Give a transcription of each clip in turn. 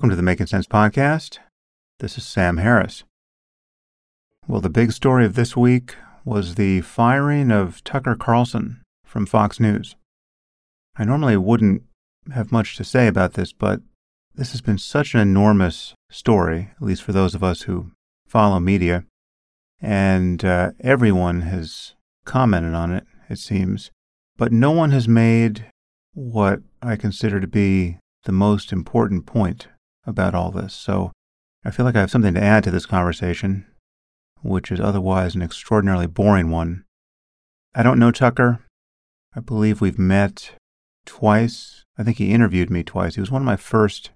Welcome to the Making Sense Podcast. This is Sam Harris. Well, the big story of this week was the firing of Tucker Carlson from Fox News. I normally wouldn't have much to say about this, but this has been such an enormous story, at least for those of us who follow media, and uh, everyone has commented on it, it seems, but no one has made what I consider to be the most important point about all this. So I feel like I have something to add to this conversation, which is otherwise an extraordinarily boring one. I don't know Tucker. I believe we've met twice. I think he interviewed me twice. He was one of my first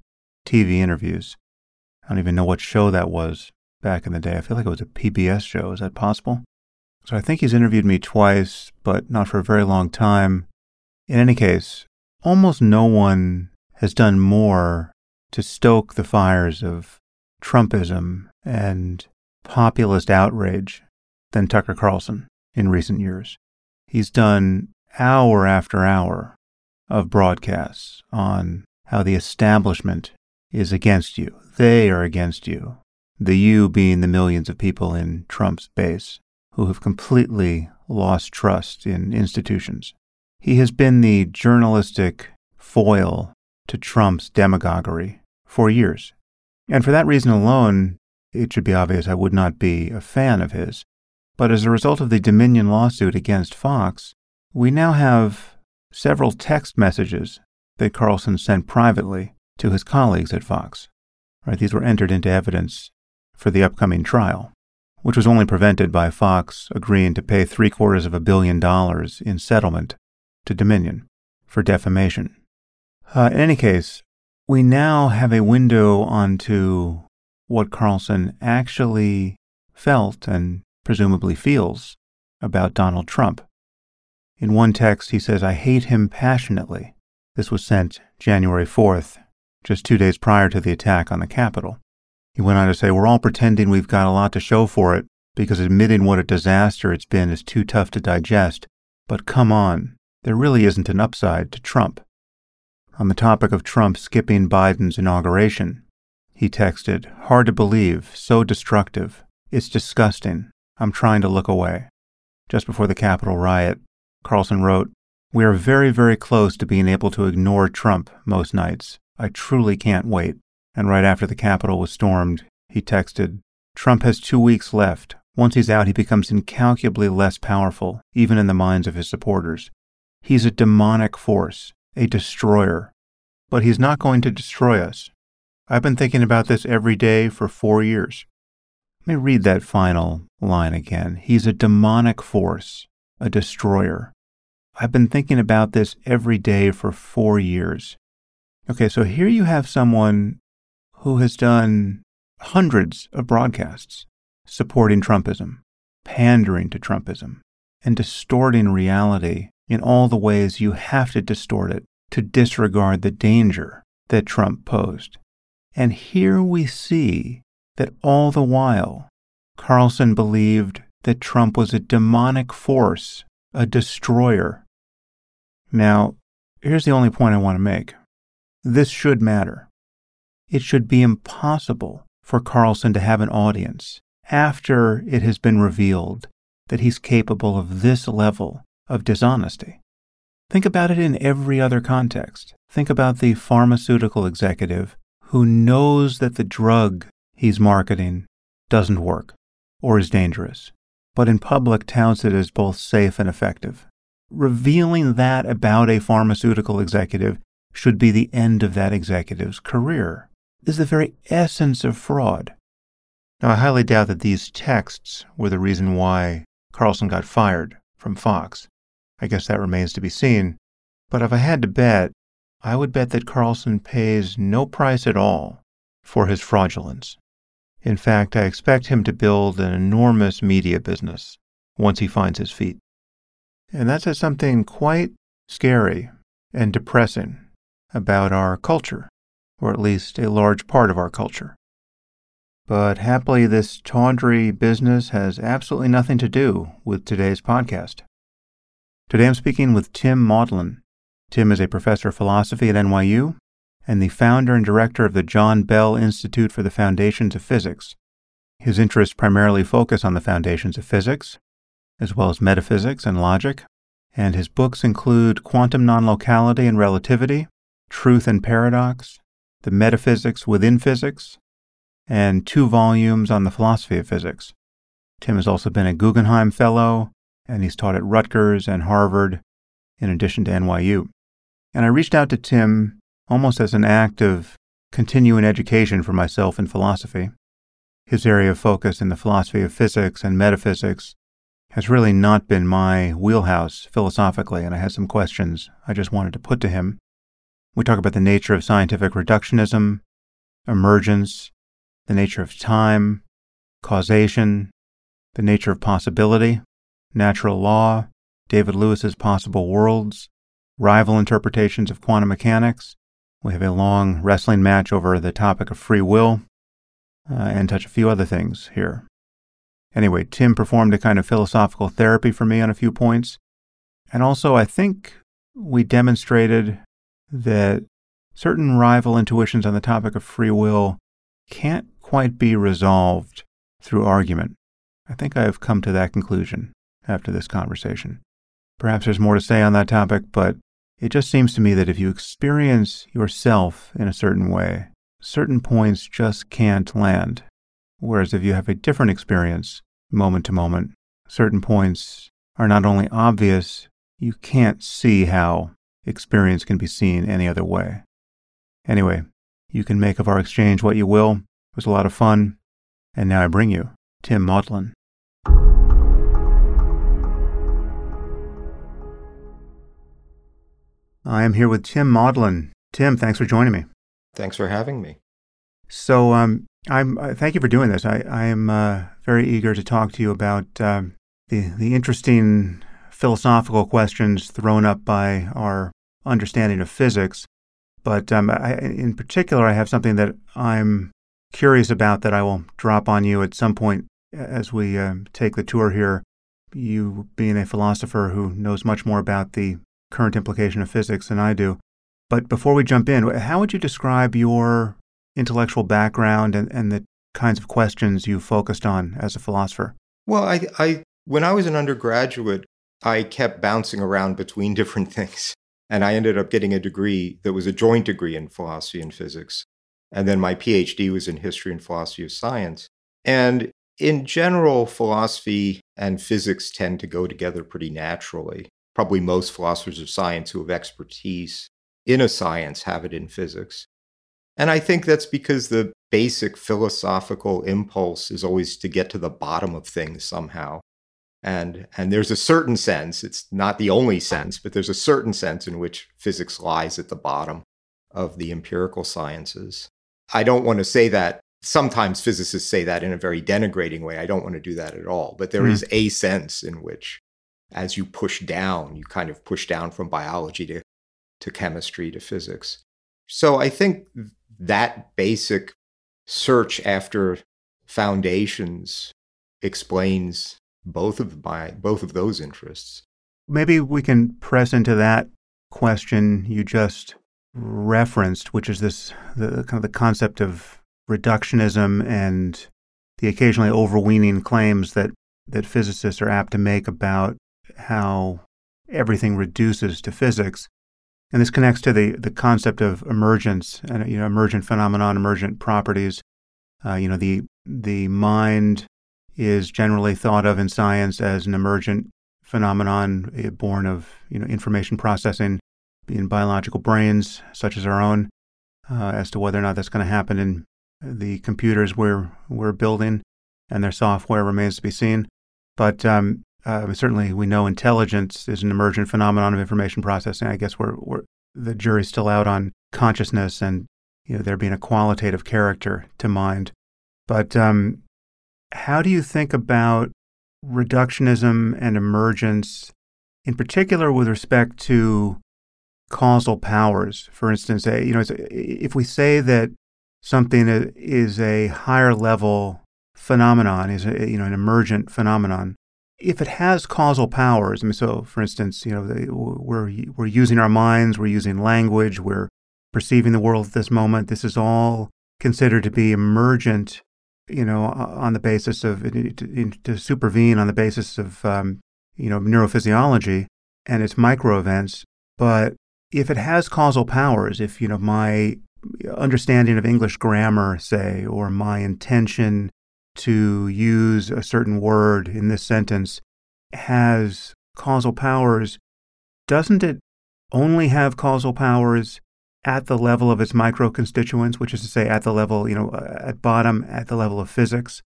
TV interviews. I don't even know what show that was back in the day. I feel like it was a PBS show. Is that possible? So I think he's interviewed me twice, but not for a very long time. In any case, almost no one has done more to stoke the fires of Trumpism and populist outrage than Tucker Carlson in recent years. He's done hour after hour of broadcasts on how the establishment is against you. They are against you. The you being the millions of people in Trump's base who have completely lost trust in institutions. He has been the journalistic foil to Trump's demagoguery for years. And for that reason alone, it should be obvious I would not be a fan of his. But as a result of the Dominion lawsuit against Fox, we now have several text messages that Carlson sent privately to his colleagues at Fox. Right, these were entered into evidence for the upcoming trial, which was only prevented by Fox agreeing to pay three quarters of a billion dollars in settlement to Dominion for defamation. Uh, in any case, we now have a window onto what Carlson actually felt and presumably feels about Donald Trump. In one text, he says, I hate him passionately. This was sent January 4th, just two days prior to the attack on the Capitol. He went on to say, We're all pretending we've got a lot to show for it because admitting what a disaster it's been is too tough to digest. But come on, there really isn't an upside to Trump. On the topic of Trump skipping Biden's inauguration, he texted, Hard to believe, so destructive. It's disgusting. I'm trying to look away. Just before the Capitol riot, Carlson wrote, We are very, very close to being able to ignore Trump most nights. I truly can't wait. And right after the Capitol was stormed, he texted, Trump has two weeks left. Once he's out, he becomes incalculably less powerful, even in the minds of his supporters. He's a demonic force a destroyer, but he's not going to destroy us. I've been thinking about this every day for four years. Let me read that final line again. He's a demonic force, a destroyer. I've been thinking about this every day for four years. Okay, so here you have someone who has done hundreds of broadcasts supporting Trumpism, pandering to Trumpism, and distorting reality in all the ways you have to distort it to disregard the danger that Trump posed. And here we see that all the while, Carlson believed that Trump was a demonic force, a destroyer. Now, here's the only point I want to make. This should matter. It should be impossible for Carlson to have an audience after it has been revealed that he's capable of this level of dishonesty. Think about it in every other context. Think about the pharmaceutical executive who knows that the drug he's marketing doesn't work or is dangerous, but in public touts it as both safe and effective. Revealing that about a pharmaceutical executive should be the end of that executive's career. This is the very essence of fraud. Now, I highly doubt that these texts were the reason why Carlson got fired from Fox. I guess that remains to be seen. But if I had to bet, I would bet that Carlson pays no price at all for his fraudulence. In fact, I expect him to build an enormous media business once he finds his feet. And that says something quite scary and depressing about our culture, or at least a large part of our culture. But happily, this tawdry business has absolutely nothing to do with today's podcast. Today I'm speaking with Tim Maudlin. Tim is a professor of philosophy at NYU and the founder and director of the John Bell Institute for the Foundations of Physics. His interests primarily focus on the foundations of physics, as well as metaphysics and logic, and his books include Quantum Non-Locality and Relativity, Truth and Paradox, The Metaphysics Within Physics, and two volumes on the philosophy of physics. Tim has also been a Guggenheim Fellow, and he's taught at Rutgers and Harvard, in addition to NYU. And I reached out to Tim almost as an act of continuing education for myself in philosophy. His area of focus in the philosophy of physics and metaphysics has really not been my wheelhouse philosophically, and I had some questions I just wanted to put to him. We talk about the nature of scientific reductionism, emergence, the nature of time, causation, the nature of possibility, natural law, David Lewis's possible worlds, rival interpretations of quantum mechanics. We have a long wrestling match over the topic of free will, uh, and touch a few other things here. Anyway, Tim performed a kind of philosophical therapy for me on a few points. And also, I think we demonstrated that certain rival intuitions on the topic of free will can't quite be resolved through argument. I think I have come to that conclusion after this conversation. Perhaps there's more to say on that topic, but it just seems to me that if you experience yourself in a certain way, certain points just can't land. Whereas if you have a different experience, moment to moment, certain points are not only obvious, you can't see how experience can be seen any other way. Anyway, you can make of our exchange what you will. It was a lot of fun. And now I bring you Tim Maudlin. I am here with Tim Maudlin. Tim, thanks for joining me. Thanks for having me. So, um, I'm uh, thank you for doing this. I, I am uh, very eager to talk to you about um, the the interesting philosophical questions thrown up by our understanding of physics. But um, I, in particular, I have something that I'm curious about that I will drop on you at some point as we uh, take the tour here. You being a philosopher who knows much more about the current implication of physics than I do. But before we jump in, how would you describe your intellectual background and, and the kinds of questions you focused on as a philosopher? Well, I, I when I was an undergraduate, I kept bouncing around between different things. And I ended up getting a degree that was a joint degree in philosophy and physics. And then my PhD was in history and philosophy of science. And in general, philosophy and physics tend to go together pretty naturally. Probably most philosophers of science who have expertise in a science have it in physics. And I think that's because the basic philosophical impulse is always to get to the bottom of things somehow. And, and there's a certain sense, it's not the only sense, but there's a certain sense in which physics lies at the bottom of the empirical sciences. I don't want to say that. Sometimes physicists say that in a very denigrating way. I don't want to do that at all. But there mm. is a sense in which, as you push down, you kind of push down from biology to, to chemistry to physics. So I think that basic search after foundations explains both of my both of those interests. Maybe we can press into that question you just referenced, which is this the kind of the concept of reductionism and the occasionally overweening claims that that physicists are apt to make about how everything reduces to physics. And this connects to the, the concept of emergence and you know emergent phenomenon, emergent properties. Uh, you know the the mind is generally thought of in science as an emergent phenomenon eh, born of you know information processing in biological brains such as our own. Uh, as to whether or not that's going to happen in the computers we're we're building and their software remains to be seen. But um, uh, certainly we know intelligence is an emergent phenomenon of information processing. I guess we're, we're the jury's still out on consciousness and you know there being a qualitative character to mind. But um, how do you think about reductionism and emergence, in particular with respect to causal powers? For instance, you know, if we say that something is a higher level phenomenon, is a, you know an emergent phenomenon, if it has causal powers, I mean, so for instance, you know, we're we're using our minds, we're using language, we're perceiving the world at this moment. This is all considered to be emergent, you know, on the basis of to, to supervene on the basis of um, you know neurophysiology and its micro events. But if it has causal powers, if you know my understanding of English grammar, say, or my intention to use a certain word in this sentence has causal powers, doesn't it only have causal powers at the level of its micro constituents, which is to say, at the level, you know, uh, at bottom, at the level of physics?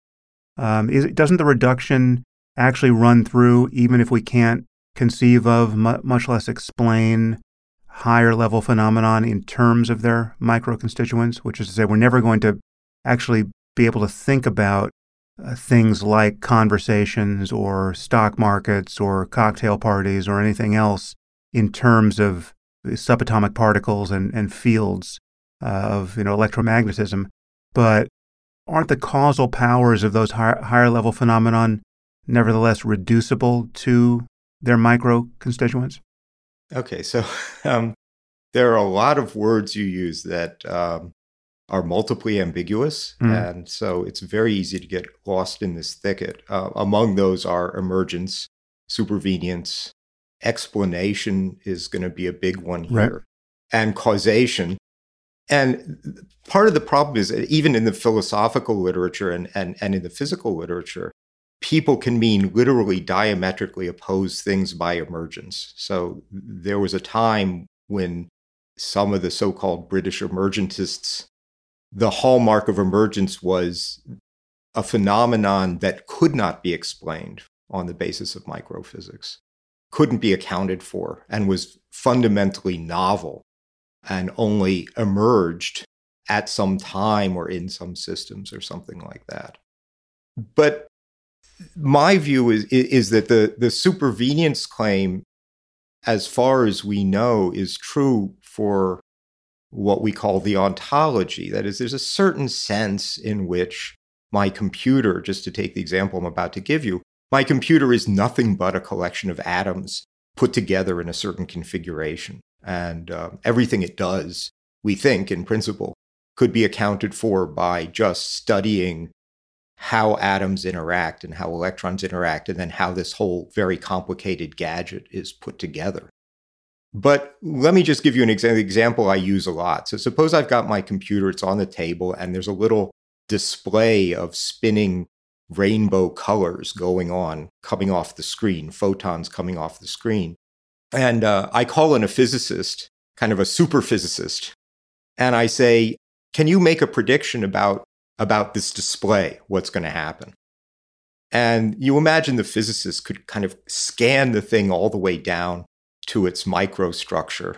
Um, is, doesn't the reduction actually run through, even if we can't conceive of, much less explain higher level phenomenon in terms of their micro constituents, which is to say, we're never going to actually be able to think about uh, things like conversations or stock markets or cocktail parties or anything else in terms of subatomic particles and, and fields uh, of you know electromagnetism. But aren't the causal powers of those higher, higher level phenomenon nevertheless reducible to their micro constituents? Okay, so um, there are a lot of words you use that um, are multiply ambiguous. Mm. And so it's very easy to get lost in this thicket. Uh, among those are emergence, supervenience, explanation is going to be a big one here, right. and causation. And part of the problem is that even in the philosophical literature and, and, and in the physical literature, people can mean literally diametrically opposed things by emergence. So there was a time when some of the so called British emergentists, the hallmark of emergence was a phenomenon that could not be explained on the basis of microphysics, couldn't be accounted for, and was fundamentally novel and only emerged at some time or in some systems or something like that. But my view is, is that the, the supervenience claim, as far as we know, is true for what we call the ontology. That is, there's a certain sense in which my computer, just to take the example I'm about to give you, my computer is nothing but a collection of atoms put together in a certain configuration. And uh, everything it does, we think in principle, could be accounted for by just studying how atoms interact and how electrons interact, and then how this whole very complicated gadget is put together. But let me just give you an example I use a lot. So suppose I've got my computer, it's on the table, and there's a little display of spinning rainbow colors going on, coming off the screen, photons coming off the screen. And uh, I call in a physicist, kind of a super physicist, and I say, Can you make a prediction about, about this display? What's going to happen? And you imagine the physicist could kind of scan the thing all the way down to its microstructure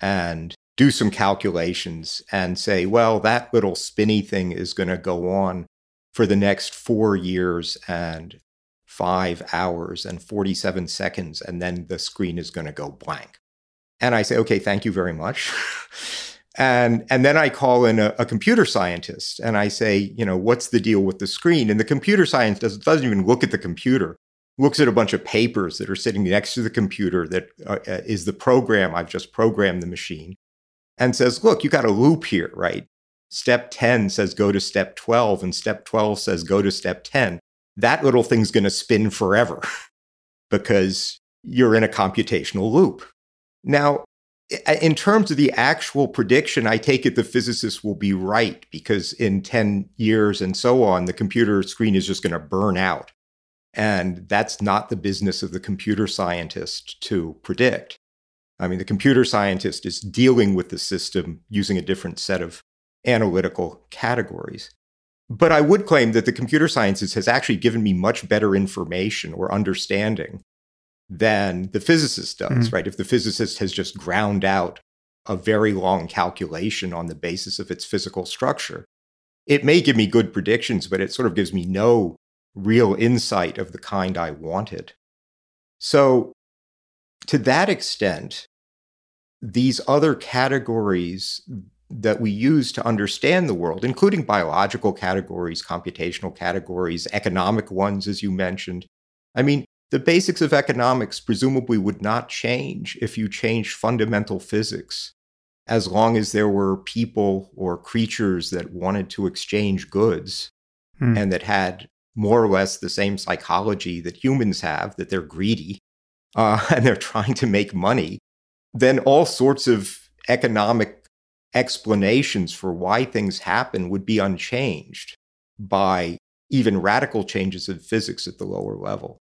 and do some calculations and say, well, that little spinny thing is going to go on for the next four years and five hours and 47 seconds, and then the screen is going to go blank. And I say, okay, thank you very much. and and then I call in a, a, computer scientist and I say, you know, what's the deal with the screen? And the computer scientist doesn't even look at the computer looks at a bunch of papers that are sitting next to the computer that uh, uh, is the program I've just programmed the machine and says, look, you got a loop here, right? Step 10 says go to step 12, and step 12 says go to step 10. That little thing's going to spin forever because you're in a computational loop. Now, in terms of the actual prediction, I take it the physicists will be right because in 10 years and so on, the computer screen is just going to burn out. And that's not the business of the computer scientist to predict. I mean, the computer scientist is dealing with the system using a different set of analytical categories. But I would claim that the computer sciences has actually given me much better information or understanding than the physicist does, mm-hmm. right? If the physicist has just ground out a very long calculation on the basis of its physical structure, it may give me good predictions, but it sort of gives me no real insight of the kind I wanted. So, to that extent, these other categories that we use to understand the world, including biological categories, computational categories, economic ones, as you mentioned. I mean, the basics of economics presumably would not change if you changed fundamental physics as long as there were people or creatures that wanted to exchange goods hmm. and that had more or less the same psychology that humans have, that they're greedy uh, and they're trying to make money, then all sorts of economic explanations for why things happen would be unchanged by even radical changes in physics at the lower level.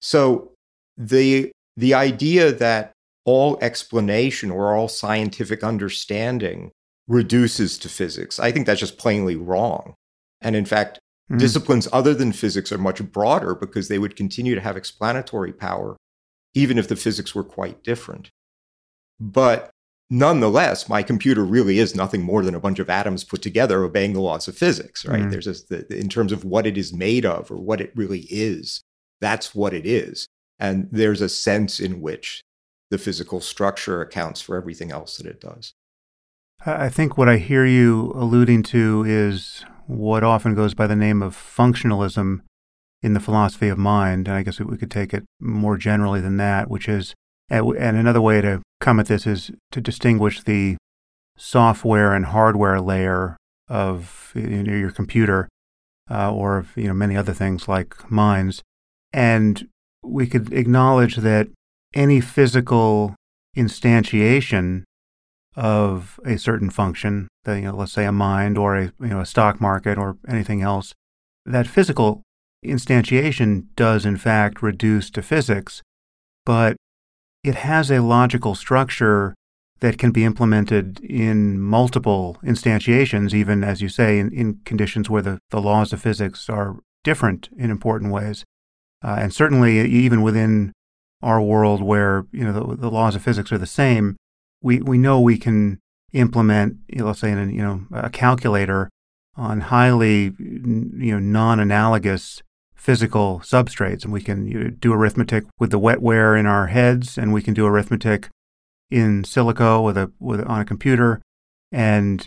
So the, the idea that all explanation or all scientific understanding reduces to physics, I think that's just plainly wrong. And in fact, mm-hmm. disciplines other than physics are much broader because they would continue to have explanatory power, even if the physics were quite different. But nonetheless, my computer really is nothing more than a bunch of atoms put together obeying the laws of physics, right? Mm-hmm. There's this, the, in terms of what it is made of or what it really is, that's what it is. And there's a sense in which the physical structure accounts for everything else that it does. I think what I hear you alluding to is what often goes by the name of functionalism in the philosophy of mind. And I guess we could take it more generally than that, which is, and another way to come at this is to distinguish the software and hardware layer of you know, your computer uh, or of you know many other things like minds, and we could acknowledge that any physical instantiation of a certain function, that, you know, let's say a mind or a you know a stock market or anything else, that physical instantiation does in fact reduce to physics, but it has a logical structure that can be implemented in multiple instantiations, even as you say, in, in conditions where the, the laws of physics are different in important ways. Uh, and certainly, even within our world where you know the, the, laws of physics are the same, we, we know we can implement, you know, let's say, in, you know, a calculator on highly you know non-analogous physical substrates, and we can you know, do arithmetic with the wetware in our heads, and we can do arithmetic in silico with a with on a computer, and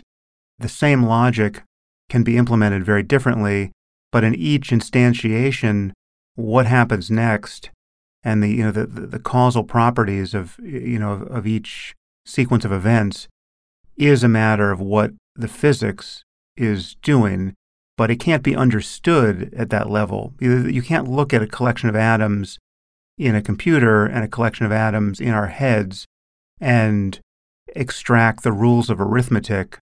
the same logic can be implemented very differently. But in each instantiation, what happens next, and the you know the, the causal properties of you know of, of each sequence of events is a matter of what the physics is doing, but it can't be understood at that level. You can't look at a collection of atoms in a computer and a collection of atoms in our heads and extract the rules of arithmetic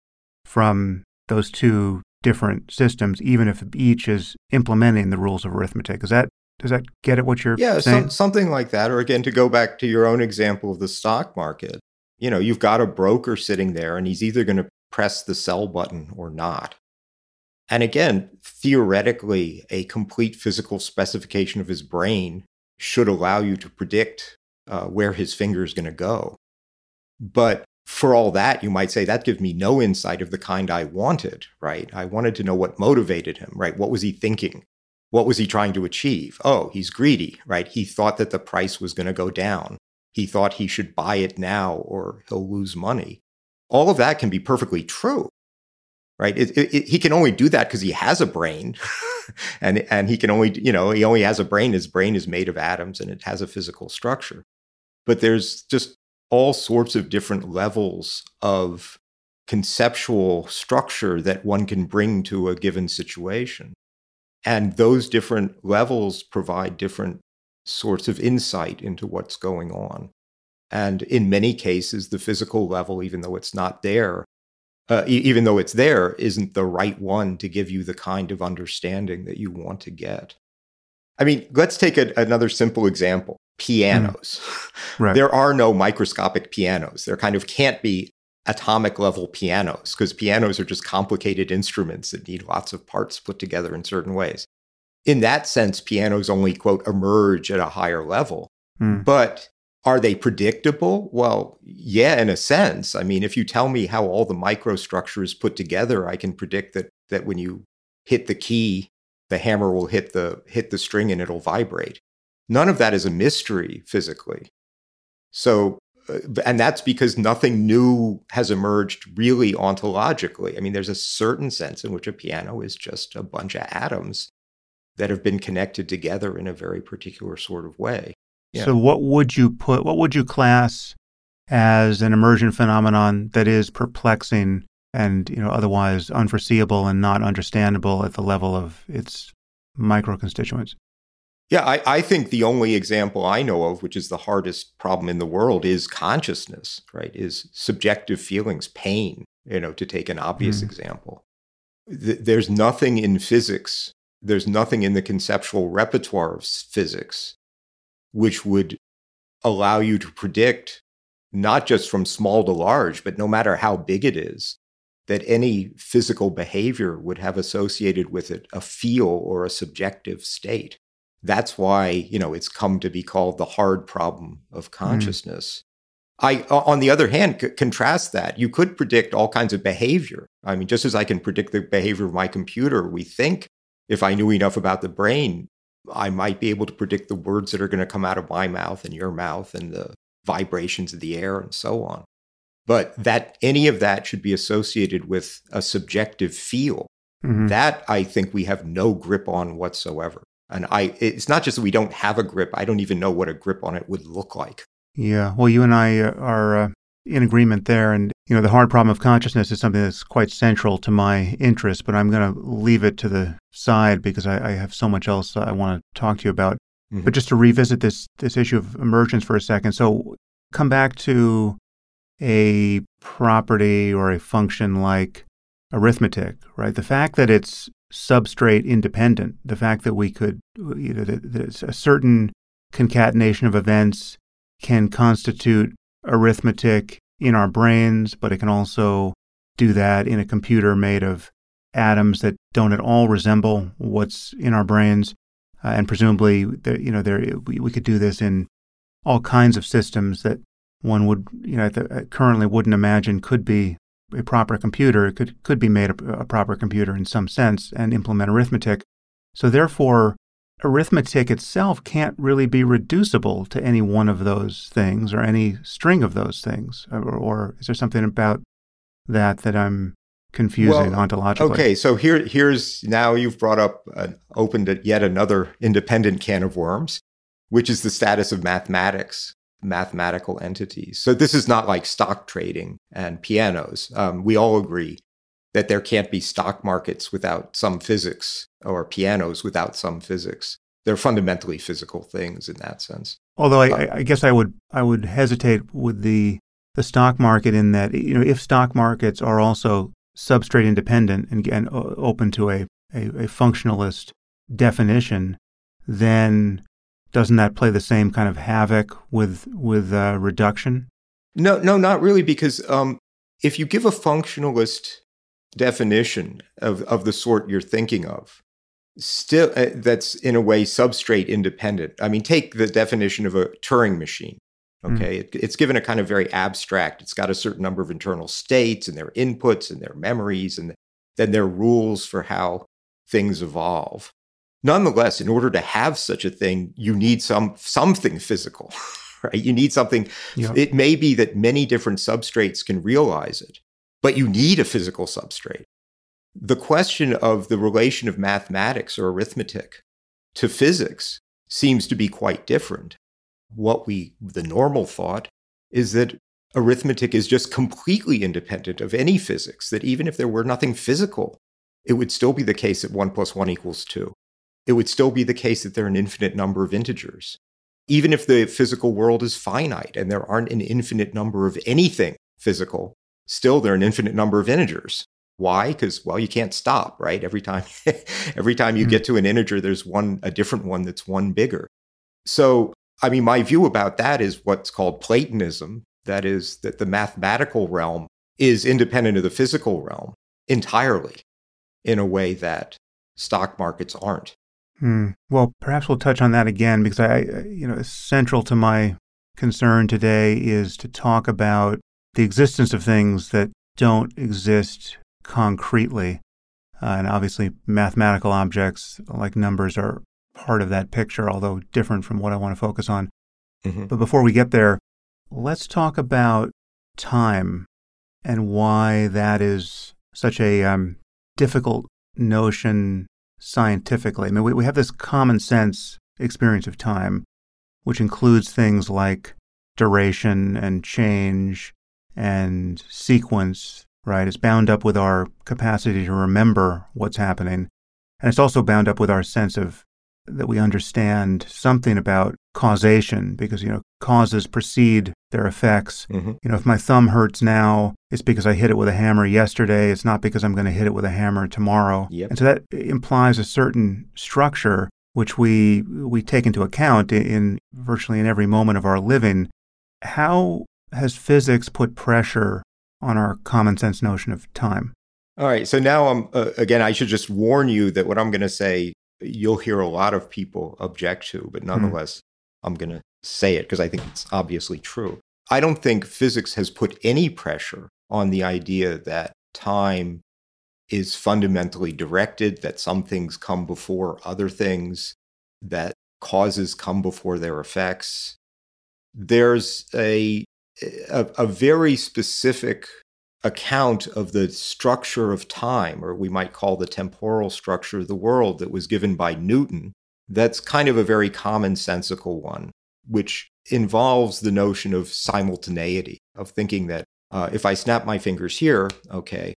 from those two different systems, even if each is implementing the rules of arithmetic. Is that does that get at what you're yeah, saying? something like that. Or again, to go back to your own example of the stock market, you know, you've got a broker sitting there and he's either going to press the sell button or not. And again, theoretically, a complete physical specification of his brain should allow you to predict uh, where his finger is going to go. But for all that, you might say that gives me no insight of the kind I wanted, right? I wanted to know what motivated him, right? What was he thinking? What was he trying to achieve? Oh, he's greedy, right? He thought that the price was going to go down he thought he should buy it now or he'll lose money. All of that can be perfectly true, right? It, it, it, he can only do that because he has a brain, and and he can only you know he only has a brain. His brain is made of atoms and it has a physical structure. But there's just all sorts of different levels of conceptual structure that one can bring to a given situation. And those different levels provide different sorts of insight into what's going on. And in many cases, the physical level, even though it's not there, uh, e- even though it's there, isn't the right one to give you the kind of understanding that you want to get. I mean, let's take a, another simple example pianos. Mm. Right. There are no microscopic pianos. There kind of can't be atomic level pianos because pianos are just complicated instruments that need lots of parts put together in certain ways in that sense, pianos only, quote, emerge at a higher level. Hmm. But are they predictable? Well, yeah, in a sense. I mean, if you tell me how all the microstructure is put together, I can predict that that when you hit the key, the hammer will hit the hit the string and it'll vibrate. None of that is a mystery physically. So, uh, and that's because nothing new has emerged really ontologically. I mean, there's a certain sense in which a piano is just a bunch of atoms that have been connected together in a very particular sort of way. Yeah. So what would you put what would you class as an emergent phenomenon that is perplexing and you know otherwise unforeseeable and not understandable at the level of its micro constituents. Yeah, I, I, think the only example I know of, which is the hardest problem in the world, is consciousness, right? Is subjective feelings, pain, you know, to take an obvious mm. example. Th- there's nothing in physics, there's nothing in the conceptual repertoire of physics which would allow you to predict, not just from small to large, but no matter how big it is, that any physical behavior would have associated with it a feel or a subjective state. That's why, you know, it's come to be called the hard problem of hmm. consciousness. Mm. I, on the other hand, c- contrast that. You could predict all kinds of behavior. I mean, just as I can predict the behavior of my computer, we think if I knew enough about the brain, I might be able to predict the words that are going to come out of my mouth and your mouth and the vibrations of the air and so on. But that any of that should be associated with a subjective feel. Mm-hmm. That I think we have no grip on whatsoever. And I it's not just that we don't have a grip, I don't even know what a grip on it would look like. Yeah. Well, you and I uh, are uh, in agreement there and you know the hard problem of consciousness is something that's quite central to my interest, but I'm going to leave it to the side because I, I have so much else I want to talk to you about. Mm-hmm. But just to revisit this this issue of emergence for a second. So come back to a property or a function like arithmetic, right? The fact that it's substrate independent, the fact that we could, you know, that, that a certain concatenation of events can constitute arithmetic in our brains, but it can also do that in a computer made of atoms that don't at all resemble what's in our brains. Uh, and presumably, you know, there we, we could do this in all kinds of systems that one would, you know, uh, currently wouldn't imagine could be a proper computer. It could could be made a, a proper computer in some sense and implement arithmetic. So therefore, arithmetic itself can't really be reducible to any one of those things or any string of those things. Or, or is there something about that that I'm confusing well, ontologically? Okay, so here here's now you've brought up uh, opened yet another independent can of worms, which is the status of mathematics mathematical entities. So this is not like stock trading and pianos. Um, we all agree that there can't be stock markets without some physics or pianos without some physics. They're fundamentally physical things in that sense. Although I, uh, I guess I would I would hesitate with the the stock market in that you know if stock markets are also substrate independent and, and open to a, a, a functionalist definition, then doesn't that play the same kind of havoc with with uh, reduction? No, no, not really, because um, if you give a functionalist definition of of the sort you're thinking of, still uh, that's in a way substrate independent. I mean, take the definition of a Turing machine. Hmm. Okay, mm. it, it's given a kind of very abstract. It's got a certain number of internal states and their inputs and their memories, and then their rules for how things evolve. Nonetheless, in order to have such a thing, you need some something physical, right? You need something. Yeah. It may be that many different substrates can realize it, but you need a physical substrate. The question of the relation of mathematics or arithmetic to physics seems to be quite different. What we, the normal thought, is that arithmetic is just completely independent of any physics, that even if there were nothing physical, it would still be the case that 1 plus 1 equals 2 it would still be the case that there are an infinite number of integers. Even if the physical world is finite and there aren't an infinite number of anything physical, still there are an infinite number of integers. Why? Because well, you can't stop, right? Every time every time you mm-hmm. get to an integer, there's one a different one that's one bigger. So, I mean, my view about that is what's called Platonism. That is that the mathematical realm is independent of the physical realm entirely in a way that stock markets aren't. Hmm. Well, perhaps we'll touch on that again because I, you know, central to my concern today is to talk about the existence of things that don't exist concretely. Uh, and obviously, mathematical objects like numbers are part of that picture, although different from what I want to focus on. Mm-hmm. But before we get there, let's talk about time and why that is such a um, difficult notion scientifically. I mean, we, we have this common sense experience of time, which includes things like duration and change and sequence, right? It's bound up with our capacity to remember what's happening. And it's also bound up with our sense of that we understand something about causation because, you know, causes precede their effects. Mm-hmm. You know, if my thumb hurts now, it's because I hit it with a hammer yesterday. It's not because I'm going to hit it with a hammer tomorrow. Yep. And so that implies a certain structure which we we take into account in, in virtually in every moment of our living. How has physics put pressure on our common sense notion of time? All right. So now I'm uh, again. I should just warn you that what I'm going to say, you'll hear a lot of people object to, but nonetheless, I'm going to say it because I think it's obviously true. I don't think physics has put any pressure on the idea that time is fundamentally directed, that some things come before other things, that causes come before their effects. There's a, a, a very specific account of the structure of time, or we might call the temporal structure of the world, that was given by Newton. That's kind of a very commonsensical one, which involves the notion of simultaneity, of thinking that uh, if I snap my fingers here, okay,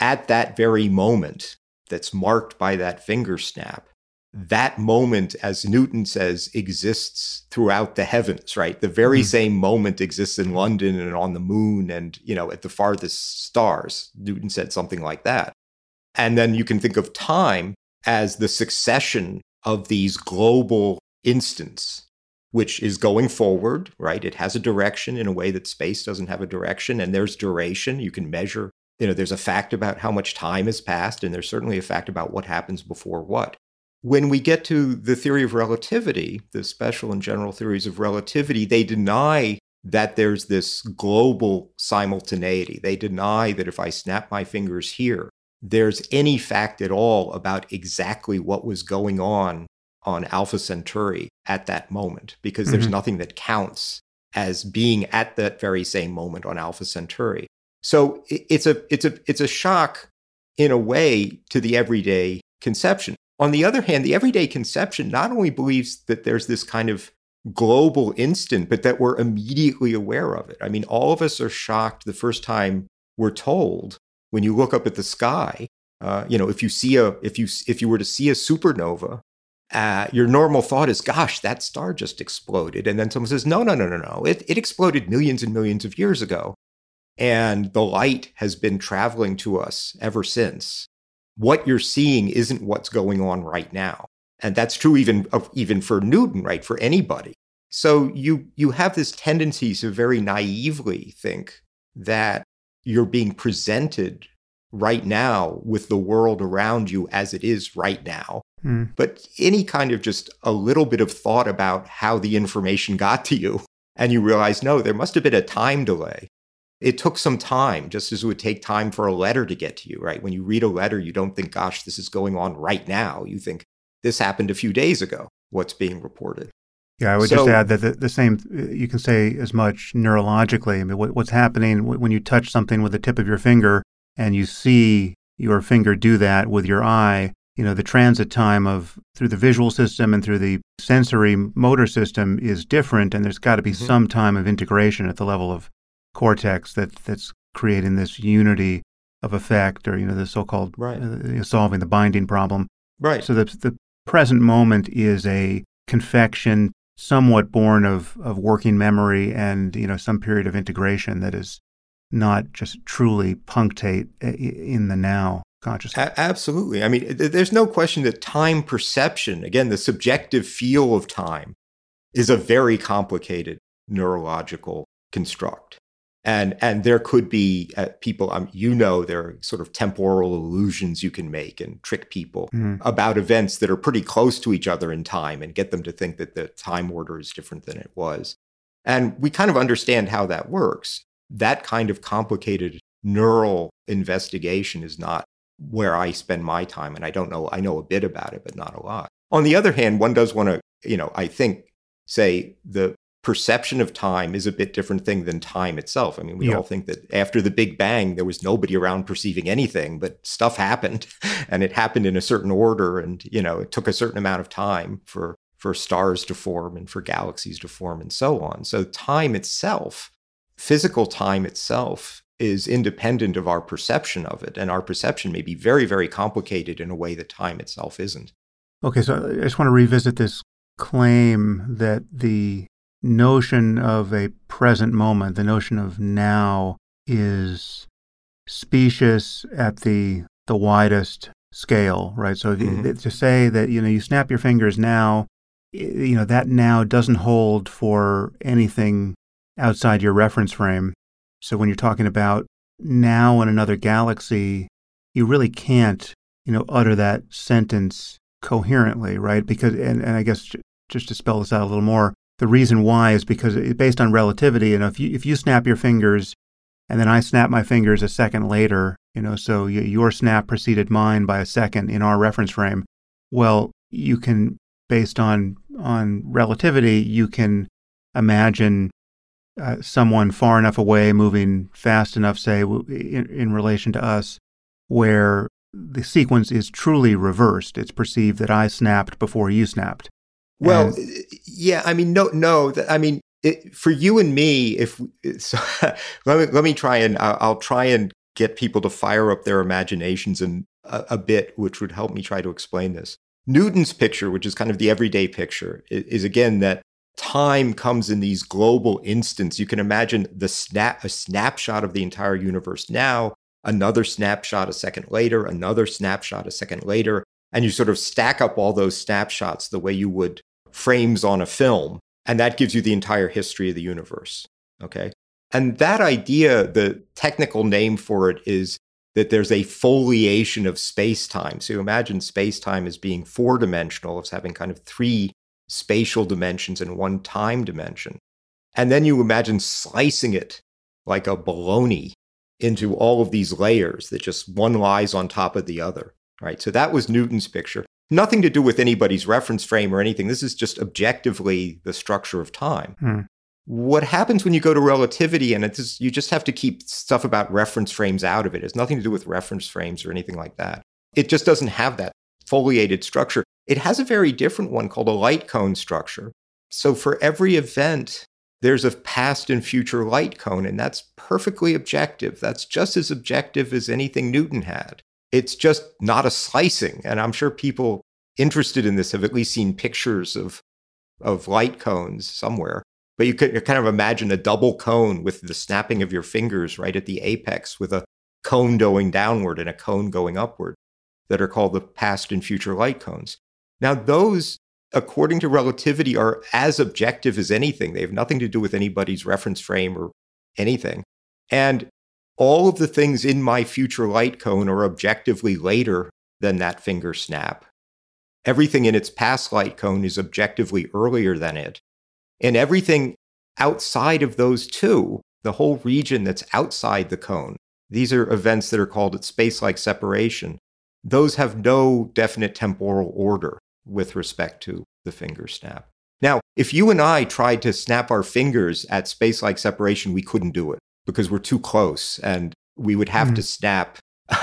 at that very moment that's marked by that finger snap, that moment, as Newton says, exists throughout the heavens, right? The very mm-hmm. same moment exists in London and on the moon and, you know, at the farthest stars. Newton said something like that. And then you can think of time as the succession of these global instants, which is going forward, right? It has a direction in a way that space doesn't have a direction, and there's duration. You can measure, you know, there's a fact about how much time has passed, and there's certainly a fact about what happens before what. When we get to the theory of relativity, the special and general theories of relativity, they deny that there's this global simultaneity. They deny that if I snap my fingers here, there's any fact at all about exactly what was going on on Alpha Centauri at that moment, because mm-hmm. there's nothing that counts as being at that very same moment on Alpha Centauri. So it's a it's a it's a shock in a way to the everyday conception. On the other hand, the everyday conception not only believes that there's this kind of global instant, but that we're immediately aware of it. I mean, all of us are shocked the first time we're told when you look up at the sky. Uh, you know, if you see a if you if you were to see a supernova, uh, your normal thought is, "Gosh, that star just exploded," and then someone says, "No, no, no, no, no. It it exploded millions and millions of years ago, and the light has been traveling to us ever since." What you're seeing isn't what's going on right now. And that's true even, even for Newton, right? For anybody. So you, you have this tendency to very naively think that you're being presented right now with the world around you as it is right now. Mm. But any kind of just a little bit of thought about how the information got to you, and you realize, no, there must have been a time delay it took some time, just as it would take time for a letter to get to you, right? When you read a letter, you don't think, gosh, this is going on right now. You think, this happened a few days ago, what's being reported. Yeah, I would so, just add that the, the, same, you can say as much neurologically. I mean, what, what's happening when you touch something with the tip of your finger and you see your finger do that with your eye, you know, the transit time of through the visual system and through the sensory motor system is different. And there's got to be mm-hmm. some time of integration at the level of cortex that that's creating this unity of effect, or you know, the so-called right. uh, solving the binding problem. Right. So the the present moment is a confection, somewhat born of of working memory and you know some period of integration that is not just truly punctate in the now consciousness. A- absolutely. I mean, th- there's no question that time perception, again, the subjective feel of time, is a very complicated neurological construct and and there could be uh, people um, you know there are sort of temporal illusions you can make and trick people mm. about events that are pretty close to each other in time and get them to think that the time order is different than it was. And we kind of understand how that works. That kind of complicated neural investigation is not where i spend my time and i don't know i know a bit about it but not a lot. On the other hand one does want to you know i think say the perception of time is a bit different thing than time itself. I mean, we yeah. all think that after the Big Bang, there was nobody around perceiving anything, but stuff happened and it happened in a certain order. And, you know, it took a certain amount of time for, for stars to form and for galaxies to form and so on. So time itself, physical time itself, is independent of our perception of it. And our perception may be very, very complicated in a way that time itself isn't. Okay, so I just want to revisit this claim that the notion of a present moment, the notion of now, is specious at the the widest scale, right? So mm-hmm. you, to say that you know you snap your fingers now, you know that now doesn't hold for anything outside your reference frame. So when you're talking about now in another galaxy, you really can't you know utter that sentence coherently, right? Because and, and I guess just to spell this out a little more, the reason why is because it's based on relativity. And if you if you snap your fingers and then I snap my fingers a second later, you know, so your snap preceded mine by a second in our reference frame. Well, you can, based on on relativity, you can imagine uh, someone far enough away moving fast enough, say, in, in relation to us, where the sequence is truly reversed. It's perceived that I snapped before you snapped. Well, and, yeah, I mean, no, no, I mean, it, for you and me, if so, let me let me try and I'll, I'll, try and get people to fire up their imaginations and a, a, bit, which would help me try to explain this. Newton's picture, which is kind of the everyday picture, is, is again that time comes in these global instants. You can imagine the snap a snapshot of the entire universe now, another snapshot a second later, another snapshot a second later, and you sort of stack up all those snapshots the way you would frames on a film and that gives you the entire history of the universe. Okay. And that idea, the technical name for it is that there's a foliation of space time. So you imagine space time as being four dimensional, as having kind of three spatial dimensions and one time dimension. And then you imagine slicing it like a bologna into all of these layers that just one lies on top of the other. Right. So that was Newton's picture nothing to do with anybody's reference frame or anything. This is just objectively the structure of time. Hmm. What happens when you go to relativity and it's you just have to keep stuff about reference frames out of it. It's nothing to do with reference frames or anything like that. It just doesn't have that foliated structure. It has a very different one called a light cone structure. So for every event, there's a past and future light cone, and that's perfectly objective. That's just as objective as anything Newton had. It's just not a slicing. And I'm sure people interested in this have at least seen pictures of, of light cones somewhere. But you could kind of imagine a double cone with the snapping of your fingers right at the apex with a cone going downward and a cone going upward that are called the past and future light cones. Now, those, according to relativity, are as objective as anything. They have nothing to do with anybody's reference frame or anything. And all of the things in my future light cone are objectively later than that finger snap. Everything in its past light cone is objectively earlier than it. And everything outside of those two, the whole region that's outside the cone, these are events that are called at space like separation. Those have no definite temporal order with respect to the finger snap. Now, if you and I tried to snap our fingers at space like separation, we couldn't do it because we're too close and we would have mm. to snap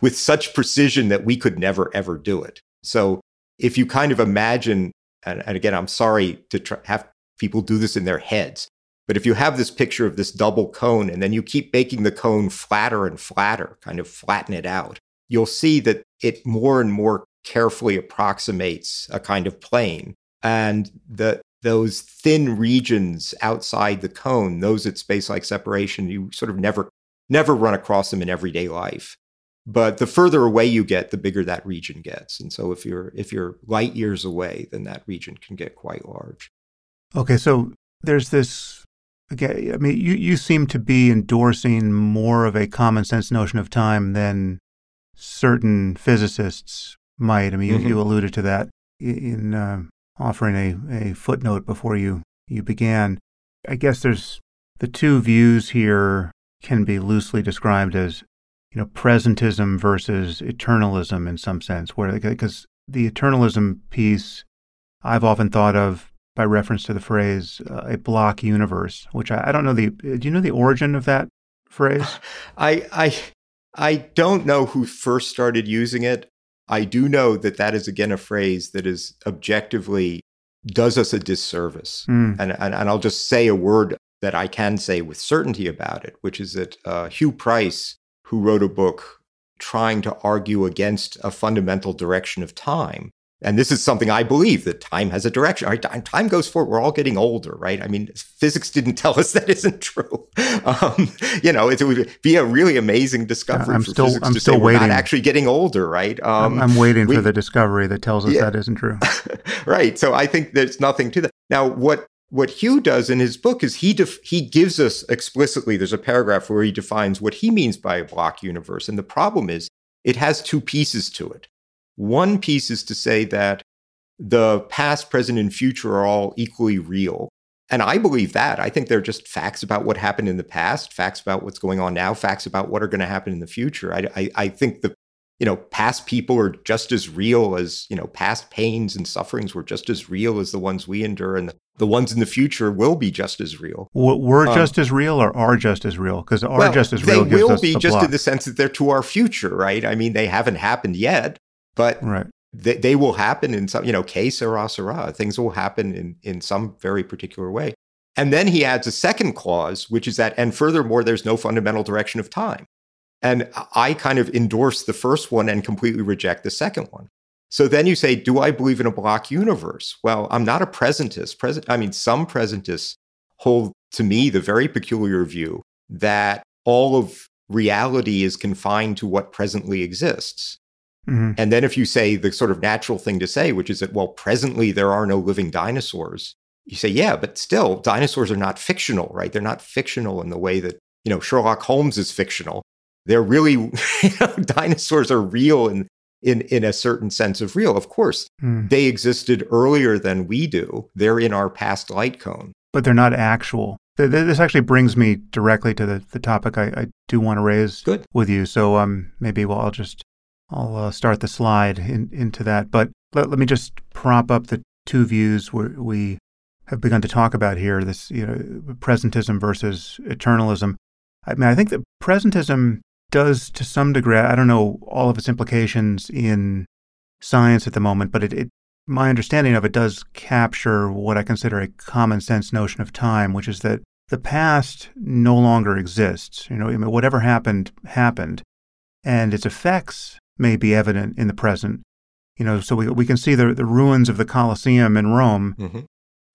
with such precision that we could never ever do it. So if you kind of imagine, and, and again, I'm sorry to try, have people do this in their heads, but if you have this picture of this double cone and then you keep making the cone flatter and flatter, kind of flatten it out, you'll see that it more and more carefully approximates a kind of plane. And the those thin regions outside the cone, those at space like separation, you sort of never never run across them in everyday life. But the further away you get, the bigger that region gets. And so if you're if you're light years away, then that region can get quite large. Okay, so there's this again, I mean you, you seem to be endorsing more of a common sense notion of time than certain physicists might. I mean, mm-hmm. you, you alluded to that in uh, offering a, a footnote before you, you began. I guess there's the two views here can be loosely described as, you know, presentism versus eternalism in some sense, where because the eternalism piece I've often thought of by reference to the phrase uh, a block universe, which I, I don't know the. Do you know the origin of that phrase? I I I don't know who first started using it. I do know that that is again a phrase that is objectively does us a disservice. Mm. And, and, and I'll just say a word that I can say with certainty about it, which is that uh, Huw Price, who wrote a book trying to argue against a fundamental direction of time, and this is something I believe that time has a direction. Right? Time goes forward. We're all getting older, right? I mean, physics didn't tell us that isn't true. Um, you know, it would be a really amazing discovery I'm still, I'm still waiting. actually getting older, right? Um, I'm, I'm, waiting we, for the discovery that tells us yeah. that isn't true. right. So I think there's nothing to that. Now, what what Huw does in his book is he def- he gives us explicitly. There's a paragraph where he defines what he means by a block universe, and the problem is it has two pieces to it. One piece is to say that the past, present, and future are all equally real. And I believe that. I think they're just facts about what happened in the past, facts about what's going on now, facts about what are going to happen in the future. I, I, I think the you know past people are just as real as you know past pains and sufferings were just as real as the ones we endure and the, ones in the future will be just as real were um, just as real or are just as real because are well, just as real they will be just block. in the sense that they're to our future right i mean they haven't happened yet but right they, they will happen in some, you know, que sera, sera. Things will happen in, in some very particular way. And then he adds a second clause, which is that, and furthermore, there's no fundamental direction of time. And I kind of endorse the first one and completely reject the second one. So then you say, do I believe in a block universe? Well, I'm not a presentist. Present, I mean, some presentists hold to me the very peculiar view that all of reality is confined to what presently exists. Mm-hmm. And then if you say the sort of natural thing to say, which is that, well, presently there are no living dinosaurs, you say, yeah, but still, dinosaurs are not fictional, right? They're not fictional in the way that, you know, Sherlock Holmes is fictional. They're really, you know, dinosaurs are real in, in, in a certain sense of real. Of course, mm. they existed earlier than we do. They're in our past light cone. But they're not actual. This actually brings me directly to the, the topic I, I do want to raise Good. with you. So um, maybe well, I'll just I'll uh, start the slide in, into that. But let, let me just prop up the two views we have begun to talk about here this you know presentism versus eternalism. I mean, I think that presentism does to some degree, I don't know all of its implications in science at the moment, but it, it my understanding of it does capture what I consider a common sense notion of time, which is that the past no longer exists. You know, I mean, whatever happened, happened, and its effects may be evident in the present. You know, so we, we can see the, the ruins of the Colosseum in Rome, mm-hmm.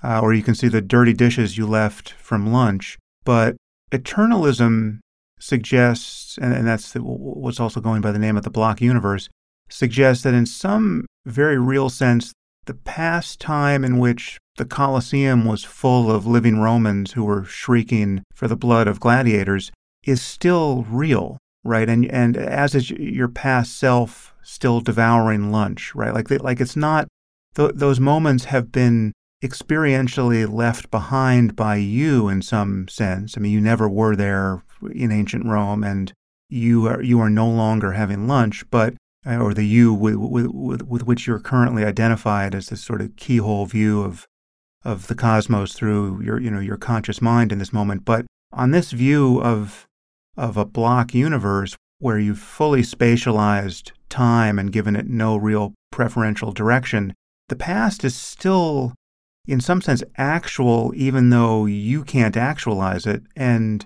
uh, or you can see the dirty dishes you left from lunch. But eternalism suggests, and, and that's the, what's also going by the name of the block universe, suggests that in some very real sense, the past time in which the Colosseum was full of living Romans who were shrieking for the blood of gladiators is still real right? And and as is your past self still devouring lunch, right? Like like it's not th- those moments have been experientially left behind by you in some sense. I mean, you never were there in ancient Rome, and you are you are no longer having lunch, but uh, or the you with, with, with which you're currently identified as this sort of keyhole view of of the cosmos through your you know your conscious mind in this moment. But on this view of of a block universe where you've fully spatialized time and given it no real preferential direction, the past is still, in some sense, actual, even though you can't actualize it. And,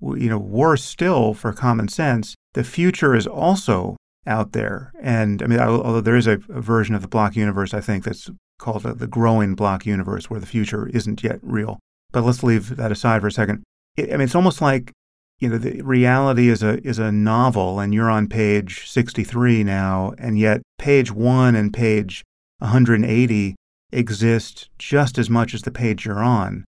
you know, worse still, for common sense, the future is also out there. And I mean, although there is a, a version of the block universe, I think, that's called the growing block universe where the future isn't yet real. But let's leave that aside for a second. I mean, it's almost like you know, the reality is a is a novel, and you're on page 63 now, and yet page one and page 180 exist just as much as the page you're on,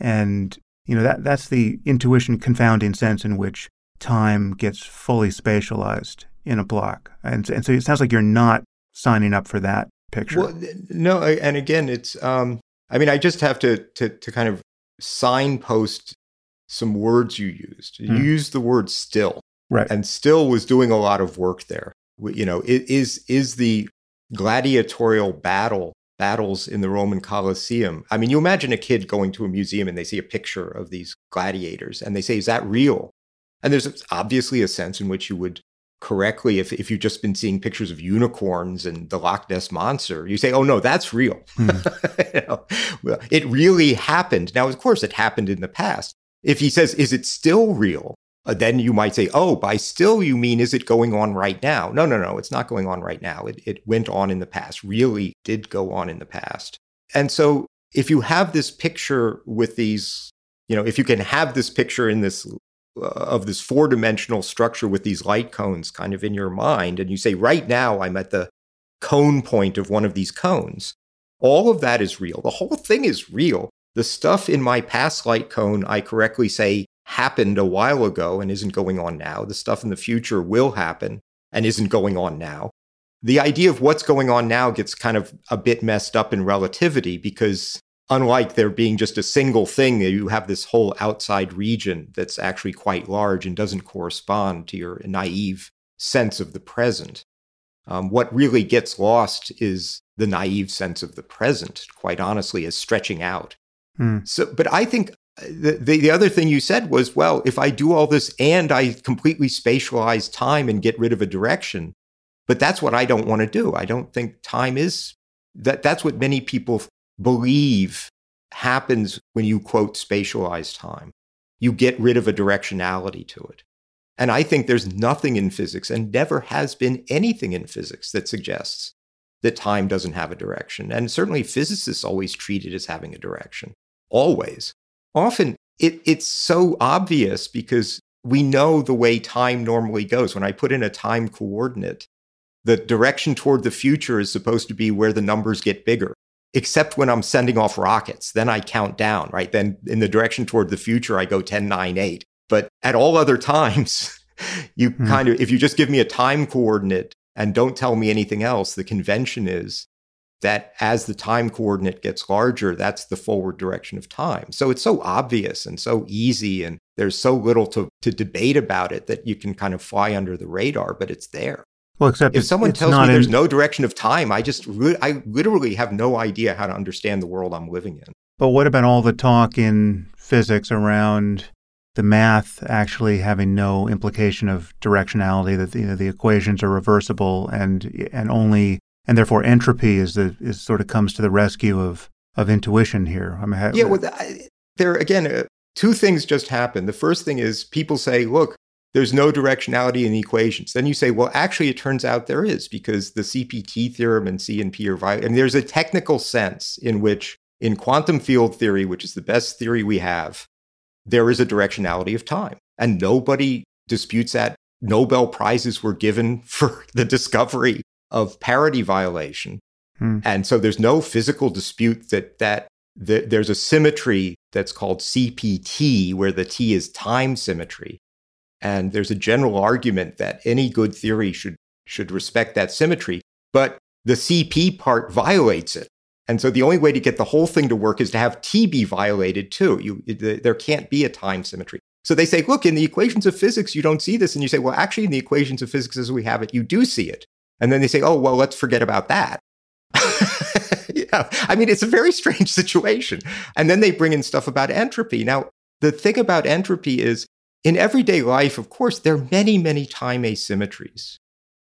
and you know that that's the intuition confounding sense in which time gets fully spatialized in a block, and and so it sounds like you're not signing up for that picture. Well, no, and again, it's um, I mean, I just have to to to kind of signpost some words you used. You mm. used the word still. Right. And still was doing a lot of work there. You know, it is is the gladiatorial battle battles in the Roman Colosseum. I mean, you imagine a kid going to a museum and they see a picture of these gladiators and they say, "Is that real?" And there's obviously a sense in which you would correctly, if, if you've just been seeing pictures of unicorns and the Loch Ness monster, you say, oh no, that's real. Hmm. you know, well, it really happened. Now, of course, it happened in the past. If he says, is it still real? Uh, then you might say, oh, by still, you mean is it going on right now? No, no, no, it's not going on right now. It, it went on in the past, really did go on in the past. And so if you have this picture with these, you know, if you can have this picture in this uh, of this four dimensional structure with these light cones kind of in your mind, and you say, right now I'm at the cone point of one of these cones, all of that is real. The whole thing is real. The stuff in my past light cone, I correctly say, happened a while ago and isn't going on now. The stuff in the future will happen and isn't going on now. The idea of what's going on now gets kind of a bit messed up in relativity because unlike there being just a single thing, you have this whole outside region that's actually quite large and doesn't correspond to your naive sense of the present. Um, what really gets lost is the naive sense of the present, quite honestly, as stretching out. Hmm. So, but I think the, the, the other thing you said was, well, if I do all this and I completely spatialize time and get rid of a direction, but that's what I don't want to do. I don't think time is that. That's what many people believe happens when you quote spatialize time. You get rid of a directionality to it. And I think there's nothing in physics and never has been anything in physics that suggests that time doesn't have a direction. And certainly physicists always treat it as having a direction, always often it, it's so obvious because we know the way time normally goes. When I put in a time coordinate, the direction toward the future is supposed to be where the numbers get bigger, except when I'm sending off rockets. Then I count down, right? Then in the direction toward the future, I go 10, 9, 8. But at all other times, you hmm. kind of, if you just give me a time coordinate and don't tell me anything else, the convention is that as the time coordinate gets larger, that's the forward direction of time. So it's so obvious and so easy, and there's so little to, to debate about it that you can kind of fly under the radar, but it's there. Well, except if someone tells me in... there's no direction of time, I just I literally have no idea how to understand the world I'm living in. But what about all the talk in physics around the math actually having no implication of directionality that the, you know, the equations are reversible and and only and therefore entropy is the is sort of comes to the rescue of of intuition here. I mean, yeah, well, I, there again, uh, two things just happen. The first thing is people say, look. There's no directionality in the equations. Then you say, well, actually, it turns out there is because the CPT theorem and CNP are violated. And there's a technical sense in which, in quantum field theory, which is the best theory we have, there is a directionality of time. And nobody disputes that. Nobel Prizes were given for the discovery of parity violation. Hmm. And so there's no physical dispute that that there's a symmetry that's called CPT, where the T is time symmetry. And there's a general argument that any good theory should, should respect that symmetry, but the CP part violates it. And so the only way to get the whole thing to work is to have T be violated too. You, there can't be a time symmetry. So they say, look, in the equations of physics, you don't see this. And you say, well, actually, in the equations of physics as we have it, you do see it. And then they say, oh, well, let's forget about that. yeah. I mean, it's a very strange situation. And then they bring in stuff about entropy. Now, the thing about entropy is in everyday life, of course, there are many, many time asymmetries.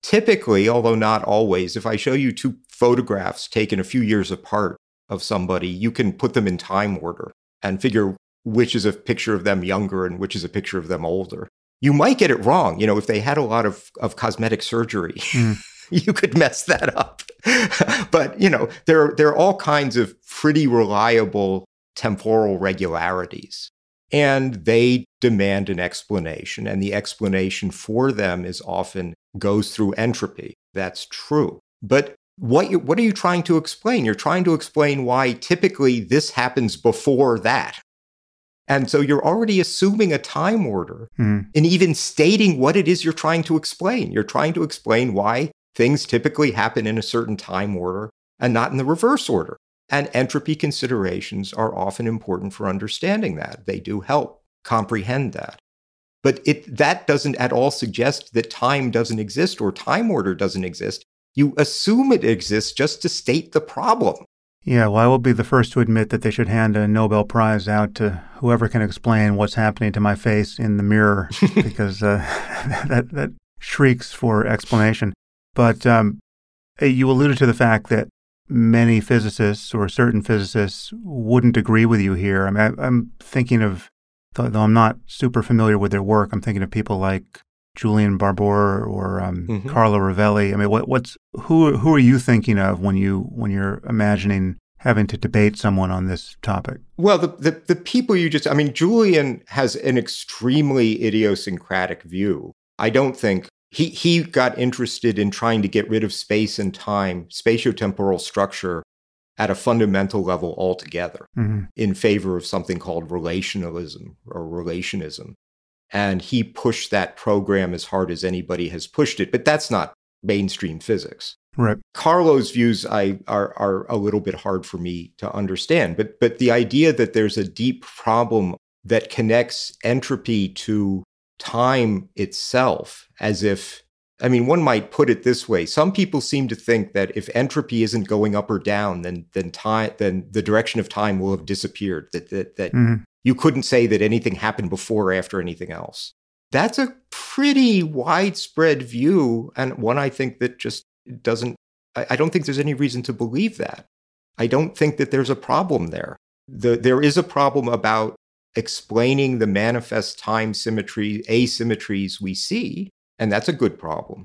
Typically, although not always, if I show you two photographs taken a few years apart of somebody, you can put them in time order and figure which is a picture of them younger and which is a picture of them older. You might get it wrong, you know, if they had a lot of, of cosmetic surgery. Mm. you could mess that up. but, you know, there, there are all kinds of pretty reliable temporal regularities. And they demand an explanation. And the explanation for them is often goes through entropy. That's true. But what, you, what are you trying to explain? You're trying to explain why typically this happens before that. And so you're already assuming a time order mm. and even stating what it is you're trying to explain. You're trying to explain why things typically happen in a certain time order and not in the reverse order. And entropy considerations are often important for understanding that. They do help comprehend that. But it, that doesn't at all suggest that time doesn't exist or time order doesn't exist. You assume it exists just to state the problem. Yeah, well, I will be the first to admit that they should hand a Nobel Prize out to whoever can explain what's happening to my face in the mirror, because uh, that that shrieks for explanation. But um, you alluded to the fact that many physicists or certain physicists wouldn't agree with you here. I mean, I, am thinking of, though I'm not super familiar with their work, I'm thinking of people like Julian Barbour or um, mm-hmm. Carlo Rovelli. I mean, what, what's who who are you thinking of when you when you're imagining having to debate someone on this topic? Well, the, the, the people you just, I mean, Julian has an extremely idiosyncratic view. I don't think he, he got interested in trying to get rid of space and time, spatiotemporal structure at a fundamental level altogether mm-hmm. in favor of something called relationalism or relationism. And he pushed that program as hard as anybody has pushed it. But that's not mainstream physics. Right. Carlo's views I, are, are a little bit hard for me to understand. But, but the idea that there's a deep problem that connects entropy to time itself, as if, I mean, one might put it this way. Some people seem to think that if entropy isn't going up or down, then, then time, then the direction of time will have disappeared, that, that, that mm-hmm. you couldn't say that anything happened before or after anything else. That's a pretty widespread view, and one I think that just doesn't, I, I don't think there's any reason to believe that. I don't think that there's a problem there. The, there is a problem about explaining the manifest time symmetry, asymmetries we see, and that's a good problem.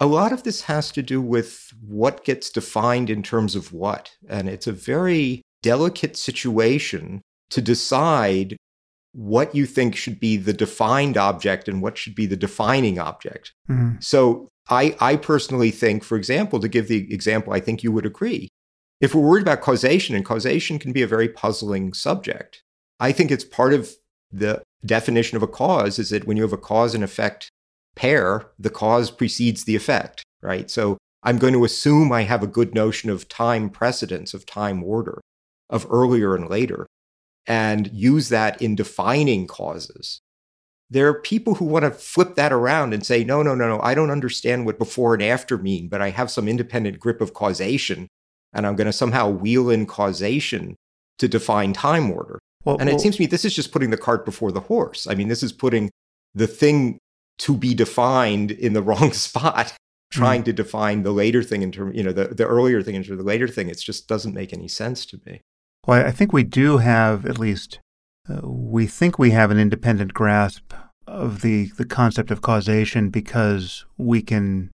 A lot of this has to do with what gets defined in terms of what. And it's a very delicate situation to decide what you think should be the defined object and what should be the defining object. Mm-hmm. So I, I personally think, for example, to give the example, I think you would agree. If we're worried about causation, and causation can be a very puzzling subject, I think it's part of the definition of a cause is that when you have a cause and effect pair, the cause precedes the effect, right? So I'm going to assume I have a good notion of time precedence, of time order, of earlier and later, and use that in defining causes. There are people who want to flip that around and say, no, no, no, no, I don't understand what before and after mean, but I have some independent grip of causation, and I'm going to somehow wheel in causation to define time order. Well, and it well, seems to me this is just putting the cart before the horse. I mean, this is putting the thing to be defined in the wrong spot, trying mm. to define the later thing in terms, you know, the, the earlier thing into the later thing. It just doesn't make any sense to me. Well, I think we do have at least uh, we think we have an independent grasp of the, the concept of causation because we can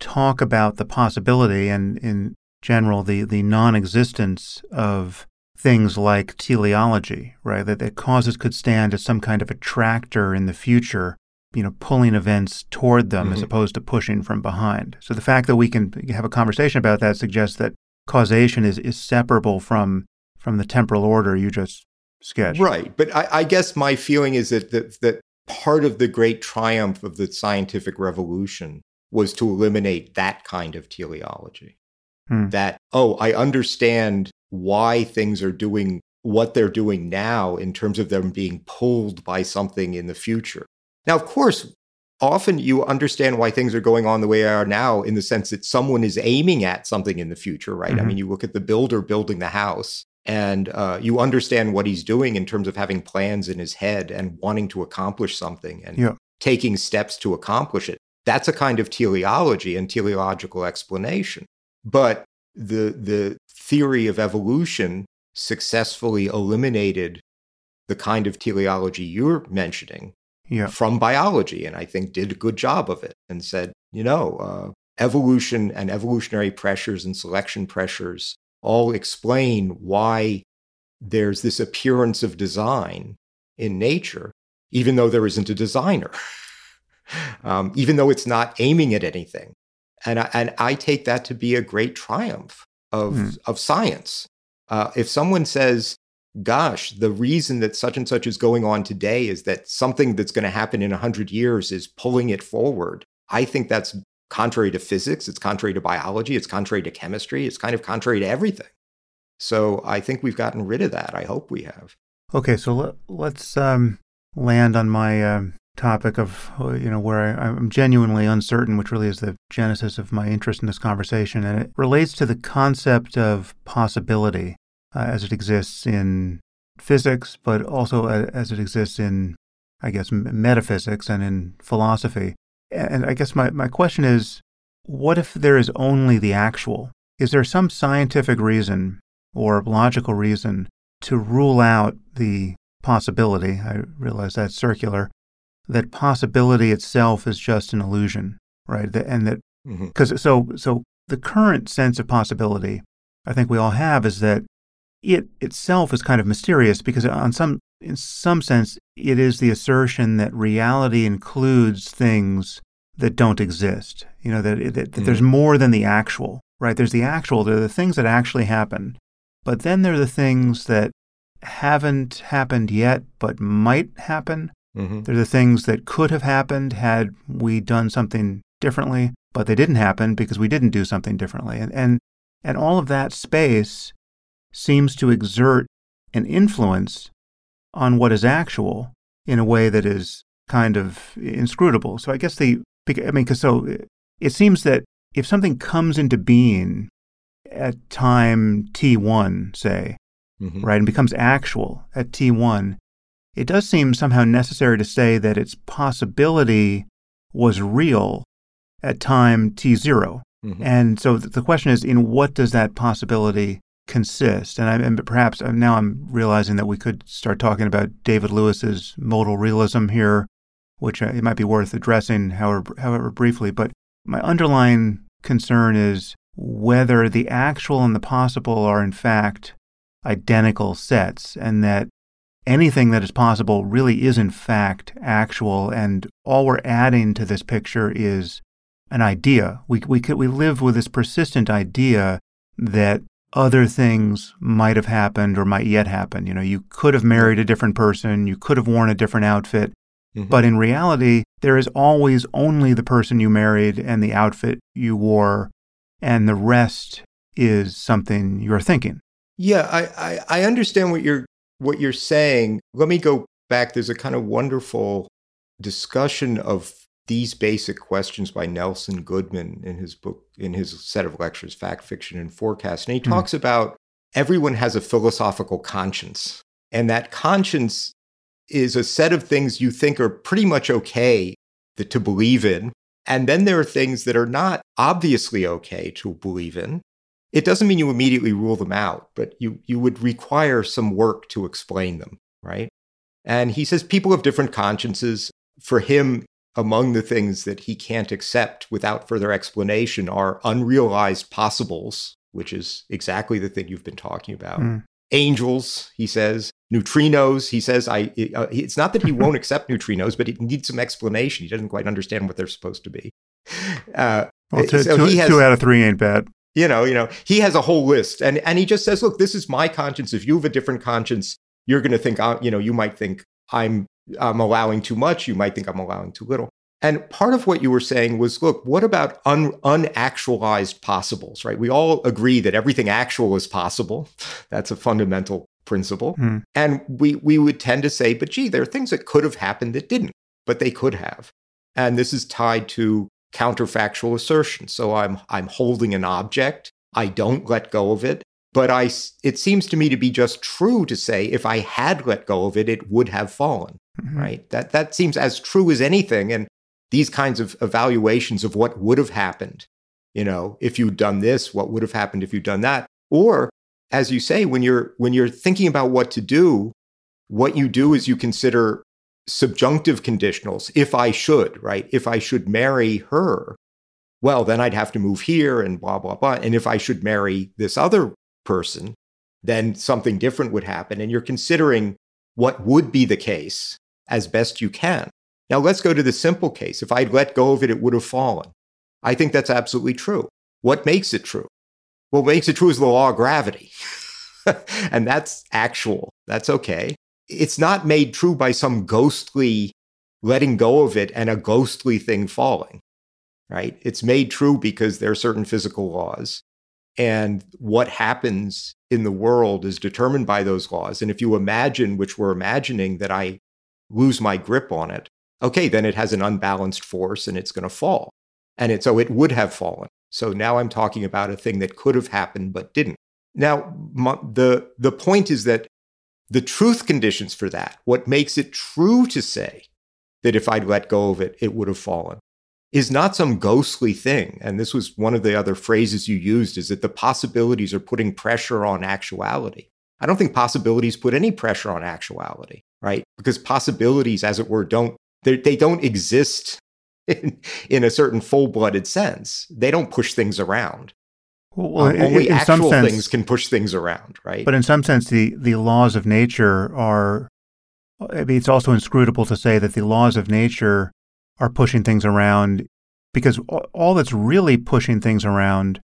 talk about the possibility and, in general, the, the non existence of things like teleology, right? That, that causes could stand as some kind of attractor in the future, you know, pulling events toward them mm-hmm. as opposed to pushing from behind. So the fact that we can have a conversation about that suggests that causation is, is separable from from the temporal order you just sketched. Right. But I, I guess my feeling is that, that that part of the great triumph of the scientific revolution was to eliminate that kind of teleology. Hmm. That, oh, I understand why things are doing what they're doing now in terms of them being pulled by something in the future. Now, of course, often you understand why things are going on the way they are now in the sense that someone is aiming at something in the future, right? Mm-hmm. I mean, you look at the builder building the house and uh, you understand what he's doing in terms of having plans in his head and wanting to accomplish something and yeah. taking steps to accomplish it. That's a kind of teleology and teleological explanation. But the the theory of evolution successfully eliminated the kind of teleology you're mentioning yeah. from biology, and I think did a good job of it, and said, you know, uh, evolution and evolutionary pressures and selection pressures all explain why there's this appearance of design in nature, even though there isn't a designer, um, even though it's not aiming at anything. And I, and I take that to be a great triumph of, mm. of science. Uh, if someone says, gosh, the reason that such and such is going on today is that something that's going to happen in 100 years is pulling it forward, I think that's contrary to physics, it's contrary to biology, it's contrary to chemistry, it's kind of contrary to everything. So I think we've gotten rid of that. I hope we have. Okay, so let, us um, land on my um, topic of uh, you know where I, am genuinely uncertain, which really is the genesis of my interest in this conversation, and it relates to the concept of possibility uh, as it exists in physics, but also as it exists in, I guess, metaphysics and in philosophy. And I guess my, my question is what if there is only the actual? Is there some scientific reason or logical reason to rule out the possibility? I realize that's circular, that possibility itself is just an illusion, right? And that because mm-hmm. so so the current sense of possibility I think we all have is that it itself is kind of mysterious because on some in some sense it is the assertion that reality includes things that don't exist. You know that, that, that mm-hmm. there's more than the actual, right? There's the actual. There are the things that actually happen, but then there are the things that haven't happened yet but might happen. Mm-hmm. They're the things that could have happened had we done something differently, but they didn't happen because we didn't do something differently. And and and all of that space seems to exert an influence on what is actual in a way that is kind of inscrutable. So I guess the I mean, because so it seems that if something comes into being at time t1, say, mm-hmm. right, and becomes actual at t1, it does seem somehow necessary to say that its possibility was real at time t0. Mm-hmm. And so the question is, in what does that possibility consist? And, I, and perhaps uh, now I'm realizing that we could start talking about David Lewis's modal realism here, which uh, it might be worth addressing, however, however briefly. But my underlying concern is whether the actual and the possible are in fact identical sets, and that anything that is possible really is in fact actual, and all we're adding to this picture is an idea. We, we, could, we live with this persistent idea that other things might have happened or might yet happen. You know, you could have married a different person, you could have worn a different outfit, mm-hmm. but in reality, there is always only the person you married and the outfit you wore, and the rest is something you're thinking. Yeah, I, I, I understand what you're what you're saying. Let me go back. There's a kind of wonderful discussion of these basic questions by Nelson Goodman in his book, in his set of lectures, Fact, Fiction, and Forecast. And he mm. talks about everyone has a philosophical conscience. And that conscience is a set of things you think are pretty much okay to believe in. And then there are things that are not obviously okay to believe in. It doesn't mean you immediately rule them out, but you, you would require some work to explain them, right? And he says people have different consciences. For him, among the things that he can't accept without further explanation are unrealized possibles, which is exactly the thing you've been talking about. Mm. Angels, he says, neutrinos. He says, I. Uh, it's not that he won't accept neutrinos, but he needs some explanation. He doesn't quite understand what they're supposed to be. Uh, well, two, so two, has, two out of three ain't bad. You know, you know, he has a whole list, and and he just says, look, this is my conscience. If you have a different conscience, you're going to think, uh, you know, you might think I'm I'm allowing too much. You might think I'm allowing too little. And part of what you were saying was look, what about un- unactualized possibles, right? We all agree that everything actual is possible. That's a fundamental principle. Mm. And we, we would tend to say, but gee, there are things that could have happened that didn't, but they could have. And this is tied to counterfactual assertion. So I'm, I'm holding an object, I don't let go of it. But I, it seems to me to be just true to say if I had let go of it, it would have fallen mm-hmm. right? That that seems as true as anything. And these kinds of evaluations of what would have happened, you know, if you'd done this, what would have happened if you'd done that, or as you say, when you're when you're thinking about what to do, what you do is you consider subjunctive conditionals. If I should, right? If I should marry her, well, then I'd have to move here and blah blah blah. And if I should marry this other person, then something different would happen. And you're considering what would be the case as best you can. Now, let's go to the simple case. If I'd let go of it, it would have fallen. I think that's absolutely true. What makes it true? What makes it true is the law of gravity. and that's actual. That's okay. It's not made true by some ghostly letting go of it and a ghostly thing falling, right? It's made true because there are certain physical laws. And what happens in the world is determined by those laws. And if you imagine, which we're imagining, that I lose my grip on it, okay, then it has an unbalanced force and it's going to fall. And it, so it would have fallen. So now I'm talking about a thing that could have happened but didn't. Now, my, the, the point is that the truth conditions for that, what makes it true to say that if I'd let go of it, it would have fallen, is not some ghostly thing. And this was one of the other phrases you used is that the possibilities are putting pressure on actuality. I don't think possibilities put any pressure on actuality, right? Because possibilities, as it were, don't they don't exist in, in a certain full-blooded sense. They don't push things around. Well, um, only in actual sense, things can push things around, right? But in some sense, the the laws of nature are. I mean, it's also inscrutable to say that the laws of nature are pushing things around because all that's really pushing things around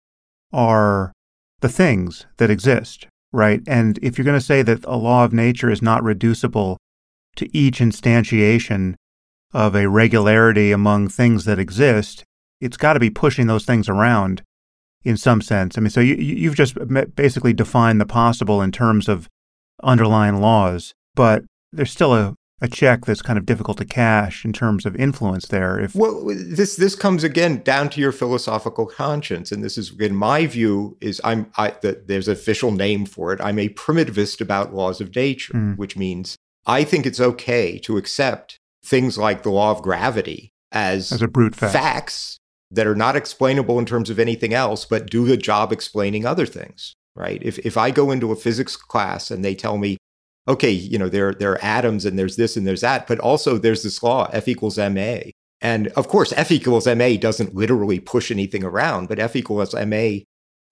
are the things that exist, right? And if you're going to say that a law of nature is not reducible to each instantiation of a regularity among things that exist, it's got to be pushing those things around in some sense. I mean, so you, you've just basically defined the possible in terms of underlying laws, but there's still a, a check that's kind of difficult to cash in terms of influence there. If well, this this comes again down to your philosophical conscience, and this is in my view is I'm I the, there's an official name for it. I'm a primitivist about laws of nature, mm. which means I think it's okay to accept things like the law of gravity as, as a brute fact. facts that are not explainable in terms of anything else, but do the job explaining other things, right? If, if I go into a physics class and they tell me, okay, you know, there, there are atoms and there's this and there's that, but also there's this law, F equals ma. And of course, F equals ma doesn't literally push anything around, but F equals ma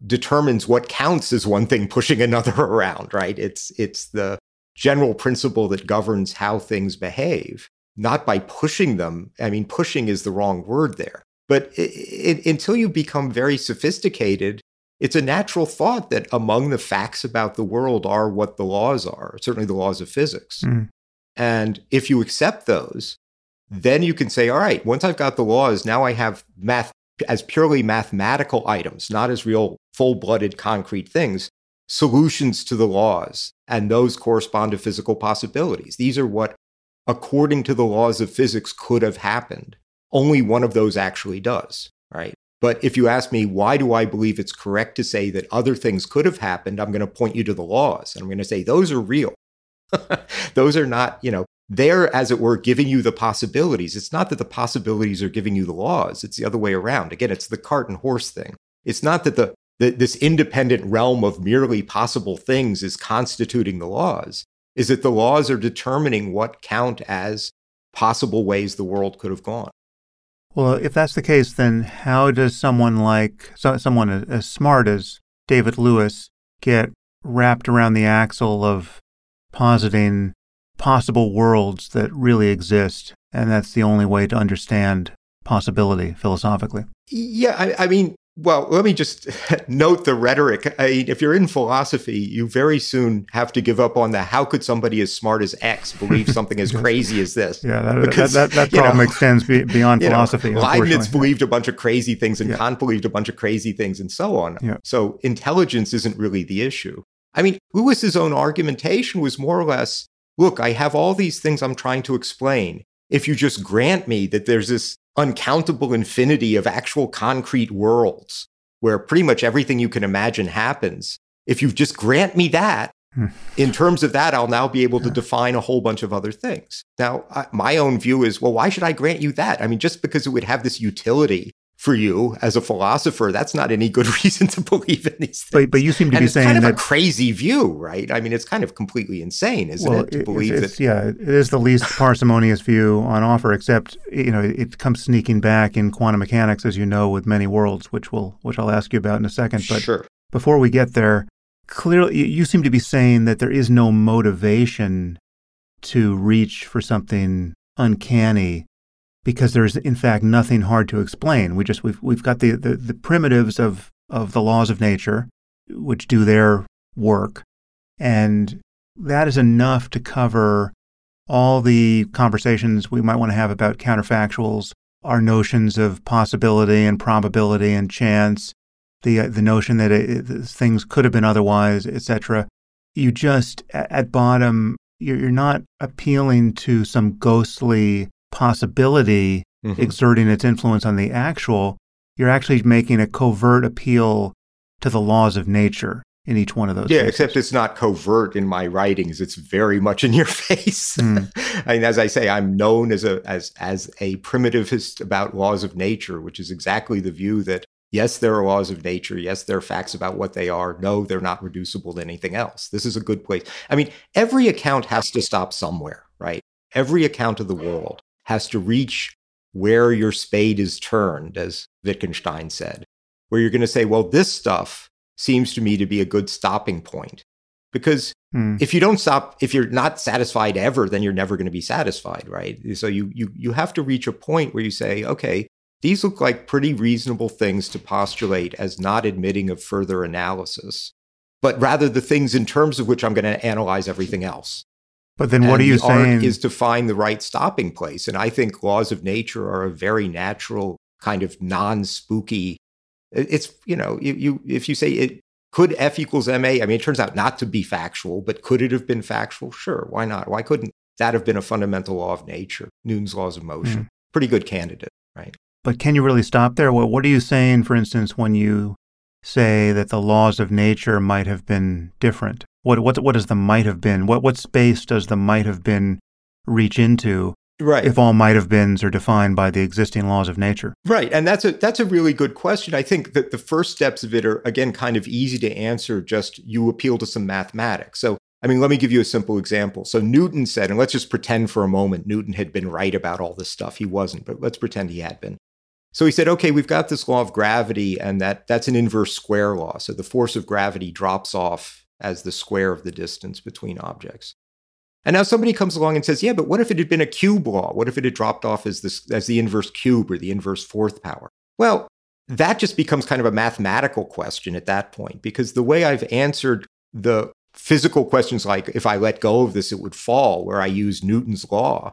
determines what counts as one thing pushing another around, right? It's, it's the general principle that governs how things behave not by pushing them. I mean, pushing is the wrong word there. But it, it, until you become very sophisticated, it's a natural thought that among the facts about the world are what the laws are, certainly the laws of physics. Mm. And if you accept those, then you can say, all right, once I've got the laws, now I have math as purely mathematical items, not as real full blooded concrete things, solutions to the laws. And those correspond to physical possibilities. These are what according to the laws of physics, could have happened. Only one of those actually does, right? But if you ask me, why do I believe it's correct to say that other things could have happened? I'm going to point you to the laws and I'm going to say those are real. those are not, you know, they're, as it were, giving you the possibilities. It's not that the possibilities are giving you the laws, it's the other way around. Again, it's the cart and horse thing. It's not that the, the this independent realm of merely possible things is constituting the laws is that the laws are determining what count as possible ways the world could have gone. Well, if that's the case, then how does someone like so, someone as smart as David Lewis get wrapped around the axle of positing possible worlds that really exist, and that's the only way to understand possibility philosophically? Yeah, I, I mean, well, let me just note the rhetoric. I mean, if you're in philosophy, you very soon have to give up on the how could somebody as smart as X believe something as crazy as this? Yeah, that, because, that, that, that problem know, extends beyond philosophy. Know, Leibniz believed a bunch of crazy things and yeah. Kant believed a bunch of crazy things and so on. Yeah. So intelligence isn't really the issue. I mean, Lewis's own argumentation was more or less look, I have all these things I'm trying to explain. If you just grant me that there's this uncountable infinity of actual concrete worlds where pretty much everything you can imagine happens. If you just grant me that, hmm. in terms of that, I'll now be able to define a whole bunch of other things. Now, I, my own view is well, why should I grant you that? I mean, just because it would have this utility for you as a philosopher, that's not any good reason to believe in these things. But, but you seem to and be saying kind of that, a crazy view, right? I mean, it's kind of completely insane, isn't well, it, to believe that? Yeah, it is the least parsimonious view on offer. Except, you know, it comes sneaking back in quantum mechanics, as you know, with many worlds, which will which I'll ask you about in a second. But sure. before we get there, clearly, you seem to be saying that there is no motivation to reach for something uncanny because there's in fact nothing hard to explain. We just we've we've got the, the, the primitives of of the laws of nature, which do their work, and that is enough to cover all the conversations we might want to have about counterfactuals, our notions of possibility and probability and chance, the uh, the notion that it, things could have been otherwise, etc. You just at bottom you're not appealing to some ghostly possibility mm-hmm. exerting its influence on the actual, you're actually making a covert appeal to the laws of nature. in each one of those. Yeah, cases. except it's not covert in my writings. It's very much in your face. Mm. I mean, as I say, I'm known as a as as a primitivist about laws of nature, which is exactly the view that yes, there are laws of nature. Yes, there are facts about what they are. No, they're not reducible to anything else. This is a good place. I mean, every account has to stop somewhere, right? Every account of the world has to reach where your spade is turned, as Wittgenstein said, where you're going to say, well, this stuff seems to me to be a good stopping point. Because hmm. if you don't stop, if you're not satisfied ever, then you're never going to be satisfied, right? So you, you, you have to reach a point where you say, okay, these look like pretty reasonable things to postulate as not admitting of further analysis, but rather the things in terms of which I'm going to analyze everything else. But then what and are you the saying? Is to find the right stopping place. And I think laws of nature are a very natural kind of non-spooky. It's, you know, you, you if you say it could F equals MA, I mean, it turns out not to be factual, but could it have been factual? Sure. Why not? Why couldn't that have been a fundamental law of nature? Newton's laws of motion. Mm. Pretty good candidate, right? But can you really stop there? Well, what are you saying, for instance, when you say that the laws of nature might have been different? What what what does the might have been? What what space does the might have been reach into? Right. If all might have beens are defined by the existing laws of nature. Right. And that's a that's a really good question. I think that the first steps of it are again kind of easy to answer just you appeal to some mathematics. So I mean, let me give you a simple example. So Newton said, and let's just pretend for a moment Newton had been right about all this stuff. He wasn't, but let's pretend he had been. So he said, okay, we've got this law of gravity, and that that's an inverse square law. So the force of gravity drops off as the square of the distance between objects. And now somebody comes along and says, yeah, but what if it had been a cube law? What if it had dropped off as, this, as the inverse cube or the inverse fourth power? Well, that just becomes kind of a mathematical question at that point, because the way I've answered the physical questions like if I let go of this, it would fall, where I use Newton's law,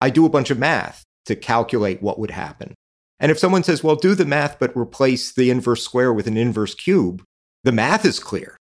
I do a bunch of math to calculate what would happen. And if someone says, well, do the math, but replace the inverse square with an inverse cube, the math is clear.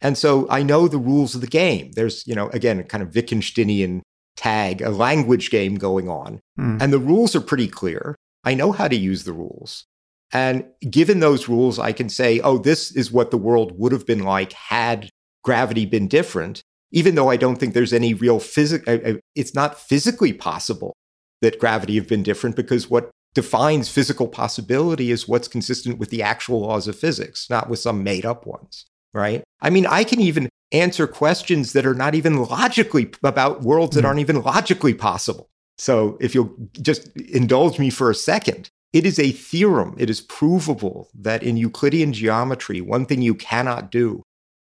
And so I know the rules of the game. There's, you know, again, kind of Wittgensteinian tag, a language game going on. Mm. And the rules are pretty clear. I know how to use the rules. And given those rules, I can say, oh, this is what the world would have been like had gravity been different, even though I don't think there's any real physical, uh, uh, it's not physically possible that gravity have been different because what defines physical possibility is what's consistent with the actual laws of physics, not with some made up ones right? I mean, I can even answer questions that are not even logically about worlds that hmm. aren't even logically possible. So if you'll just indulge me for a second, it is a theorem. It is provable that in Euclidean geometry, one thing you cannot do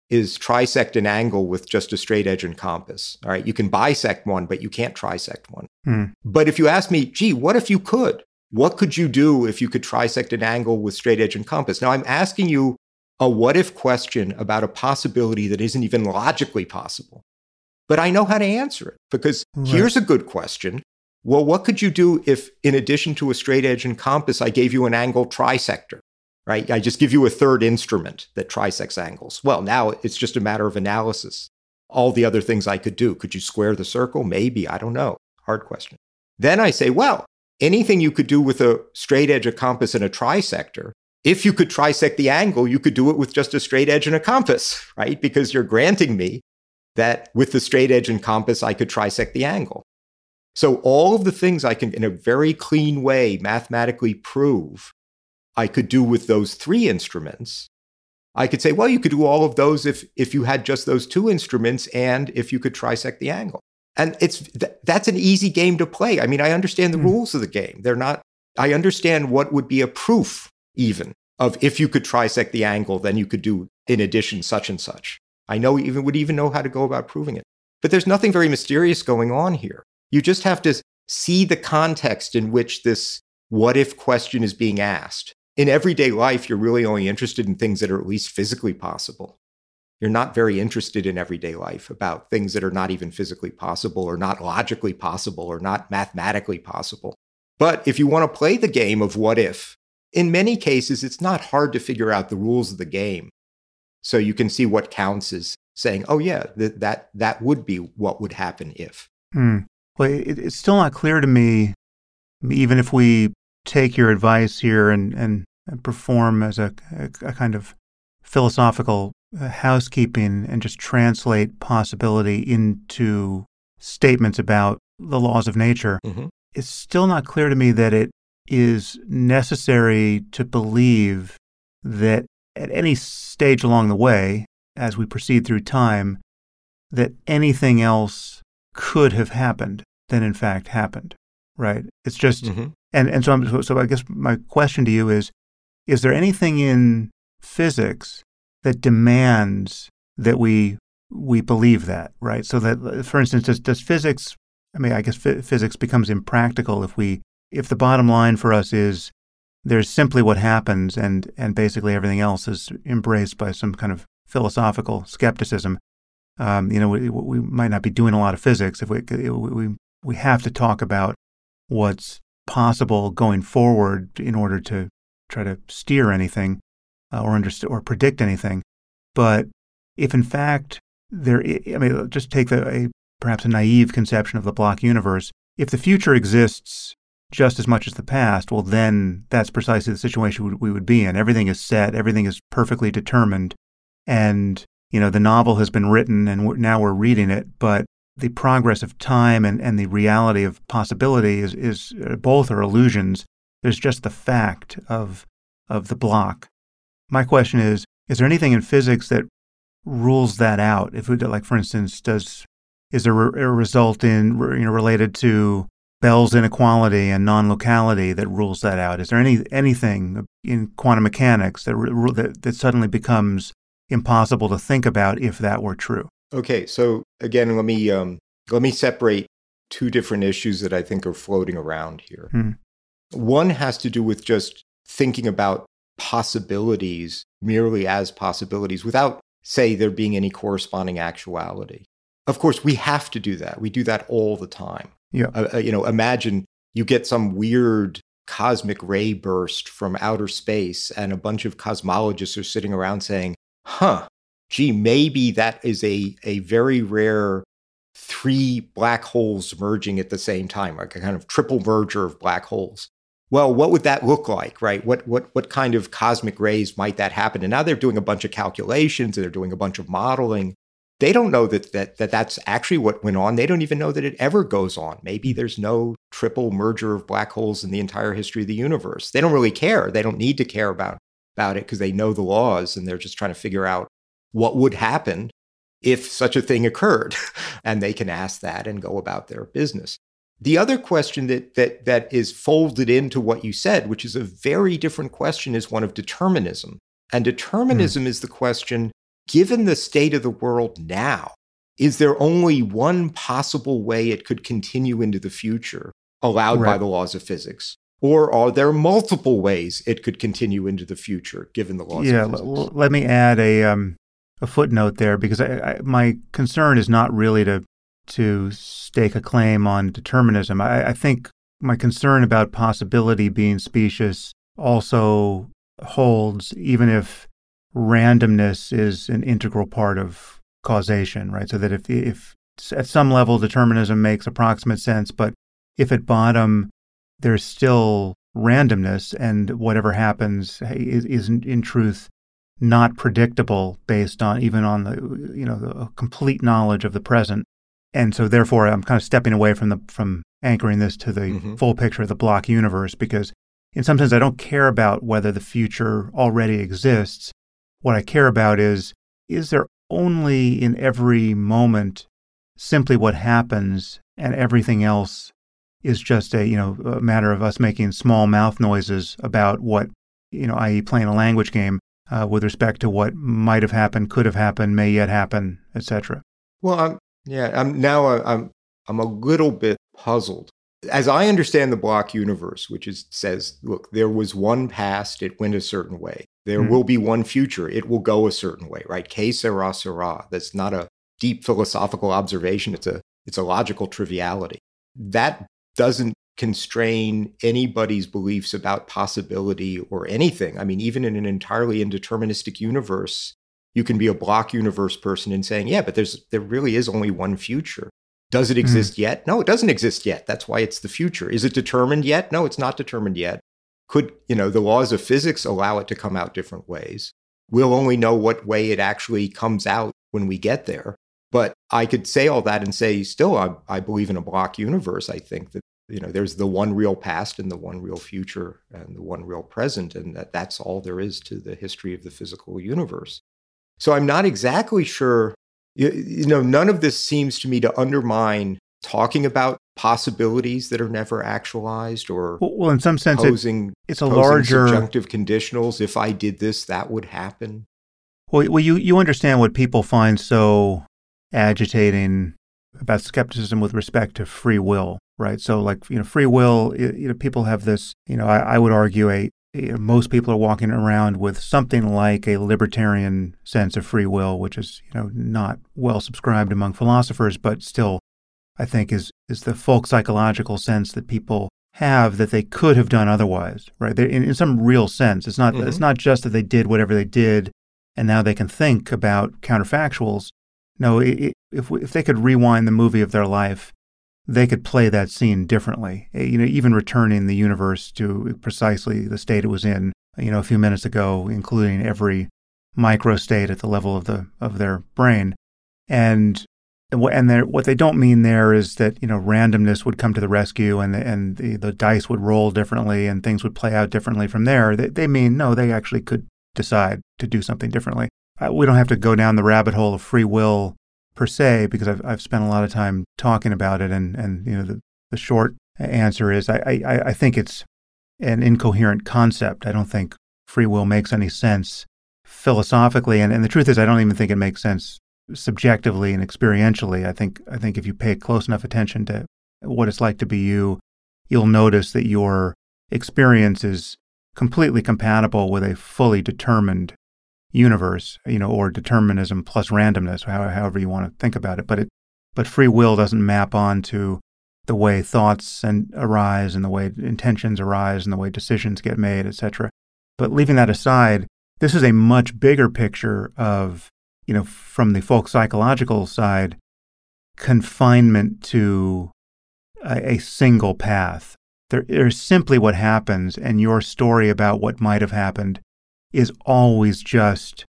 is trisect an angle with just a straight edge and compass. All right. You can bisect one, but you can't trisect one. Hmm. But if you ask me, gee, what if you could? What could you do if you could trisect an angle with straight edge and compass? Now, I'm asking you a what if question about a possibility that isn't even logically possible. But I know how to answer it because right. here's a good question. Well, what could you do if, in addition to a straight edge and compass, I gave you an angle trisector, right? I just give you a third instrument that trisects angles. Well, now it's just a matter of analysis. All the other things I could do. Could you square the circle? Maybe. I don't know. Hard question. Then I say, well, anything you could do with a straight edge, a compass, and a trisector, if you could trisect the angle, you could do it with just a straight edge and a compass, right? Because you're granting me that with the straight edge and compass, I could trisect the angle. So all of the things I can, in a very clean way, mathematically prove I could do with those three instruments. I could say, well, you could do all of those if, if you had just those two instruments and if you could trisect the angle. And it's, th- that's an easy game to play. I mean, I understand the mm. rules of the game. They're not, I understand what would be a proof even of if you could trisect the angle, then you could do in addition such and such. I know even would even know how to go about proving it. But there's nothing very mysterious going on here. You just have to see the context in which this what if question is being asked. In everyday life, you're really only interested in things that are at least physically possible. You're not very interested in everyday life about things that are not even physically possible or not logically possible or not mathematically possible. But if you want to play the game of what if, in many cases, it's not hard to figure out the rules of the game. So you can see what counts as saying, oh, yeah, th- that, that would be what would happen if. Hmm. Well, it, it's still not clear to me, even if we take your advice here and, and, and perform as a, a, a kind of philosophical uh, housekeeping and just translate possibility into statements about the laws of nature, Mm-hmm. it's still not clear to me that it is necessary to believe that at any stage along the way, as we proceed through time, that anything else could have happened than in fact happened. Right? It's just, Mm-hmm. and and so I'm, so, so I guess my question to you is: Is there anything in physics that demands that we we believe that? Right? So that, for instance, does does physics? I mean, I guess phy- physics becomes impractical if we if the bottom line for us is there's simply what happens and and basically everything else is embraced by some kind of philosophical skepticism. Um, you know, we, we might not be doing a lot of physics if we we we have to talk about what's possible going forward in order to try to steer anything uh, or understand or predict anything. But if in fact there, I mean, just take the, a perhaps a naive conception of the block universe. If the future exists just as much as the past, well, then that's precisely the situation we would be in. Everything is set, everything is perfectly determined, and you know the novel has been written, and we're, now we're reading it. But the progress of time and, and the reality of possibility is, is uh, both are illusions. There's just the fact of of the block. My question is: Is there anything in physics that rules that out? If we, like, for instance, does is there a result in you know related to Bell's inequality and non-locality that rules that out? Is there any anything in quantum mechanics that that, that suddenly becomes impossible to think about if that were true? Okay, so again, let me um, let me separate two different issues that I think are floating around here. Hmm. One has to do with just thinking about possibilities merely as possibilities without, say, there being any corresponding actuality. Of course, we have to do that. We do that all the time. Yeah. Uh, you know, imagine you get some weird cosmic ray burst from outer space, and a bunch of cosmologists are sitting around saying, "Huh, gee, maybe that is a a very rare." Three black holes merging at the same time, like a kind of triple merger of black holes well, what would that look like, right? What what what kind of cosmic rays might that happen? And now they're doing a bunch of calculations and they're doing a bunch of modeling. They don't know that that, that that's actually what went on. They don't even know that it ever goes on. Maybe there's no triple merger of black holes in the entire history of the universe. They don't really care. They don't need to care about about it because they know the laws and they're just trying to figure out what would happen if such a thing occurred. and they can ask that and go about their business. The other question that, that, that is folded into what you said, which is a very different question, is one of determinism. And determinism mm. is the question given the state of the world now, is there only one possible way it could continue into the future allowed right. by the laws of physics? Or are there multiple ways it could continue into the future given the laws yeah, of physics? L- let me add a, um, a footnote there because I, I, my concern is not really to to stake a claim on determinism. I, I, think my concern about possibility being specious also holds, even if randomness is an integral part of causation, right? So that if, if at some level determinism makes approximate sense, but if at bottom there's still randomness and whatever happens is, is in, truth not predictable based on even on the you know the complete knowledge of the present and so therefore I'm kind of stepping away from the from anchoring this to the mm-hmm. full picture of the block universe because in some sense I don't care about whether the future already exists. What I care about is is there only in every moment simply what happens and everything else is just a you know a matter of us making small mouth noises about what you know i.e. playing a language game uh, with respect to what might have happened, could have happened, may yet happen, etc. Well, I'm yeah, I'm now I'm I'm a little bit puzzled. As I understand the block universe, which is says, look, there was one past, it went a certain way. There mm-hmm. will be one future, it will go a certain way, right? Que sera sera. That's not a deep philosophical observation. It's a it's a logical triviality. That doesn't constrain anybody's beliefs about possibility or anything. I mean, even in an entirely indeterministic universe, you can be a block universe person and saying, yeah, but there's there really is only one future. Does it exist mm. yet? No, it doesn't exist yet. That's why it's the future. Is it determined yet? No, it's not determined yet. Could, you know, the laws of physics allow it to come out different ways? we'll only know what way it actually comes out when we get there. But I could say all that and say, still, I, I believe in a block universe. I think that you know there's the one real past and the one real future and the one real present, and that that's all there is to the history of the physical universe. So I'm not exactly sure. You, you know, none of this seems to me to undermine talking about possibilities that are never actualized or well, in some sense posing, it, it's a larger subjunctive conditionals. If i did this that would happen. Well, well you, you understand what people find so agitating about skepticism with respect to free will right? So like you know free will you know people have this you know i, I would argue a you know, most people are walking around with something like a libertarian sense of free will, which is you know not well subscribed among philosophers, but still I think is is the folk psychological sense that people have that they could have done otherwise, right? In, in, some real sense, it's not mm-hmm. it's not just that they did whatever they did, and now they can think about counterfactuals. No, it, if if they could rewind the movie of their life, they could play that scene differently. Eh, you know, even returning the universe to precisely the state it was in, you know, a few minutes ago, including every micro state at the level of the of their brain, and and what they don't mean there is that you know randomness would come to the rescue and the, and the, the dice would roll differently and things would play out differently from there. They, they mean no, they actually could decide to do something differently. Uh, we don't have to go down the rabbit hole of free will per se because I've I've spent a lot of time talking about it and and you know the the short answer is I I, I think it's an incoherent concept. I don't think free will makes any sense philosophically and, and the truth is I don't even think it makes sense subjectively and experientially, I think I think if you pay close enough attention to what it's like to be you, you'll notice that your experience is completely compatible with a fully determined universe, you know, or determinism plus randomness, however you want to think about it. But it, but free will doesn't map onto the way thoughts and arise and the way intentions arise and the way decisions get made, etc. But leaving that aside, this is a much bigger picture of you know, from the folk psychological side, confinement to a, a single path. There is simply what happens, and your story about what might have happened is always just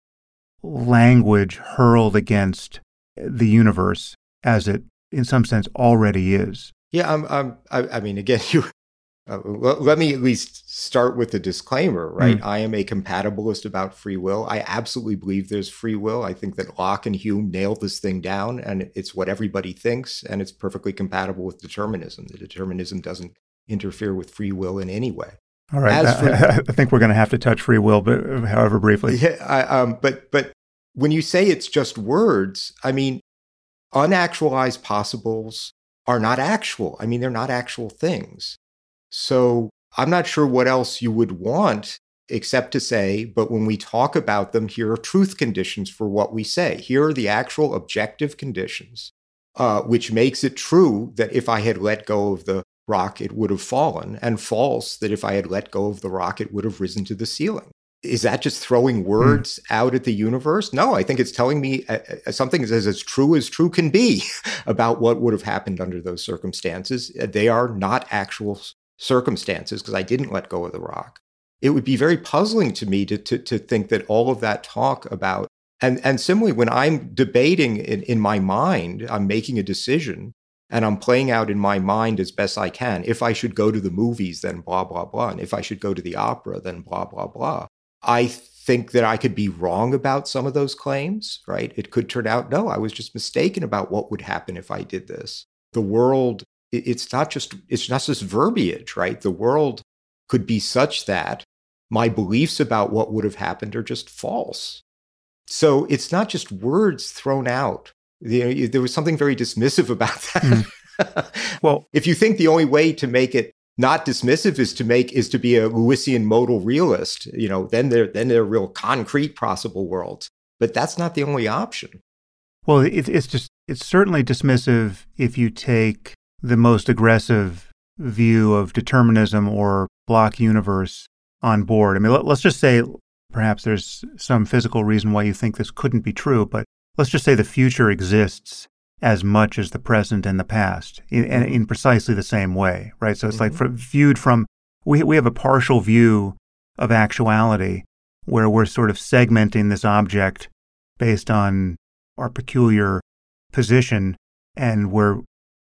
language hurled against the universe as it, in some sense, already is. Yeah, I'm, I'm, I, I mean, again, you uh, let me at least start with the disclaimer, right? Mm. I am a compatibilist about free will. I absolutely believe there's free will. I think that Locke and Hume nailed this thing down, and it's what everybody thinks, and it's perfectly compatible with determinism. The determinism doesn't interfere with free will in any way. All right, I, for, I, think we're going to have to touch free will, but however briefly. Yeah, I, um, but but when you say it's just words, I mean, unactualized possibles are not actual. I mean, they're not actual things. So I'm not sure what else you would want except to say, but when we talk about them, here are truth conditions for what we say. Here are the actual objective conditions, uh, which makes it true that if I had let go of the rock, it would have fallen, and false that if I had let go of the rock, it would have risen to the ceiling. Is that just throwing hmm. words mm. out at the universe? No, I think it's telling me uh, uh something as, as true as true can be about what would have happened under those circumstances. They are not actual circumstances because I didn't let go of the rock. It would be very puzzling to me to, to, to think that all of that talk about, and, and similarly, when I'm debating in, in my mind, I'm making a decision and I'm playing out in my mind as best I can. If I should go to the movies, then blah, blah, blah. And if I should go to the opera, then blah, blah, blah. I think that I could be wrong about some of those claims, right? It could turn out, no, I was just mistaken about what would happen if I did this. The world it's not just it's not just verbiage, right? The world could be such that my beliefs about what would have happened are just false. So it's not just words thrown out. There was something very dismissive about that. Mm. well, if you think the only way to make it not dismissive is to make is to be a Lewisian modal realist, you know, then they're then they're real concrete possible worlds. But that's not the only option. Well, it, it's just it's certainly dismissive if you take the most aggressive view of determinism or block universe on board. I mean, let, us just say perhaps there's some physical reason why you think this couldn't be true, but let's just say the future exists as much as the present and the past in, in precisely the same way, right? So it's mm-hmm. like for, viewed from, we, we have a partial view of actuality, where we're sort of segmenting this object based on our peculiar position, and where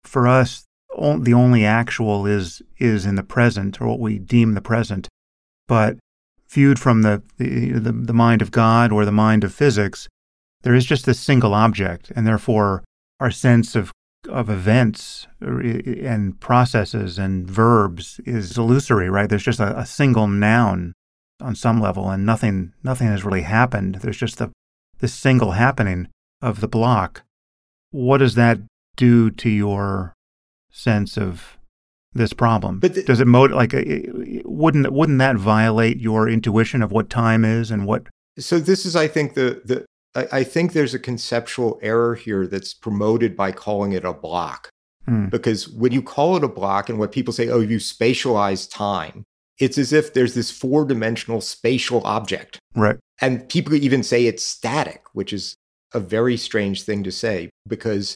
for us the only actual is is in the present or what we deem the present, but viewed from the, the, the mind of God or the mind of physics, there is just this single object, and therefore our sense of of events er, and processes and verbs is illusory, right? There's just a, a, single noun on some level, and nothing nothing has really happened. There's just the this single happening of the block. What does that do to your sense of this problem? But does it motivate? Like, wouldn't wouldn't that violate your intuition of what time is and what? So this is, I think, the the I, think there's a conceptual error here that's promoted by calling it a block. Hmm. Because when you call it a block and what people say, oh, you spatialize time, it's as if there's this four dimensional spatial object. Right. And people even say it's static, which is a very strange thing to say because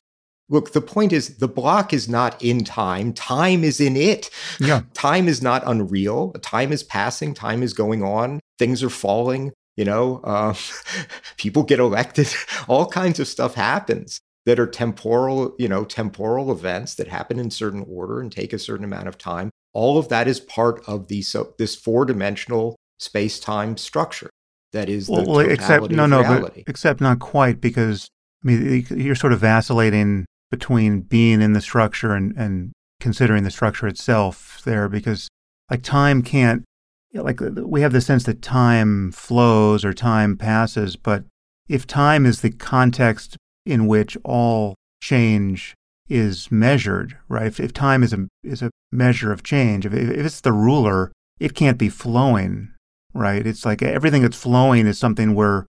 look, the point is the block is not in time, time is in it. Yeah. time is not unreal. Time is passing, time is going on, things are falling you know uh, people get elected all kinds of stuff happens that are temporal you know temporal events that happen in certain order and take a certain amount of time all of that is part of the so this four dimensional space time structure that is the well, except no no except not quite because i mean you're sort of vacillating between being in the structure and and considering the structure itself there because like time can't like we have the sense that time flows or time passes, but if time is the context in which all change is measured, right? If, if time is a is a measure of change, if, if it's the ruler, it can't be flowing, right? It's like everything that's flowing is something we're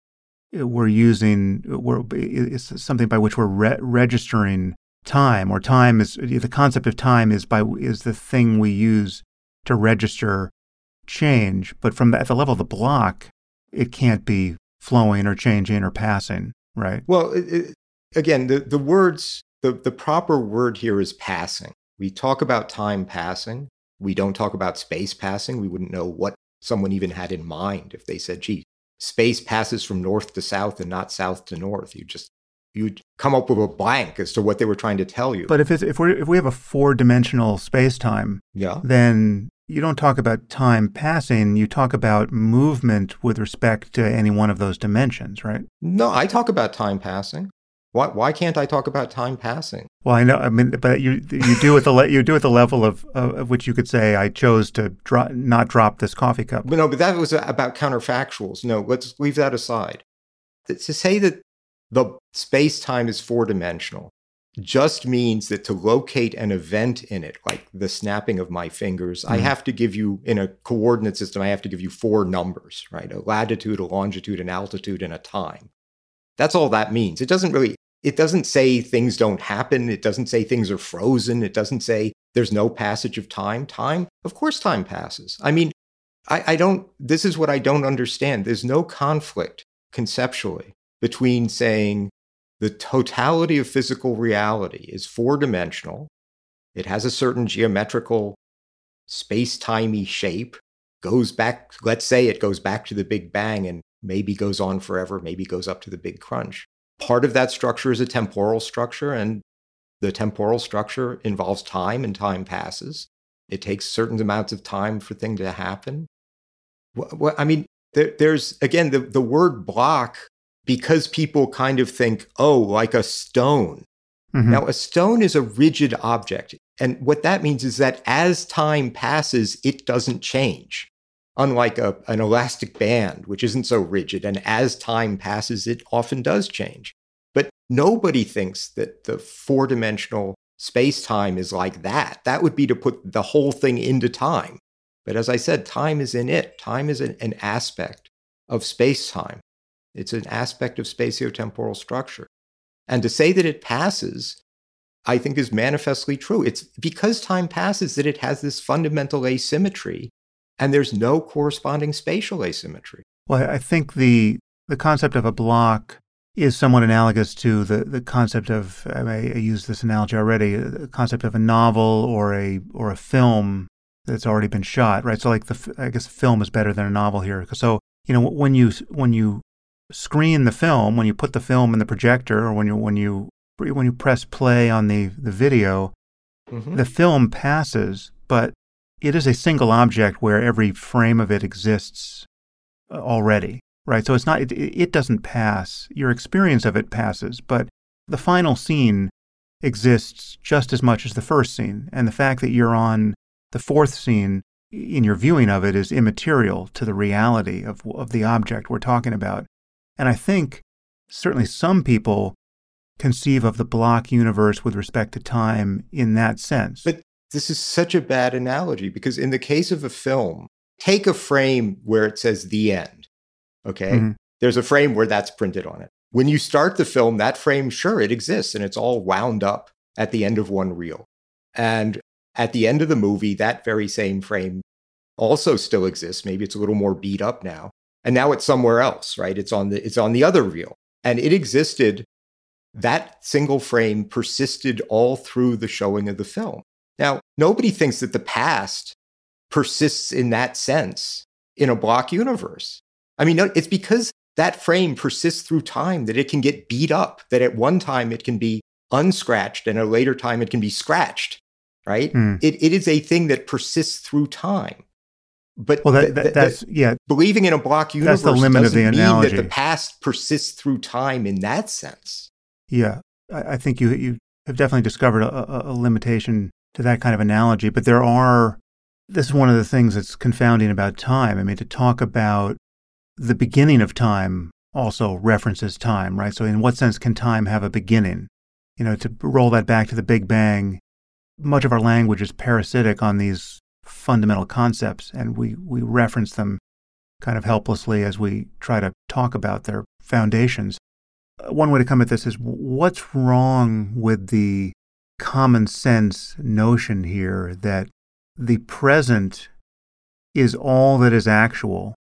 we're using, we're, it's something by which we're re- registering time, or time is the concept of time is by is the thing we use to register change, but from the, at the level of the block, it can't be flowing or changing or passing, right? Well, it, it, again, the, the words, the, the proper word here is passing. We talk about time passing. We don't talk about space passing. We wouldn't know what someone even had in mind if they said, gee, space passes from north to south and not south to north. You just you'd come up with a blank as to what they were trying to tell you. But if it's, if we if we have a four dimensional space time, yeah, then you don't talk about time passing, you talk about movement with respect to any one of those dimensions, right? No, I talk about time passing. Why, why can't I talk about time passing? Well, I know, I mean, but you you do at the le- you do at the level of, of which you could say I chose to dro- not drop this coffee cup. But no, but that was about counterfactuals. No, let's leave that aside. To say that the space time is four dimensional just means that to locate an event in it, like the snapping of my fingers, mm-hmm. I have to give you, in a coordinate system, I have to give you four numbers, right? A latitude, a longitude, an altitude, and a time. That's all that means. It doesn't really, it doesn't say things don't happen. It doesn't say things are frozen. It doesn't say there's no passage of time. Time, of course, time passes. I mean, I, I don't, this is what I don't understand. There's no conflict conceptually between saying the totality of physical reality is four dimensional. It has a certain geometrical, space timey shape, goes back, let's say it goes back to the Big Bang and maybe goes on forever, maybe goes up to the Big Crunch. Part of that structure is a temporal structure, and the temporal structure involves time, and time passes. It takes certain amounts of time for things to happen. Well, I mean, there, there's again the, the word block because people kind of think, oh, like a stone. Mm-hmm. Now, a stone is a rigid object. And what that means is that as time passes, it doesn't change. Unlike a, an elastic band, which isn't so rigid. And as time passes, it often does change. But nobody thinks that the four dimensional space time is like that. That would be to put the whole thing into time. But as I said, time is in it. Time is an, an aspect of space time. It's an aspect of spatiotemporal structure. And to say that it passes, I think is manifestly true. It's because time passes that it has this fundamental asymmetry, and there's no corresponding spatial asymmetry. Well, I think the the concept of a block is somewhat analogous to the, the concept of I, may, I used this analogy already the concept of a novel or a or a film that's already been shot right so like the I guess film is better than a novel here so you know, when you when you screen the film, when you put the film in the projector, or when you when you when you press play on the the video, mm-hmm. the film passes, but it is a single object where every frame of it exists uh, already, right? So it's not it, it doesn't pass. Your experience of it passes, but the final scene exists just as much as the first scene, and the fact that you're on the fourth scene in your viewing of it is immaterial to the reality of of the object we're talking about. And I think certainly some people conceive of the block universe with respect to time in that sense. But this is such a bad analogy because in the case of a film, take a frame where it says the end. Okay. Mm-hmm. There's a frame where that's printed on it. When you start the film, that frame, sure, it exists and it's all wound up at the end of one reel. And at the end of the movie, that very same frame also still exists. Maybe it's a little more beat up now. And now it's somewhere else, right? It's on the it's on the other reel. And it existed that single frame persisted all through the showing of the film. Now, nobody thinks that the past persists in that sense in a block universe. I mean, it's because that frame persists through time that it can get beat up, that at one time it can be unscratched and at a later time it can be scratched, right? Mm. It, it is a thing that persists through time. But well, that, that, that's yeah. Believing in a block universe that's the limit doesn't of the analogy. mean that the past persists through time in that sense. Yeah, I, I think you you have definitely discovered a, a, limitation to that kind of analogy. But there are. This is one of the things that's confounding about time. I mean, to talk about the beginning of time also references time, right? So, in what sense can time have a beginning? You know, to roll that back to the Big Bang, much of our language is parasitic on these fundamental concepts, and we, we reference them kind of helplessly as we try to talk about their foundations uh, one way to come at this is what's wrong with the common sense notion here that the present is all that is actual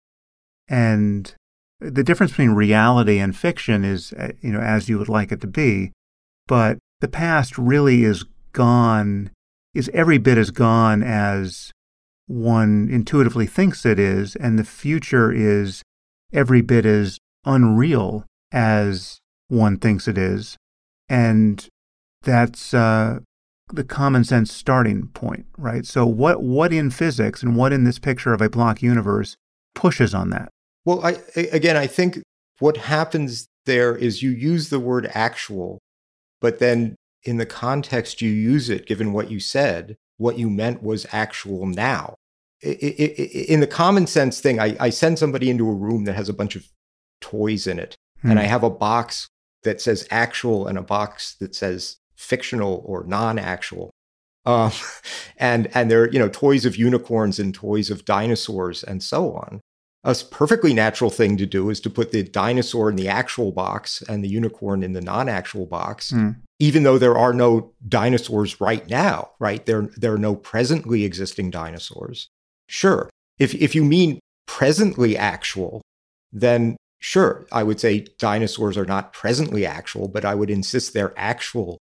and the difference between reality and fiction is uh, you know as you would like it to be but the past really is gone is every bit as gone as one intuitively thinks it is and the future is every bit as unreal as one thinks it is. And that's uh, the common sense starting point, right? So, what, what in physics and what in this picture of a block universe pushes on that? Well, I, again, I think what happens there is you use the word actual, but then in the context you use it, given what you said, what you meant was actual now. In the common sense thing, I, I send somebody into a room that has a bunch of toys in it, hmm. and I have a box that says actual and a box that says fictional or non-actual. Um, and and they're you know toys of unicorns and toys of dinosaurs and so on. A perfectly natural thing to do is to put the dinosaur in the actual box and the unicorn in the non-actual box, mm. even though there are no dinosaurs right now. Right there, there are no presently existing dinosaurs. Sure, if if you mean presently actual, then Sure, I would say dinosaurs are not presently actual, but I would insist they're actual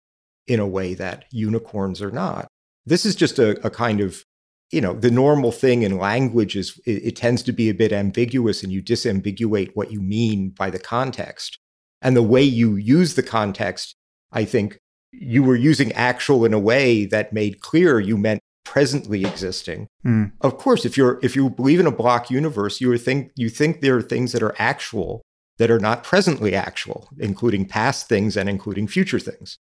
in a way that unicorns are not. This is just a, a kind of, you know, the normal thing in language is it, it tends to be a bit ambiguous and you disambiguate what you mean by the context. And the way you use the context, I think you were using actual in a way that made clear you meant presently existing. Mm. Of course, if you're if you believe in a block universe, you think you think there are things that are actual that are not presently actual, including past things and including future things.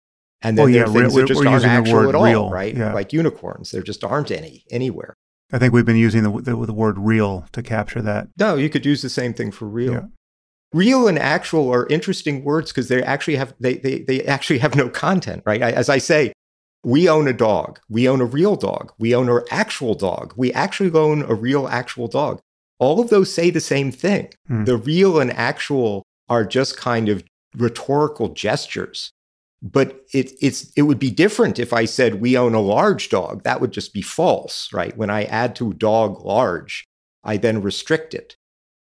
And then well, there yeah, are things that just aren't actual at all, right? Yeah. Like unicorns, there just aren't any anywhere. I think we've been using the, the, the word real to capture that. No, you could use the same thing for real. Yeah. Real and actual are interesting words because they actually have they, they they actually have no content, right? I, as I say, we own a dog. We own a real dog. We own an actual dog. We actually own a real actual dog. All of those say the same thing. Hmm. The real and actual are just kind of rhetorical gestures. But it, it's, it would be different if I said we own a large dog. That would just be false, right? When I add to dog large, I then restrict it.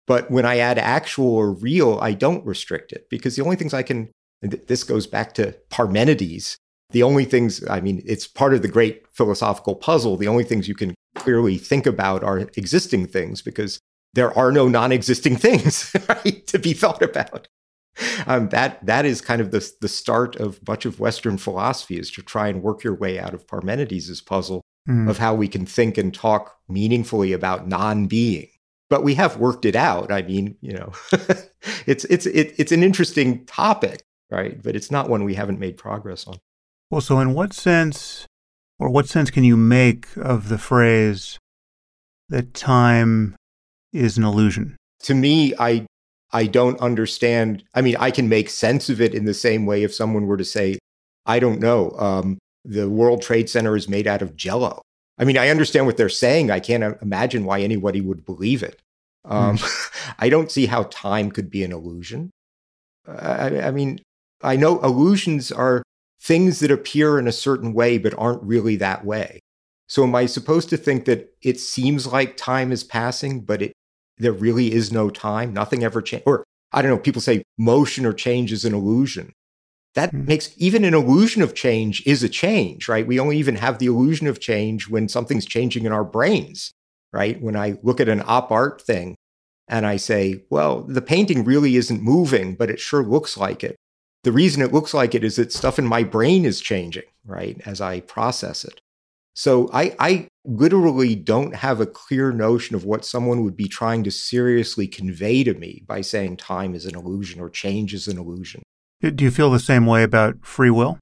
But when I add actual or real, I don't restrict it because the only things I can, this goes back to Parmenides, the only things, I mean, it's part of the great philosophical puzzle. The only things you can clearly think about are existing things because there are no non-existing things right, to be thought about. Um, that that is kind of the the start of much of Western philosophy is to try and work your way out of Parmenides' puzzle mm. of how we can think and talk meaningfully about non-being. But we have worked it out. I mean, you know, it's it's it, it's an interesting topic, right? But it's not one we haven't made progress on. Well, so in what sense, or what sense can you make of the phrase that time is an illusion? To me, I I don't understand. I mean, I can make sense of it in the same way if someone were to say, I don't know, um, the World Trade Center is made out of jello. I mean, I understand what they're saying. I can't imagine why anybody would believe it. Um, mm. I don't see how time could be an illusion. I, I mean, I know illusions are things that appear in a certain way but aren't really that way. So am I supposed to think that it seems like time is passing, but it there really is no time? Nothing ever changes. Or I don't know, people say motion or change is an illusion. That mm. makes even an illusion of change is a change, right? We only even have the illusion of change when something's changing in our brains, right? When I look at an op art thing and I say, well, the painting really isn't moving, but it sure looks like it. The reason it looks like it is that stuff in my brain is changing, right, as I process it. So I, I literally don't have a clear notion of what someone would be trying to seriously convey to me by saying time is an illusion or change is an illusion. Do you feel the same way about free will?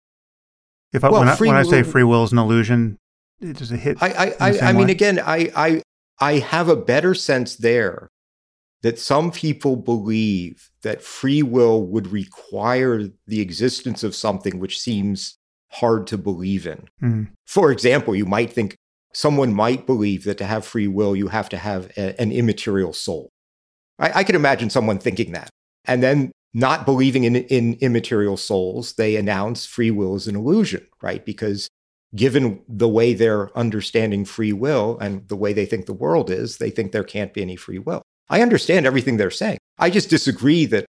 If I, well, when, I, when I say free will is an illusion, does it hit? I, I, I, I mean, again, I, I, I have a better sense there that some people believe that free will would require the existence of something which seems hard to believe in. Mm. For example, you might think someone might believe that to have free will, you have to have a, an immaterial soul. I, I could imagine someone thinking that. And then not believing in, in immaterial souls, they announce free will is an illusion, right? Because given the way they're understanding free will and the way they think the world is, they think there can't be any free will. I understand everything they're saying. I just disagree that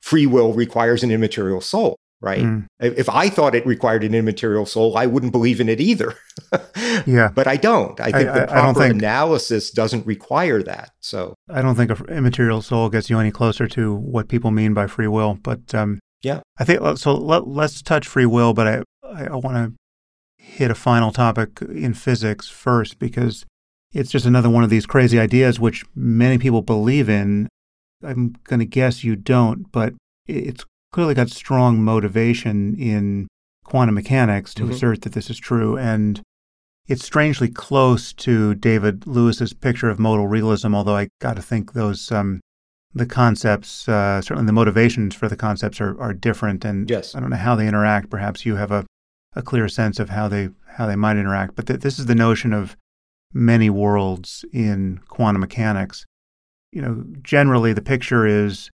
free will requires an immaterial soul right? Mm. If I thought it required an immaterial soul, I wouldn't believe in it either. yeah. But I don't. I think I, the proper think, analysis doesn't require that. So I don't think an immaterial soul gets you any closer to what people mean by free will. But um, yeah, I think so. Let, us touch free will, but I, I, I want to hit a final topic in physics first because it's just another one of these crazy ideas which many people believe in. I'm going to guess you don't, but it's clearly got strong motivation in quantum mechanics to mm-hmm. assert that this is true. And it's strangely close to David Lewis's picture of modal realism, although I got to think those um, the concepts, uh, certainly the motivations for the concepts are, are different. And yes. I don't know how they interact. Perhaps you have a, a clear sense of how they how they might interact. But th- this is the notion of many worlds in quantum mechanics. You know, generally the picture is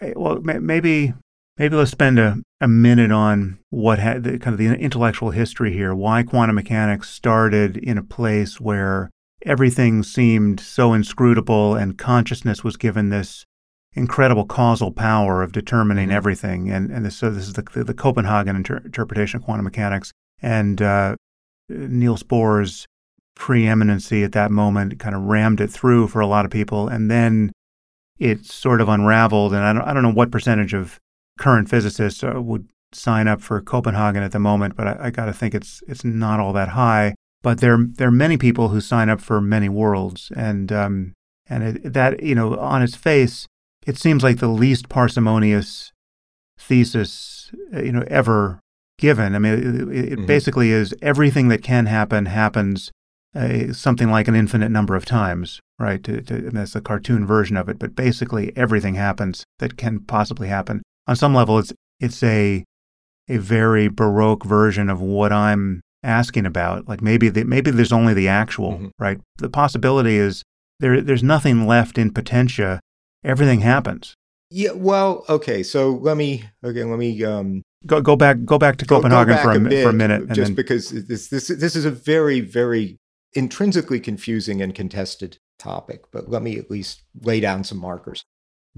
eh, well, maybe Maybe let's spend a, a minute on what had the, kind of the intellectual history here, why quantum mechanics started in a place where everything seemed so inscrutable and consciousness was given this incredible causal power of determining mm-hmm. everything. And, and this, so this is the, the, the Copenhagen inter- interpretation of quantum mechanics. And uh, Niels Bohr's preeminency at that moment kind of rammed it through for a lot of people. And then it sort of unraveled. And I don't, I don't know what percentage of current physicists uh, would sign up for Copenhagen at the moment, but I, I got to think it's it's not all that high. But there there are many people who sign up for many worlds, and um, and it, that you know on its face, it seems like the least parsimonious thesis uh, you know ever given. I mean, it, it mm-hmm. basically is everything that can happen happens uh, something like an infinite number of times, right? To, to, that's a cartoon version of it, but basically everything happens that can possibly happen on some level, it's it's a a very baroque version of what I'm asking about. Like maybe the, maybe there's only the actual, mm-hmm. right? The possibility is there there's nothing left in potentia. Everything happens. Yeah. Well, okay. So let me okay. Let me um, go go back go back to go, Copenhagen go back for a, a bit, for a minute. just then... because this this this is a very very intrinsically confusing and contested topic. But let me at least lay down some markers.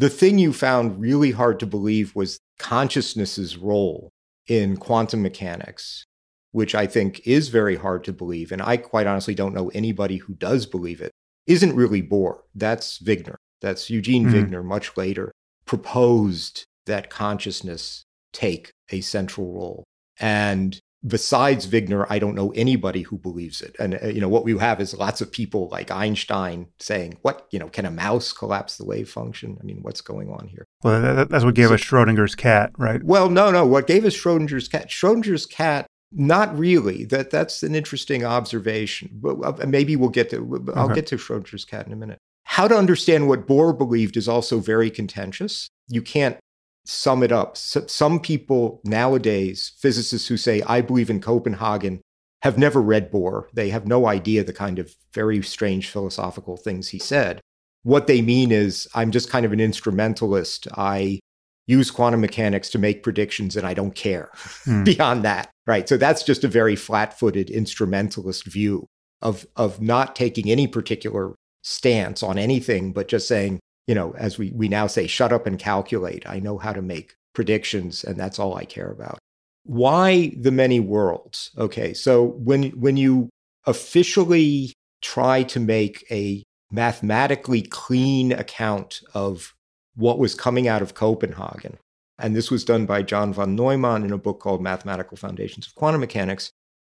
The thing you found really hard to believe was consciousness's role in quantum mechanics, which I think is very hard to believe. And I quite honestly don't know anybody who does believe it. Isn't really Bohr. That's Wigner. that's Eugene Mhm. Wigner, much later, proposed that consciousness take a central role. And besides Wigner, I don't know anybody who believes it. And uh, you know what we have is lots of people like Einstein saying, "What you know? Can a mouse collapse the wave function? I mean, what's going on here?" Well, that, that's what gave So- us Schrodinger's cat, right? Well, no, no. What gave us Schrodinger's cat? Schrodinger's cat. Not really. That that's an interesting observation. But uh, maybe we'll get to. I'll Okay. get to Schrodinger's cat in a minute. How to understand what Bohr believed is also very contentious. You can't sum it up. S- some people nowadays, physicists who say I believe in Copenhagen, have never read Bohr. They have no idea the kind of very strange philosophical things he said. What they mean is I'm just kind of an instrumentalist. I use quantum mechanics to make predictions and I don't care Hmm. beyond that. Right. So that's just a very flat footed instrumentalist view of, of not taking any particular stance on anything, but just saying, you know, as we, we now say, shut up and calculate. I know how to make predictions and that's all I care about. Why the many worlds? Okay. So when, when you officially try to make a mathematically clean account of what was coming out of Copenhagen. And this was done by John von Neumann in a book called Mathematical Foundations of Quantum Mechanics.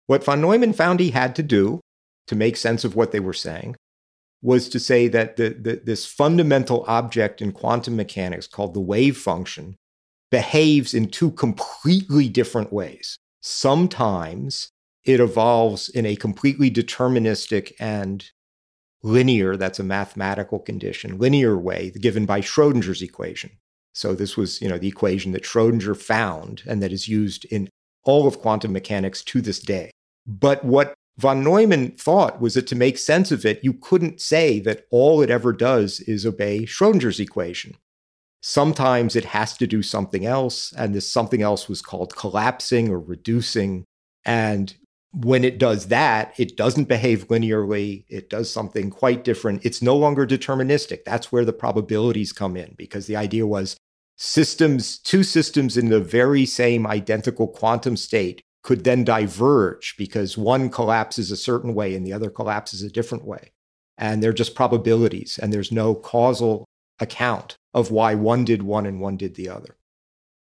What von Neumann found he had to do to make sense of what they were saying was to say that the, the, this fundamental object in quantum mechanics called the wave function behaves in two completely different ways. Sometimes it evolves in a completely deterministic and linear, that's a mathematical condition, linear way given by Schrodinger's equation. So this was, you know, the equation that Schrodinger found and that is used in all of quantum mechanics to this day. But what von Neumann thought was that to make sense of it, you couldn't say that all it ever does is obey Schrodinger's equation. Sometimes it has to do something else, and this something else was called collapsing or reducing. And when it does that, it doesn't behave linearly. It does something quite different. It's no longer deterministic. That's where the probabilities come in, because the idea was systems, two systems in the very same identical quantum state could then diverge because one collapses a certain way and the other collapses a different way. And they're just probabilities, and there's no causal account of why one did one and one did the other.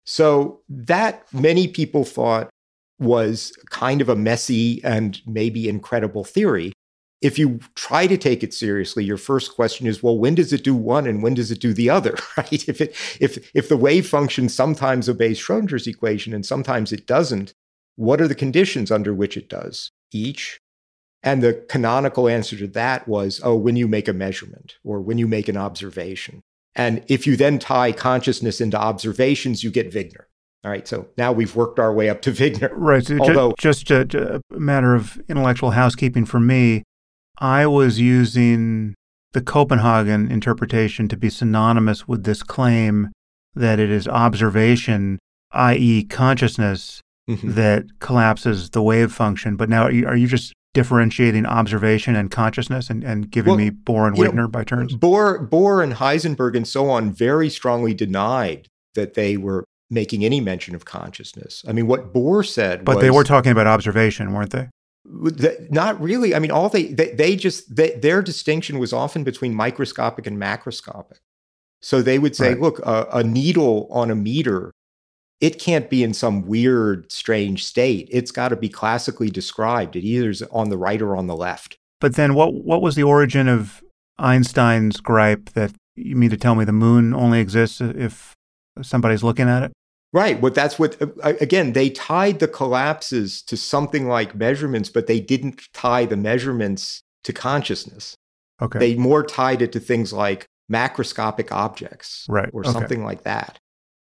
So, that many people thought was kind of a messy and maybe incredible theory. If you try to take it seriously, your first question is, well, when does it do one and when does it do the other? Right? If it if if the wave function sometimes obeys Schrodinger's equation and sometimes it doesn't, what are the conditions under which it does each? And the canonical answer to that was, oh, when you make a measurement or when you make an observation. And if you then tie consciousness into observations, you get Wigner. All right. So now we've worked our way up to Wigner. Right. So Although- just a, a matter of intellectual housekeeping for me, I was using the Copenhagen interpretation to be synonymous with this claim that it is observation, i.e., consciousness, Mhm. that collapses the wave function. But now, are you, are you just differentiating observation and consciousness and, and giving Well, me Bohr and you know, by turns? Bohr, Bohr and Heisenberg and so on very strongly denied that they were making any mention of consciousness. I mean, what Bohr said But was, they were talking about observation, weren't they? Th- not really. I mean, all they they, they just they, their distinction was often between microscopic and macroscopic. So they would say, Right. look, a, a needle on a meter, it can't be in some weird, strange state. It's got to be classically described. It either is on the right or on the left. But then, what what was the origin of Einstein's gripe that you mean to tell me the moon only exists if somebody's looking at it? Right. Well, that's what, uh, again, they tied the collapses to something like measurements, but they didn't tie the measurements to consciousness. Okay. They more tied it to things like macroscopic objects Right, or okay. something like that.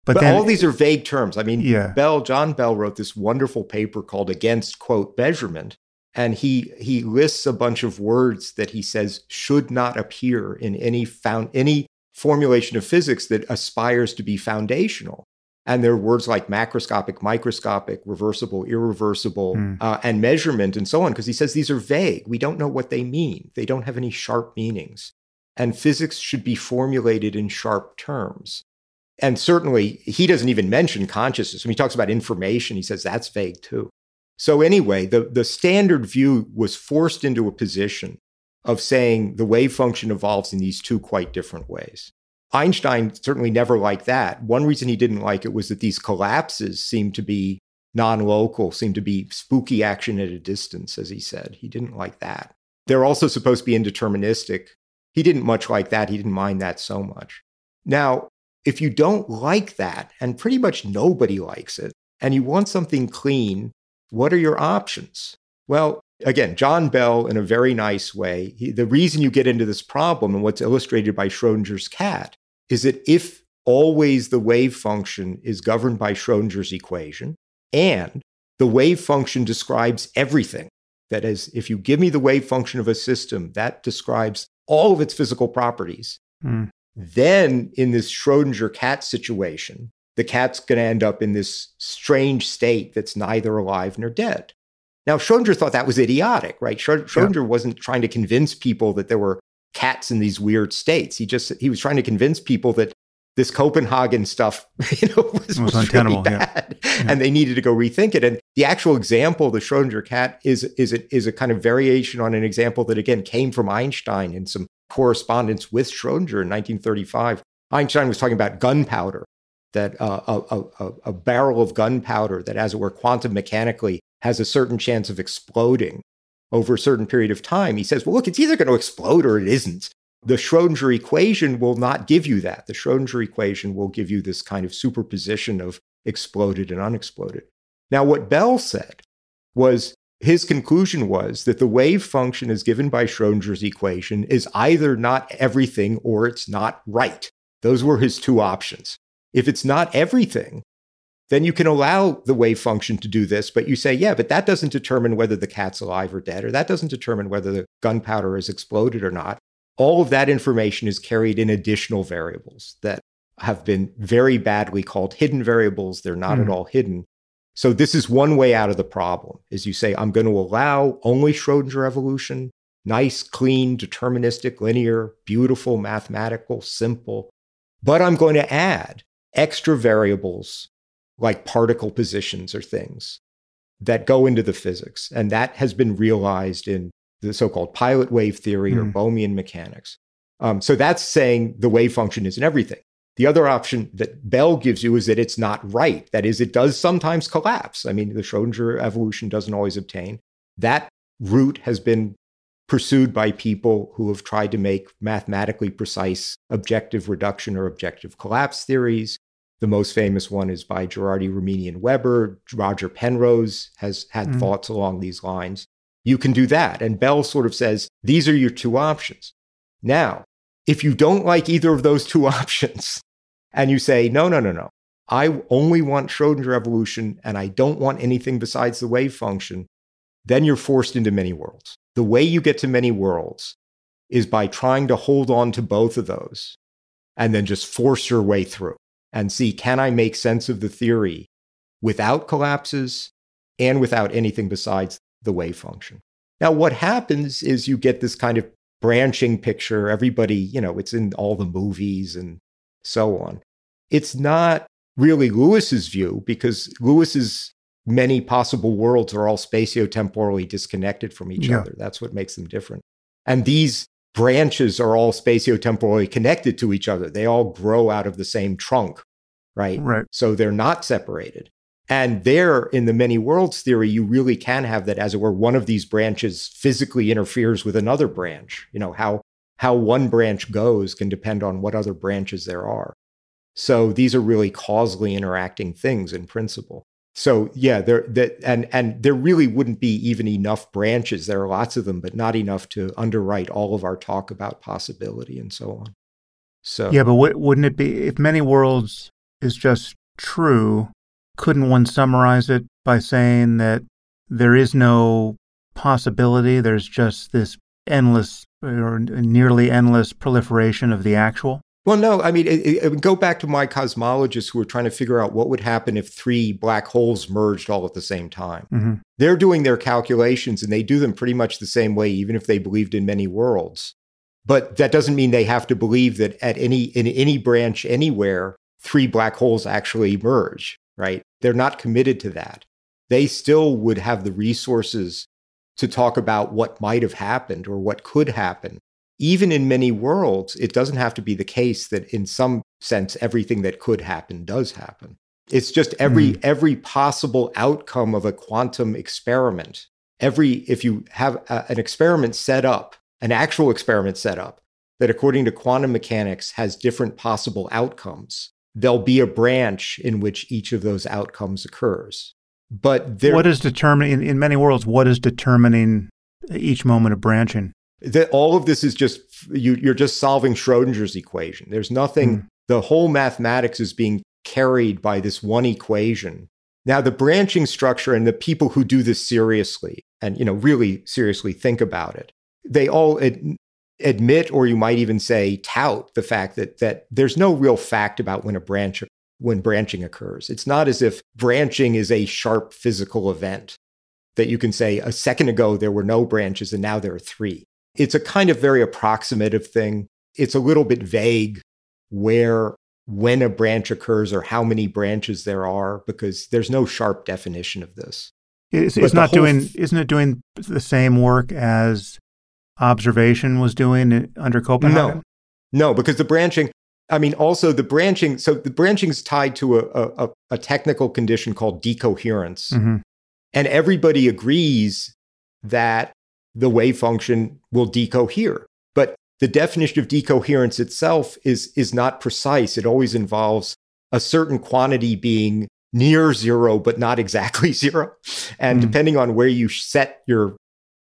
But, But, then, all these are vague terms. I mean, Yeah. Bell, John Bell wrote this wonderful paper called Against Quote Measurement. And he he lists a bunch of words that he says should not appear in any found any formulation of physics that aspires to be foundational. And there are words like macroscopic, microscopic, reversible, irreversible, Hmm. uh, and measurement, and so on, because he says these are vague. We don't know what they mean. They don't have any sharp meanings. And physics should be formulated in sharp terms. And certainly, he doesn't even mention consciousness. When he talks about information, he says that's vague too. So, anyway, the, the standard view was forced into a position of saying the wave function evolves in these two quite different ways. Einstein certainly never liked that. One reason he didn't like it was that these collapses seemed to be non local, seemed to be spooky action at a distance, as he said. He didn't like that. They're also supposed to be indeterministic. He didn't much like that. He didn't mind that so much. Now, if you don't like that, and pretty much nobody likes it, and you want something clean, what are your options? Well, again, John Bell, in a very nice way, he, the reason you get into this problem and what's illustrated by Schrodinger's cat is that if always the wave function is governed by Schrodinger's equation and the wave function describes everything, that is, if you give me the wave function of a system, that describes all of its physical properties. Mm. Then, in this Schrodinger cat situation, the cat's going to end up in this strange state that's neither alive nor dead. Now, Schrodinger thought that was idiotic, right? Schrodinger yeah. wasn't trying to convince people that there were cats in these weird states. He just he was trying to convince people that this Copenhagen stuff, you know, was, was, was really bad, yeah. Yeah. and they needed to go rethink it. And the actual example, the Schrodinger cat, is is a, is a kind of variation on an example that again came from Einstein in some correspondence with Schrodinger in 1935. Einstein was talking about gunpowder, that uh, a, a, a barrel of gunpowder that, as it were, quantum mechanically has a certain chance of exploding over a certain period of time. He says, well, look, it's either going to explode or it isn't. The Schrodinger equation will not give you that. The Schrodinger equation will give you this kind of superposition of exploded and unexploded. Now, what Bell said was his conclusion was that the wave function as given by Schrodinger's equation is either not everything or it's not right. Those were his two options. If it's not everything, then you can allow the wave function to do this, but you say, yeah, but that doesn't determine whether the cat's alive or dead, or that doesn't determine whether the gunpowder has exploded or not. All of that information is carried in additional variables that have been very badly called hidden variables. They're not mm. at hmm. all hidden. So this is one way out of the problem is you say, I'm going to allow only Schrodinger evolution, nice, clean, deterministic, linear, beautiful, mathematical, simple, but I'm going to add extra variables like particle positions or things that go into the physics. And that has been realized in the so called pilot wave theory mm. or hmm. Bohmian mechanics. Um, so that's saying the wave function isn't everything. The other option that Bell gives you is that it's not right. That is, it does sometimes collapse. I mean, the Schrodinger evolution doesn't always obtain. That route has been pursued by people who have tried to make mathematically precise objective reduction or objective collapse theories. The most famous one is by Ghirardi, Rimini, and Weber. Roger Penrose has had mm. thoughts along these lines. You can do that. And Bell sort of says, these are your two options. Now, if you don't like either of those two options and you say, no, no, no, no, I only want Schrodinger evolution and I don't want anything besides the wave function, then you're forced into many worlds. The way you get to many worlds is by trying to hold on to both of those and then just force your way through and see can I make sense of the theory without collapses and without anything besides the wave function. Now, what happens is you get this kind of branching picture. Everybody, you know, it's in all the movies and so on. It's not really Lewis's view because Lewis's many possible worlds are all spatiotemporally disconnected from each yeah. other. That's what makes them different. And these branches are all spatiotemporally connected to each other. They all grow out of the same trunk, right? Right. So they're not separated. And there, in the many worlds theory, you really can have that, as it were, one of these branches physically interferes with another branch. You know, how, how one branch goes can depend on what other branches there are. So these are really causally interacting things in principle. So yeah, there that and and there really wouldn't be even enough branches. There are lots of them, but not enough to underwrite all of our talk about possibility and so on. So yeah, but w- wouldn't it be if many worlds is just true? Couldn't one summarize it by saying that there is no possibility? There's just this endless or nearly endless proliferation of the actual. Well, no, I mean, it, it, go back to my cosmologists who were trying to figure out what would happen if three black holes merged all at the same time. Mm-hmm. They're doing their calculations and they do them pretty much the same way, even if they believed in many worlds. But that doesn't mean they have to believe that at any in any branch anywhere, three black holes actually merge, right? They're not committed to that. They still would have the resources to talk about what might have happened or what could happen. Even in many worlds, it doesn't have to be the case that in some sense everything that could happen does happen. It's just every mm. every possible outcome of a quantum experiment. Every if you have a, an experiment set up, an actual experiment set up that according to quantum mechanics has different possible outcomes, there'll be a branch in which each of those outcomes occurs. But there, what is determining in, in many worlds? What is determining each moment of branching? That all of this is just you, you're just solving Schrodinger's equation. There's nothing. Mm. The whole mathematics is being carried by this one equation. Now, the branching structure and the people who do this seriously and you know really seriously think about it, they all ad- admit, or you might even say tout, the fact that that there's no real fact about when a branch when branching occurs. It's not as if branching is a sharp physical event that you can say a second ago there were no branches and now there are three. It's a kind of very approximative thing. It's a little bit vague where when a branch occurs or how many branches there are because there's no sharp definition of this. It's, it's not doing isn't it doing the same work as observation was doing uh, under Copenhagen? No. No, because the branching I mean, also the branching. So the branching is tied to a, a, a technical condition called decoherence, mm-hmm. and everybody agrees that the wave function will decohere. But the definition of decoherence itself is is not precise. It always involves a certain quantity being near zero, but not exactly zero. And mm. depending on where you set your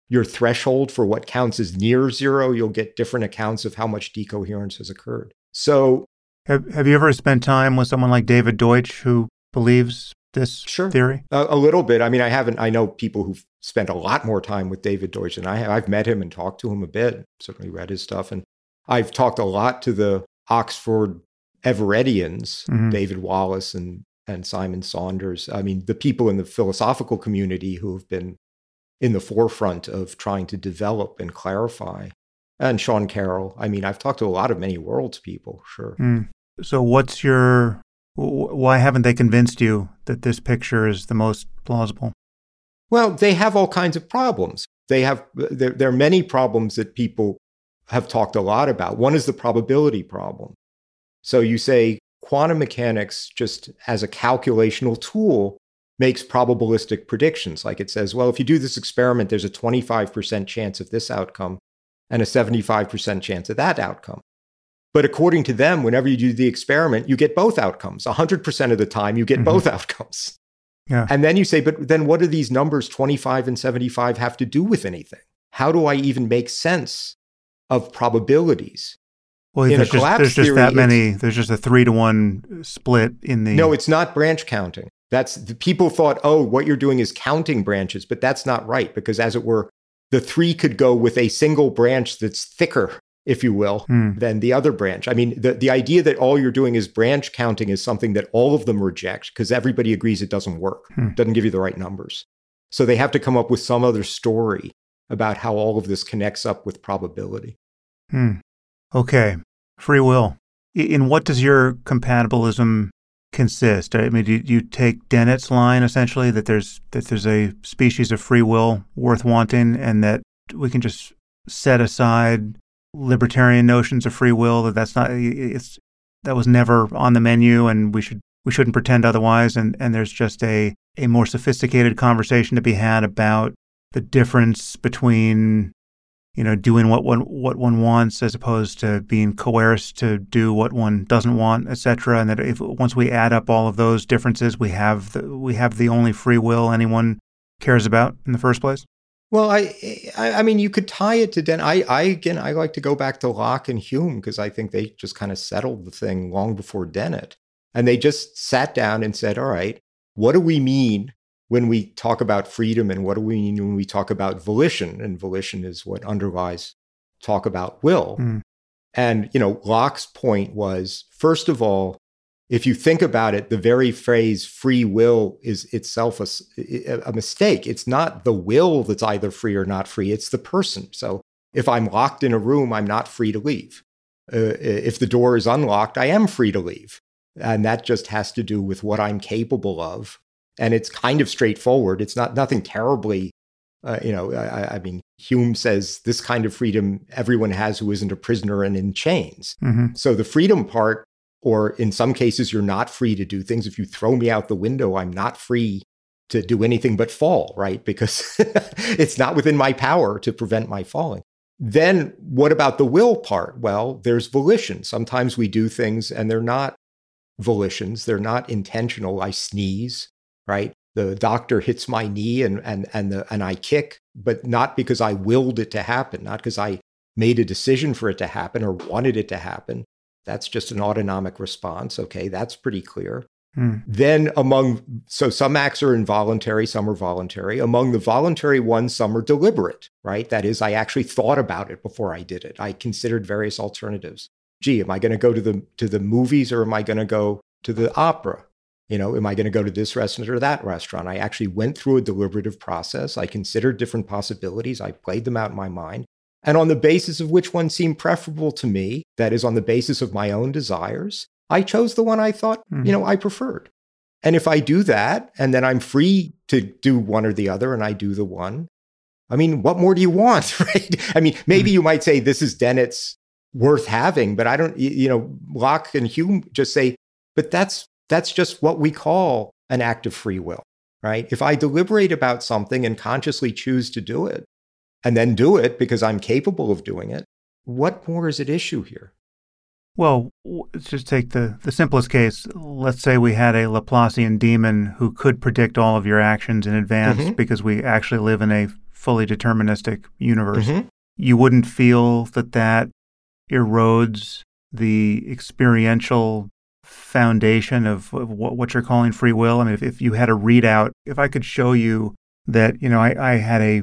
your threshold for what counts as near zero, you'll get different accounts of how much decoherence has occurred. So, have, have you ever spent time with someone like David Deutsch who believes this sure. theory? A, a, little bit. I mean, I haven't, I know people who've spent a lot more time with David Deutsch than I have. I've met him and talked to him a bit, certainly read his stuff. And I've talked a lot to the Oxford Everettians, mm-hmm. David Wallace and, and Simon Saunders. I mean, the people in the philosophical community who have been in the forefront of trying to develop and clarify. And Sean Carroll. I mean, I've talked to a lot of many worlds people, sure. Mm. So, what's your, why haven't they convinced you that this picture is the most plausible? Well, they have all kinds of problems. They have, there, there are many problems that people have talked a lot about. One is the probability problem. So, you say quantum mechanics, just as a calculational tool, makes probabilistic predictions. Like it says, well, if you do this experiment, there's a 25% chance of this outcome and a 75% chance of that outcome. But according to them, whenever you do the experiment, you get both outcomes. 100% of the time, you get mm-hmm. both outcomes. Yeah. And then you say, but then what do these numbers, 25 and 75, have to do with anything? How do I even make sense of probabilities? Well, in there's, just, there's just that many. There's just a three to one split in the. No, it's not branch counting. That's the people thought, oh, what you're doing is counting branches, but that's not right because, as it were, the three could go with a single branch that's thicker, if you will, hmm. than the other branch. I mean, the, the idea that all you're doing is branch counting is something that all of them reject because everybody agrees it doesn't work, hmm. doesn't give you the right numbers. So they have to come up with some other story about how all of this connects up with probability. Hmm. Okay. Free will. In what does your compatibilism consist? I mean, do you take Dennett's line essentially that there's that there's a species of free will worth wanting, and that we can just set aside libertarian notions of free will that that's not it's that was never on the menu, and we should we shouldn't pretend otherwise, and and there's just a a more sophisticated conversation to be had about the difference between you know, doing what one what one wants as opposed to being coerced to do what one doesn't want, etc. And that if once we add up all of those differences, we have the, we have the only free will anyone cares about in the first place. Well, I, I, I mean, you could tie it to Den. I, I again, I like to go back to Locke and Hume because I think they just kind of settled the thing long before Dennett, and they just sat down and said, "All right, what do we mean when we talk about freedom and what do we mean when we talk about volition and volition is what underlies talk about will. Mm. and you know locke's point was first of all if you think about it the very phrase free will is itself a, a mistake. It's not the will that's either free or not free it's the person. So if i'm locked in a room i'm not free to leave. Uh, if the door is unlocked i am free to leave. And that just has to do with what i'm capable of and it's kind of straightforward. It's not nothing terribly Uh, you know, I, I, mean, Hume says this kind of freedom everyone has who isn't a prisoner and in chains. Mm-hmm. So the freedom part, or in some cases, you're not free to do things. If you throw me out the window, I'm not free to do anything but fall, right? Because it's not within my power to prevent my falling. Then what about the will part? Well, there's volition. Sometimes we do things and they're not volitions, they're not intentional. I sneeze, right? The doctor hits my knee and and and the and I kick, but not because I willed it to happen, not because I made a decision for it to happen or wanted it to happen. That's just an autonomic response. Okay, that's pretty clear. Hmm. Then, among, so some acts are involuntary, some are voluntary. Among the voluntary ones, some are deliberate, right? That is, I actually thought about it before I did it. I considered various alternatives. Gee, am I going to go to the, to the movies or am I going to go to the opera? You know, am I going to go to this restaurant or that restaurant? I actually went through a deliberative process. I considered different possibilities. I played them out in my mind. And on the basis of which one seemed preferable to me, that is, on the basis of my own desires, I chose the one I thought, mm-hmm. you know, I preferred. And if I do that, and then I'm free to do one or the other, and I do the one, I mean, what more do you want, right? I mean, maybe mm-hmm. you might say this is Dennett's worth having, but I don't, you know, Locke and Hume just say, but that's that's just what we call an act of free will, right? If I deliberate about something and consciously choose to do it, and then do it because I'm capable of doing it, what more is at issue here? Well, let's just take the, the simplest case. Let's say we had a Laplacian demon who could predict all of your actions in advance mm-hmm. because we actually live in a fully deterministic universe. Mm-hmm. You wouldn't feel that that erodes the experiential foundation of, of what, what, you're calling free will. I mean, if, if you had a readout, if I could show you that, you know, I, I had a,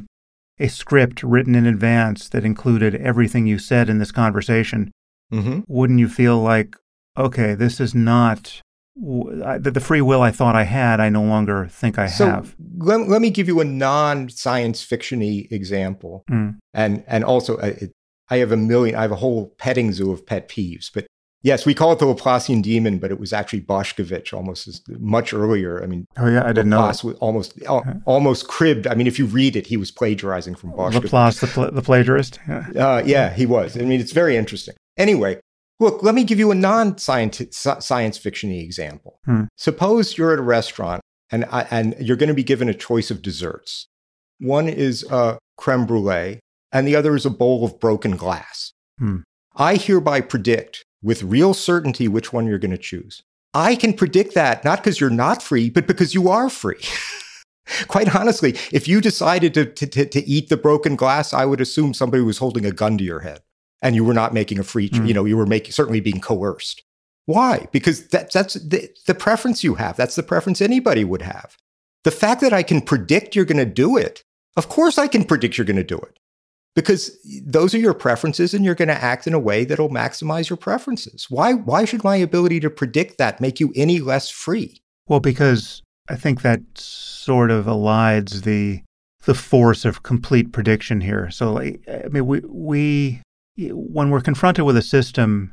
a script written in advance that included everything you said in this conversation, mm-hmm. wouldn't you feel like, okay, this is not the, the free will I thought I had, I no longer think I so have. Let, let me give you a non science fictiony example. Mm. And, and also, it, I have a million, I have a whole petting zoo of pet peeves, but Yes, we call it the Laplacian demon, but it was actually Boscovich almost as, much earlier. I mean, oh yeah, I didn't Laplace know. Was almost almost cribbed. I mean, if you read it, he was plagiarizing from Boscovich. Laplace, the, pl- the plagiarist. Yeah. Uh, yeah, he was. I mean, it's very interesting. Anyway, look, let me give you a non-science science fiction example. Hmm. Suppose you're at a restaurant and and you're going to be given a choice of desserts. One is a creme brulee, and the other is a bowl of broken glass. Hmm. I hereby predict with real certainty which one you're going to choose. I can predict that not because you're not free, but because you are free. Quite honestly, if you decided to, to, to, eat the broken glass, I would assume somebody was holding a gun to your head and you were not making a free, mm. you know, you were making certainly being coerced. Why? Because that, that's the, the preference you have. That's the preference anybody would have. The fact that I can predict you're going to do it, of course I can predict you're going to do it because those are your preferences and you're going to act in a way that'll maximize your preferences. Why why should my ability to predict that make you any less free? Well, because I think that sort of elides the the force of complete prediction here. So I mean we we when we're confronted with a system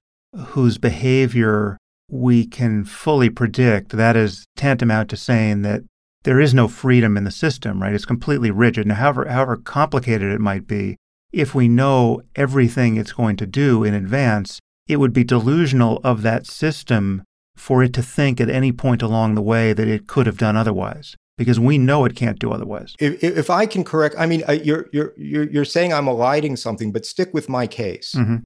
whose behavior we can fully predict, that is tantamount to saying that there is no freedom in the system, right? It's completely rigid. Now, however, however complicated it might be, if we know everything it's going to do in advance, it would be delusional of that system for it to think at any point along the way that it could have done otherwise because we know it can't do otherwise. If, if I can correct, I mean, uh, you're, you're, you're, you're saying I'm eliding something, but stick with my case. Mm-hmm.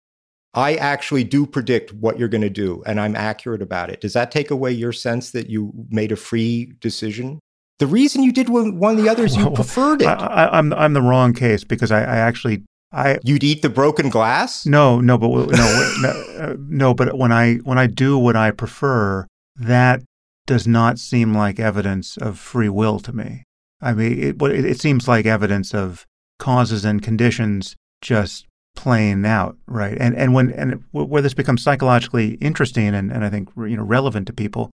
I actually do predict what you're going to do and I'm accurate about it. Does that take away your sense that you made a free decision? The reason you did one, one of the others, you preferred it. I, am I'm, I'm the wrong case because I, I actually I you'd eat the broken glass? No, no, but no, no, uh, no, but when I when I do what I prefer, that does not seem like evidence of free will to me. I mean, it, it, it seems like evidence of causes and conditions just playing out, right? And and when and where this becomes psychologically interesting and, and I think you know relevant to people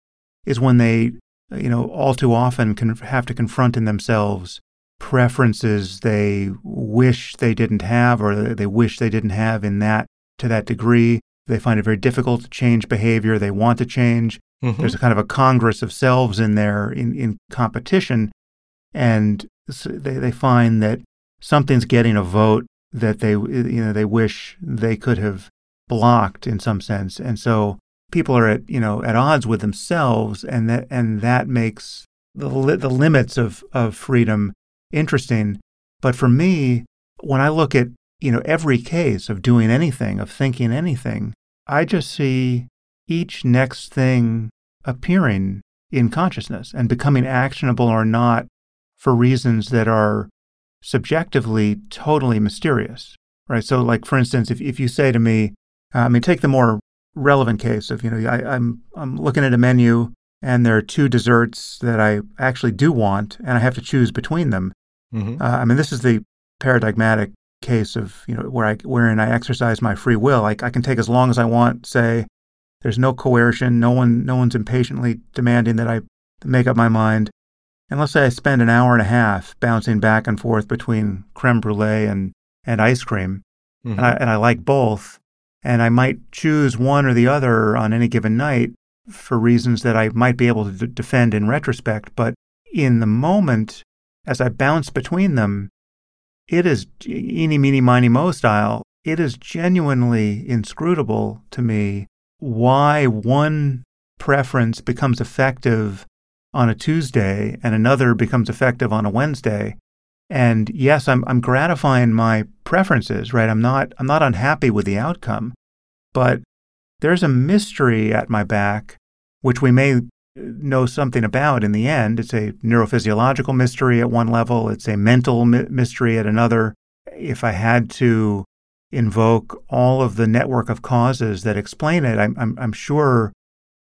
is when they you know all too often can have to confront in themselves preferences they wish they didn't have or they wish they didn't have in that to that degree. They find it very difficult to change behavior. They want to change. Mm-hmm. There's a kind of a congress of selves in there in, in competition. And they, they find that something's getting a vote that they you know they wish they could have blocked in some sense, and so people are at you know at odds with themselves, and that and that makes the li- the limits of of freedom interesting. But for me, when I look at you know every case of doing anything, of thinking anything, I just see each next thing appearing in consciousness and becoming actionable or not for reasons that are subjectively totally mysterious, right? So, like for instance, if if you say to me, uh, I mean, take the more relevant case of you know I, I'm I'm looking at a menu and there are two desserts that I actually do want and I have to choose between them. Mm-hmm. Uh, I mean, this is the paradigmatic case of you know where I wherein I exercise my free will. I, I can take as long as I want. Say, there's no coercion. No one no one's impatiently demanding that I make up my mind. And let's say I spend an hour and a half bouncing back and forth between creme brulee and, and ice cream, mm-hmm. and, I, and I like both and I might choose one or the other on any given night for reasons that I might be able to d- defend in retrospect. But in the moment, as I bounce between them, it is eeny, meeny, miny, mo style. It is genuinely inscrutable to me why one preference becomes effective on a Tuesday and another becomes effective on a Wednesday. And yes, I'm I'm gratifying my preferences, right? I'm not I'm not unhappy with the outcome, but there's a mystery at my back which we may know something about in the end. It's a neurophysiological mystery at one level, it's a mental mi- mystery at another. If I had to invoke all of the network of causes that explain it, I'm, I'm, I'm sure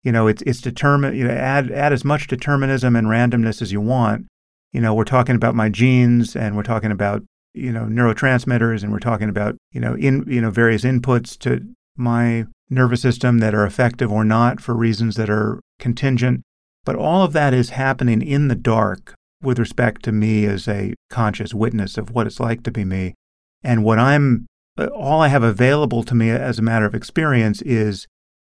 you know it's it's determined you know add add as much determinism and randomness as you want you know we're talking about my genes and we're talking about you know neurotransmitters and we're talking about you know in you know various inputs to my nervous system that are effective or not for reasons that are contingent but all of that is happening in the dark with respect to me as a conscious witness of what it's like to be me and what i'm all i have available to me as a matter of experience is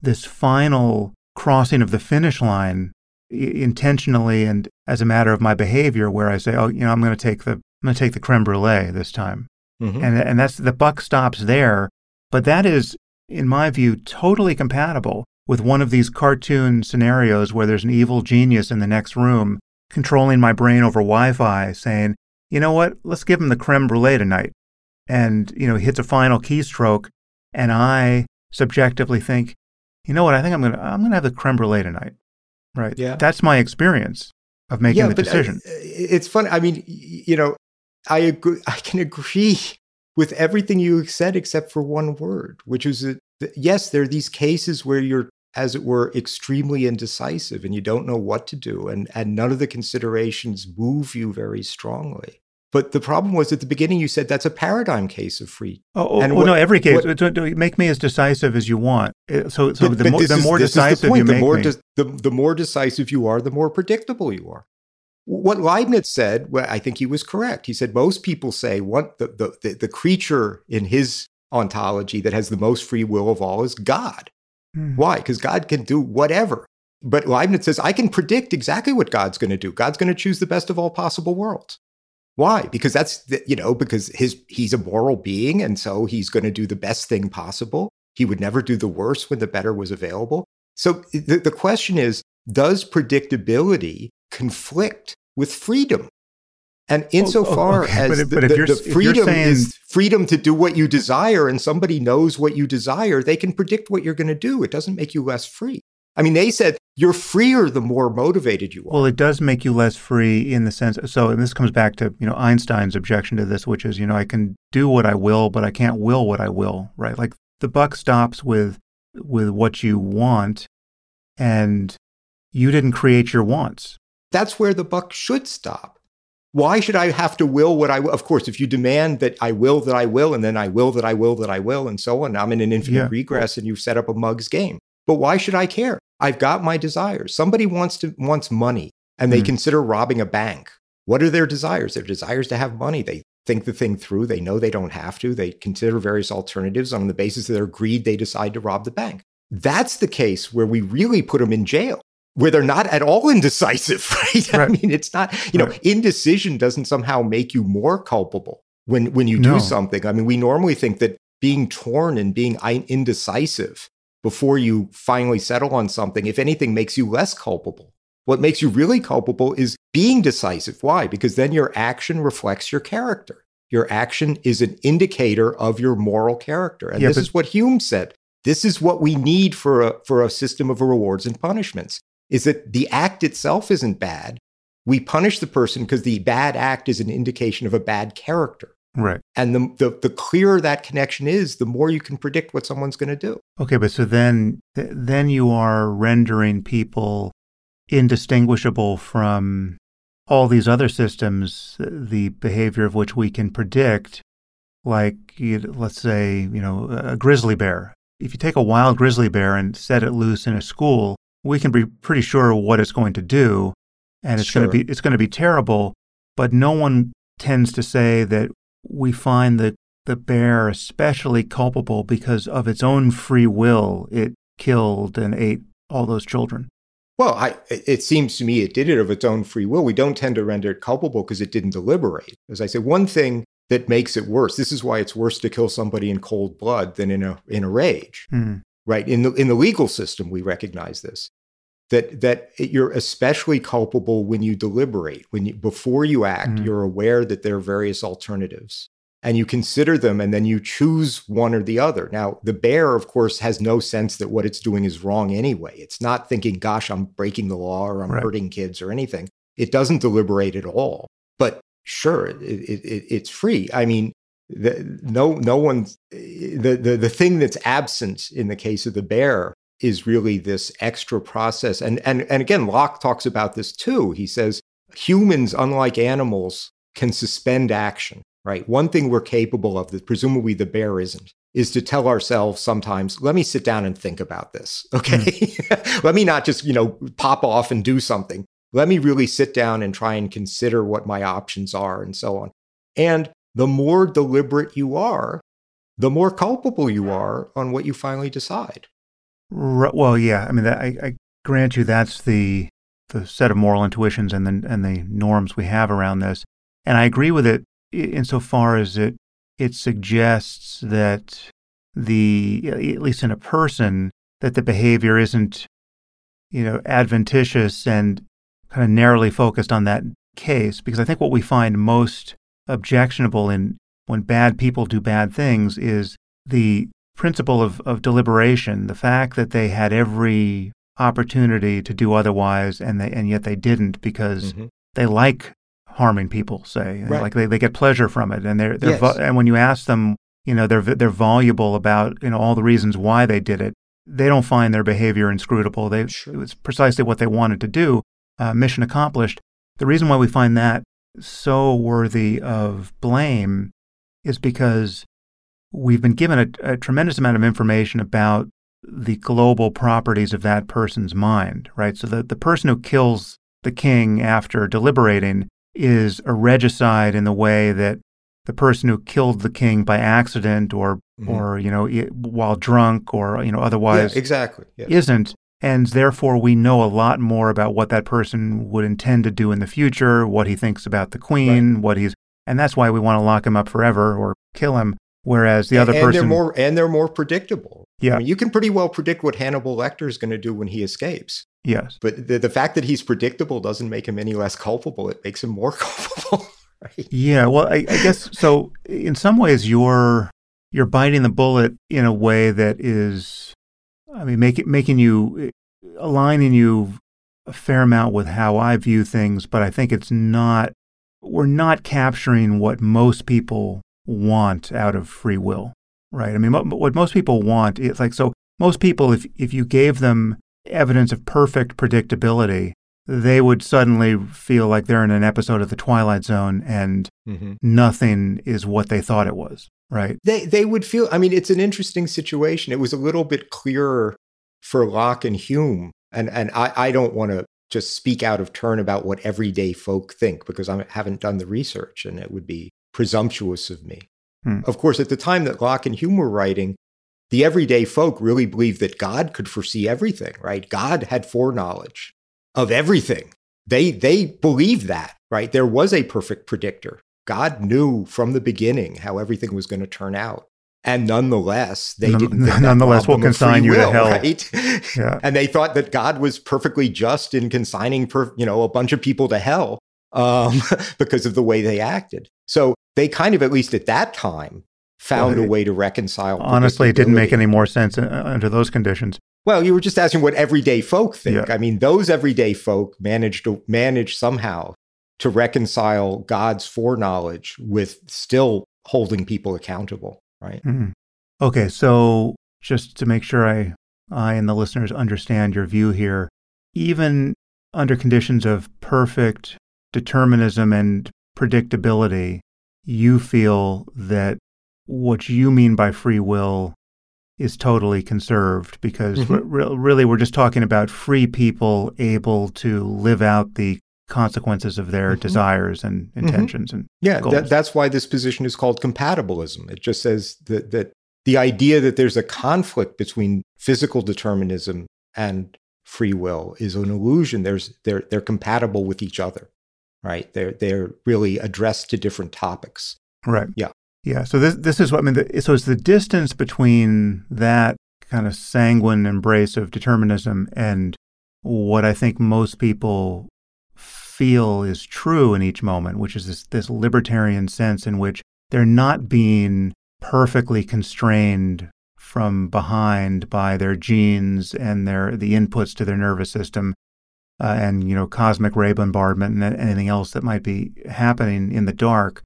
this final crossing of the finish line intentionally and as a matter of my behavior where I say, oh, you know, I'm going to take the I'm going to take the creme brulee this time. Mm-hmm. And and that's the buck stops there, but that is in my view totally compatible with one of these cartoon scenarios where there's an evil genius in the next room controlling my brain over Wi-Fi saying, "You know what? Let's give him the creme brulee tonight." And, you know, he hits a final keystroke and I subjectively think, you know what? I think I'm gonna I'm gonna have the creme brulee tonight. Right. Yeah. That's my experience of making yeah, the uh, decision. I, it's funny. I mean, you know, I agree. I can agree with everything you said except for one word, which is that yes, there are these cases where you're, as it were, extremely indecisive and you don't know what to do, and and none of the considerations move you very strongly. But the problem was at the beginning, you said that's a paradigm case of free. Oh, oh and well, what, no, every case. What, make me as decisive as you want. Uh, so, so but, the, but more, the more decisive the you the make more me. De- the, the more decisive you are, the more predictable you are. What Leibniz said, well, I think he was correct. He said most people say what the, the, the, the creature in his ontology that has the most free will of all is God. Hmm. Why? Because God can do whatever. But Leibniz says, I can predict exactly what God's going to do. God's going to choose the best of all possible worlds. Why? Because that's the, you know because his he's a moral being and so he's going to do the best thing possible. He would never do the worst when the better was available. So the, the question is, does predictability conflict with freedom? And oh, insofar oh, okay. as but, the, but the, the freedom saying... is freedom to do what you desire, and somebody knows what you desire, they can predict what you're going to do. It doesn't make you less free. I mean, they said you're freer the more motivated you are. Well, it does make you less free in the sense. So, and this comes back to you know Einstein's objection to this, which is you know I can do what I will, but I can't will what I will, right? Like the buck stops with with what you want, and you didn't create your wants. That's where the buck should stop. Why should I have to will what I will? Of course, if you demand that I will that I will, and then I will that I will that I will, and so on, I'm in an infinite yeah. regress, and you've set up a mug's game. But why should I care? I've got my desires. Somebody wants to wants money and they mm. consider robbing a bank. What are their desires? Their desires to have money. They think the thing through. They know they don't have to. They consider various alternatives. On the basis of their greed, they decide to rob the bank. That's the case where we really put them in jail, where they're not at all indecisive, right? right. I mean, it's not, you know, right. indecision doesn't somehow make you more culpable. when when you No. do something. I mean, we normally think that being torn and being indecisive before you finally settle on something, if anything, makes you less culpable. What makes you really culpable is being decisive. Why? Because then your action reflects your character. Your action is an indicator of your moral character. And Yeah, this but- is what Hume said. This is what we need for a, for a system of rewards and punishments is that the act itself isn't bad. We punish the person because the bad act is an indication of a bad character. Right. And the, the, the clearer that connection is, the more you can predict what someone's going to do. Okay, but so then th- then you are rendering people indistinguishable from all these other systems, the behavior of which we can predict, like you, let's say, you know, a grizzly bear. If you take a wild grizzly bear and set it loose in a school, we can be pretty sure what it's going to do, and it's going to be it's going to be terrible. But no one tends to say that we find the the bear especially culpable because of its own free will. It killed and ate all those children. Well, I, it seems to me it did it of its own free will. We don't tend to render it culpable because it didn't deliberate. As I said, one thing that makes it worse, this is why it's worse to kill somebody in cold blood than in a, in a rage. Hmm. Right in the in the legal system we recognize this that that you're especially culpable when you deliberate when you before you act Mhm. you're aware that there are various alternatives and you consider them and then you choose one or the other. Now the bear of course has no sense that what it's doing is wrong anyway. It's not thinking gosh i'm breaking the law or i'm Right. hurting kids or anything. It doesn't deliberate at all. But sure it, it, it, it's free. I mean the, no no one the, the the thing that's absent in the case of the bear is really this extra process. And and and again Locke talks about this too. He says humans unlike animals can suspend action right? One thing we're capable of that presumably the bear isn't is to tell ourselves sometimes let me sit down and think about this okay? Hmm. Let me not just you know pop off and do something. Let me really sit down and try and consider what my options are and so on. And the more deliberate you are, the more culpable you are on what you finally decide. R- well, yeah. I mean, that, I, I grant you that's the the set of moral intuitions and the and the norms we have around this, and I agree with it insofar as it it suggests that the at least in a person that the behavior isn't you know adventitious and kind of narrowly focused on that case because I think what we find most objectionable in when bad people do bad things is the principle of, of deliberation, the fact that they had every opportunity to do otherwise and they and yet they didn't because Mhm. they like harming people, say. Right. Like they, they get pleasure from it and they're they're Yes. vo- and when you ask them, you know, they're they're voluble about, you know, all the reasons why they did it. They don't find their behavior inscrutable. They Sure. it was precisely what they wanted to do. Uh, mission accomplished. The reason why we find that so worthy of blame is because we've been given a, a tremendous amount of information about the global properties of that person's mind, right? So the, the person who kills the king after deliberating is a regicide in the way that the person who killed the king by accident or Mhm. or you know while drunk or you know otherwise yeah, exactly. Yes. isn't. And therefore, we know a lot more about what that person would intend to do in the future, what he thinks about the queen, what he's, and that's why we want to lock him up forever or kill him. Whereas the other and, person, they're more and they're more predictable. Yeah. I mean, you can pretty well predict what Hannibal Lecter is going to do when he escapes. yes, But the, the fact that he's predictable doesn't make him any less culpable. It makes him more culpable. right? yeah. Well, I, I guess so. In some ways, you're you're biting the bullet in a way that is, I mean, make it, making you aligning you a fair amount with how I view things, but I think it's not. We're not capturing what most people want out of free will, right? I mean, mo- what most people want is like so. Most people, if if you gave them evidence of perfect predictability, they would suddenly feel like they're in an episode of The Twilight Zone and Mhm. nothing is what they thought it was, right? They they would feel. I mean, it's an interesting situation. It was a little bit clearer for Locke and Hume, and and I, I don't want to just speak out of turn about what everyday folk think because I haven't done the research, and it would be presumptuous of me. Hmm. Of course, at the time that Locke and Hume were writing, the everyday folk really believed that God could foresee everything. Right? God had foreknowledge of everything. They they believed that. Right? There was a perfect predictor. God knew from the beginning how everything was going to turn out. And nonetheless, they None- didn't. Nonetheless, we'll robbed them of consign you to hell. right? Yeah. And they thought that God was perfectly just in consigning, per, you know, a bunch of people to hell um, because of the way they acted. So they kind of, at least at that time, found Well, a way to reconcile. Honestly, it didn't make any more sense uh, under those conditions. Well, you were just asking what everyday folk think. Yeah. I mean, those everyday folk managed to manage somehow to reconcile God's foreknowledge with still holding people accountable, right? Mm-hmm. Okay, so just to make sure I, I and the listeners understand your view here, even under conditions of perfect determinism and predictability, you feel that what you mean by free will is totally conserved because Mhm. re- re- really we're just talking about free people able to live out the consequences of their Mhm. desires and intentions and Yeah, that, that's why this position is called compatibilism. It just says that, that the idea that there's a conflict between physical determinism and free will is an illusion. There's, they're, they're compatible with each other, right? They're, they're really addressed to different topics. Right. Yeah. Yeah. So this this is what I mean. The, so it's the distance between that kind of sanguine embrace of determinism and what I think most people feel is true in each moment, which is this this libertarian sense in which they're not being perfectly constrained from behind by their genes and their the inputs to their nervous system uh, and you know cosmic ray bombardment and anything else that might be happening in the dark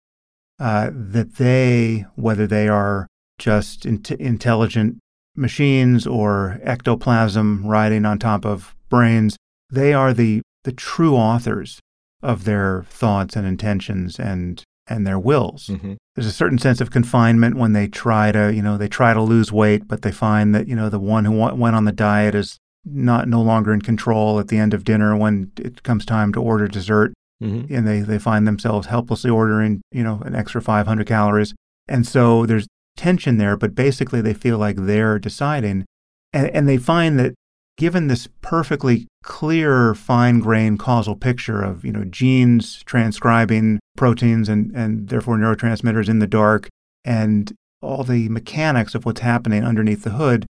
uh, that they whether they are just int- intelligent machines or ectoplasm riding on top of brains they are the the true authors of their thoughts and intentions and and their wills Mhm. there's a certain sense of confinement when they try to, you know, they try to lose weight, but they find that, you know, the one who went on the diet is not no longer in control at the end of dinner when it comes time to order dessert Mhm. and they, they find themselves helplessly ordering, you know, an extra 500 calories. And so there's tension there, but basically they feel like they're deciding. And, and they find that given this perfectly clear, fine grained causal picture of, you know, genes transcribing proteins and, and therefore neurotransmitters in the dark and all the mechanics of what's happening underneath the hood,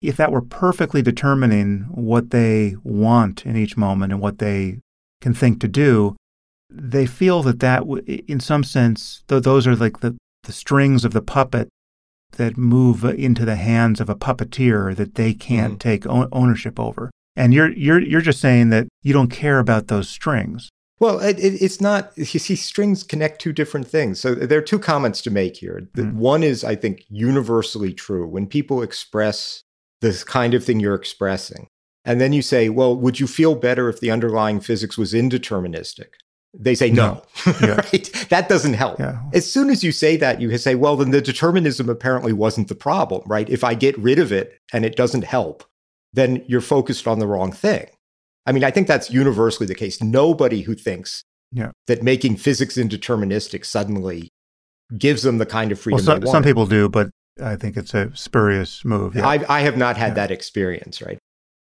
if that were perfectly determining what they want in each moment and what they can think to do, they feel that that, w- in some sense, th- those are like the, the strings of the puppet that move into the hands of a puppeteer that they can't Mhm. take o- ownership over. And you're you're you're just saying that you don't care about those strings. Well, it, it, it's not. You see, strings connect two different things. So there are two comments to make here. The, Mm. One is, I think, universally true. When people express this kind of thing you're expressing, and then you say, "Well, would you feel better if the underlying physics was indeterministic?" They say no. Yeah. right? That doesn't help. Yeah. As soon as you say that, you say, "Well, then the determinism apparently wasn't the problem, right? If I get rid of it and it doesn't help, then you're focused on the wrong thing." I mean, I think that's universally the case. Nobody who thinks Yeah. that making physics indeterministic suddenly gives them the kind of Well, freedom so, they some people do, but I think it's a spurious move. Yeah. I, I have not had Yeah. that experience, right?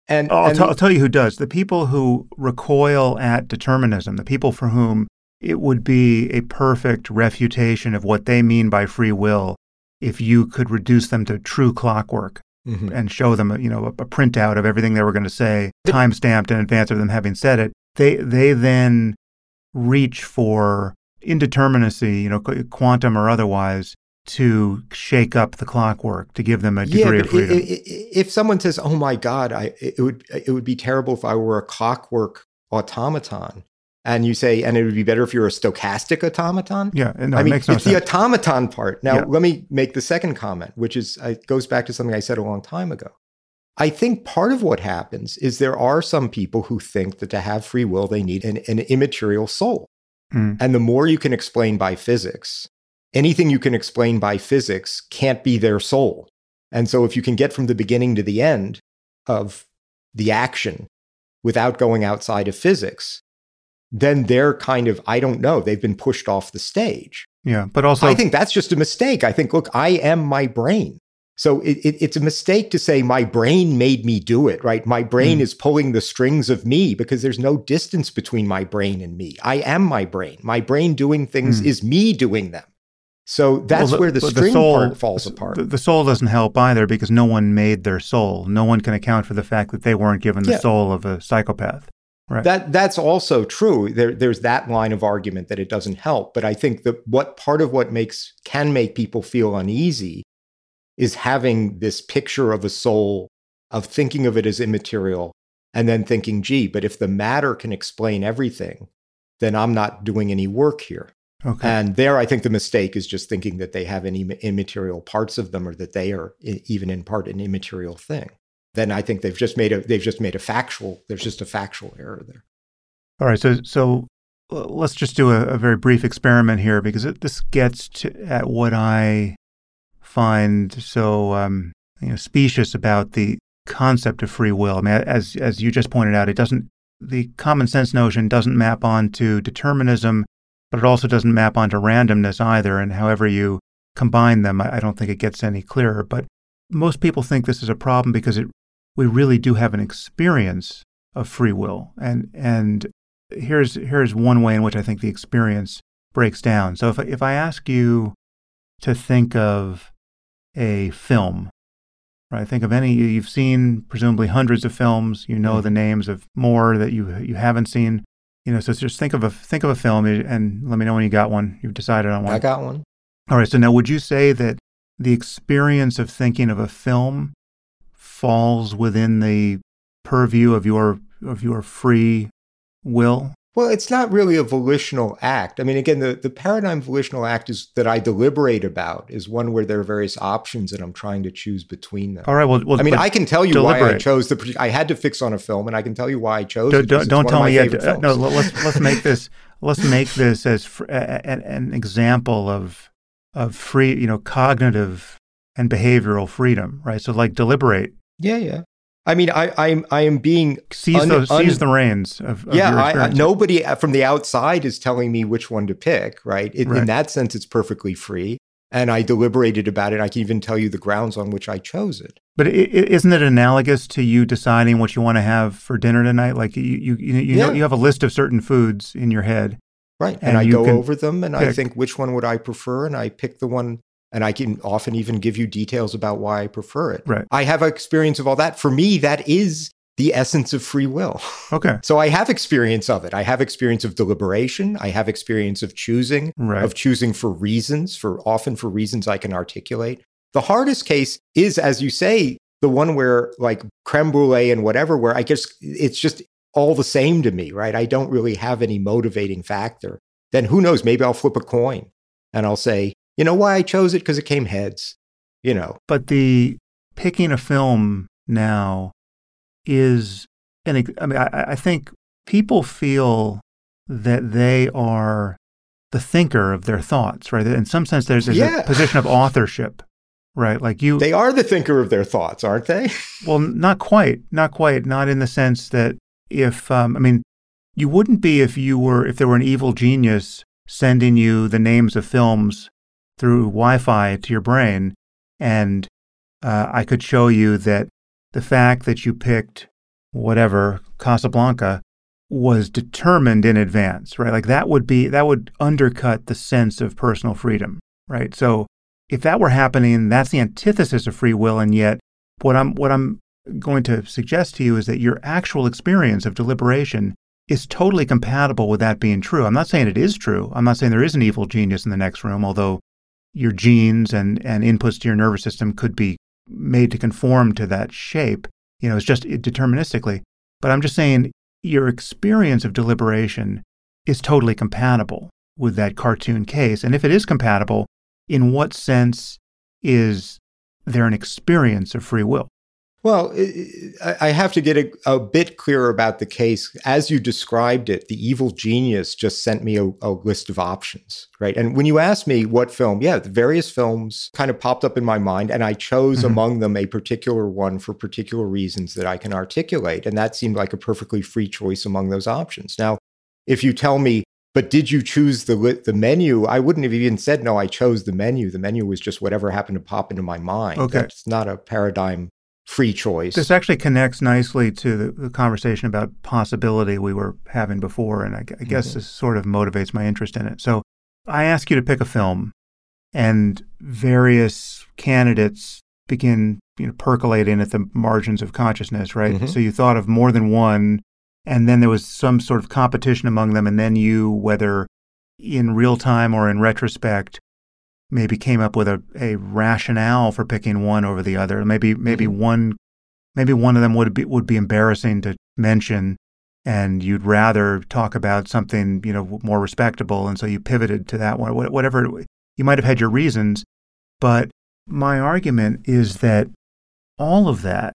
And, I'll, and tell I'll tell you who does. The people who recoil at determinism, the people for whom it would be a perfect refutation of what they mean by free will if you could reduce them to true clockwork Mhm. and show them, you know, a, a printout of everything they were going to say, time stamped in advance of them having said it. They they then reach for indeterminacy, you know, quantum or otherwise, to shake up the clockwork to give them a yeah, degree but of freedom. if someone says, "Oh my God," I it would it would be terrible if I were a clockwork automaton, and you say, and it would be better if you're a stochastic automaton. yeah, no, I it mean, makes no it's sense. the automaton part. Now, Yeah. let me make the second comment, which is uh, goes back to something I said a long time ago. I think part of what happens is there are some people who think that to have free will, they need an, an immaterial soul. Mm. And the more you can explain by physics, anything you can explain by physics can't be their soul. And so, if you can get from the beginning to the end of the action without going outside of physics, then they're kind of, I don't know, they've been pushed off the stage. Yeah, but also I think that's just a mistake. I think, look, I am my brain. So it, it, it's a mistake to say my brain made me do it, right? My brain mm. is pulling the strings of me because there's no distance between my brain and me. I am my brain. My brain doing things mm. is me doing them. So that's well, the, where the string the soul, part falls apart. The, the, soul doesn't help either because no one made their soul. No one can account for the fact that they weren't given the yeah. soul of a psychopath. Right. That that's also true. There, there's that line of argument that it doesn't help. But I think that what part of what makes can make people feel uneasy is having this picture of a soul, of thinking of it as immaterial, and then thinking, gee, but if the matter can explain everything, then I'm not doing any work here. Okay. And there, I think the mistake is just thinking that they have any immaterial parts of them, or that they are even in part an immaterial thing. Then I think they've just made a they've just made a factual. There's just a factual error there. All right. So so let's just do a, a very brief experiment here because it, this gets to, at what I find so um, you know specious about the concept of free will. I mean, as as you just pointed out, it doesn't the common sense notion doesn't map onto determinism but it also doesn't map onto randomness either. And however you combine them, I don't think it gets any clearer. But most people think this is a problem because it, we really do have an experience of free will. And, and here's, here's one way in which I think the experience breaks down. So if, if I ask you to think of a film, right? Think of any you've seen, presumably hundreds of films. You know mm-hmm. the names of more that you you haven't seen. You know, so just think of a think of a film and let me know when you got one. You've decided on one. I got one. All right. So now, would you say that the experience of thinking of a film falls within the purview of your of your free will? Well, it's not really a volitional act. I mean, again, the, the paradigm volitional act is that I deliberate about is one where there are various options and I'm trying to choose between them. All right. Well, well I mean, I can tell you deliberate. why I chose the. I had to fix on a film, and I can tell you why I chose. Don't, don't, don't tell me yet. Uh, no, let's let's make this let's make this as fr- a, a, an example of of free, you know, cognitive and behavioral freedom, right? So, like, deliberate. Yeah, yeah. I mean, I, I'm I am being seize, un, the, seize the reins of, of yeah. I, nobody uh, from the outside is telling me which one to pick, right? It, right? In that sense, it's perfectly free, and I deliberated about it. I can even tell you the grounds on which I chose it. But is not it analogous to you deciding what you want to have for dinner tonight? Like you you you, you yeah. know you have a list of certain foods in your head, right? And, and I go over them, and pick. I think which one would I prefer, and I pick the one and I can often even give you details about why I prefer it. Right. I have experience of all that. For me, that is the essence of free will. Okay. So I have experience of it. I have experience of deliberation. I have experience of choosing, right. of choosing for reasons, for often for reasons I can articulate. The hardest case is, as you say, the one where like creme brulee and whatever, where I guess it's just all the same to me, right? I don't really have any motivating factor. Then who knows? Maybe I'll flip a coin and I'll say, you know why I chose it? Because it came heads, you know. But the picking a film now is an, I mean, I, I think people feel that they are the thinker of their thoughts, right? In some sense, there's, there's yeah. a position of authorship, right? Like you, they are the thinker of their thoughts, aren't they? well, not quite, not quite, not in the sense that if, um, I mean, you wouldn't be if you were, if there were an evil genius sending you the names of films through Wi Fi to your brain. And uh, I could show you that the fact that you picked whatever, Casablanca, was determined in advance, right? Like that would be, that would undercut the sense of personal freedom, right? So if that were happening, that's the antithesis of free will. And yet, what I'm, what I'm going to suggest to you is that your actual experience of deliberation is totally compatible with that being true. I'm not saying it is true. I'm not saying there is an evil genius in the next room, although your genes and, and inputs to your nervous system could be made to conform to that shape. You know, it's just deterministically. But I'm just saying your experience of deliberation is totally compatible with that cartoon case. And if it is compatible, in what sense is there an experience of free will? Well, I have to get a, a, bit clearer about the case. As you described it, the evil genius just sent me a, a, list of options, right? And when you asked me what film, yeah, the various films kind of popped up in my mind, and I chose mm-hmm. among them a particular one for particular reasons that I can articulate. And that seemed like a perfectly free choice among those options. Now, if you tell me But did you choose the the menu? I wouldn't have even said no. I chose the menu. The menu was just whatever happened to pop into my mind. Okay. it's not a paradigm free choice. This actually connects nicely to the, the conversation about possibility we were having before, and I, I guess Mm-hmm. this sort of motivates my interest in it. So I ask you to pick a film, and various candidates begin you know, percolating at the margins of consciousness, right? Mhm. So you thought of more than one, and then there was some sort of competition among them, and then you, whether in real time or in retrospect, maybe came up with a, a rationale for picking one over the other. Maybe maybe Mhm. one maybe one of them would be would be embarrassing to mention and you'd rather talk about something, you know, more respectable and so you pivoted to that one whatever you might have had your reasons, but my argument is that all of that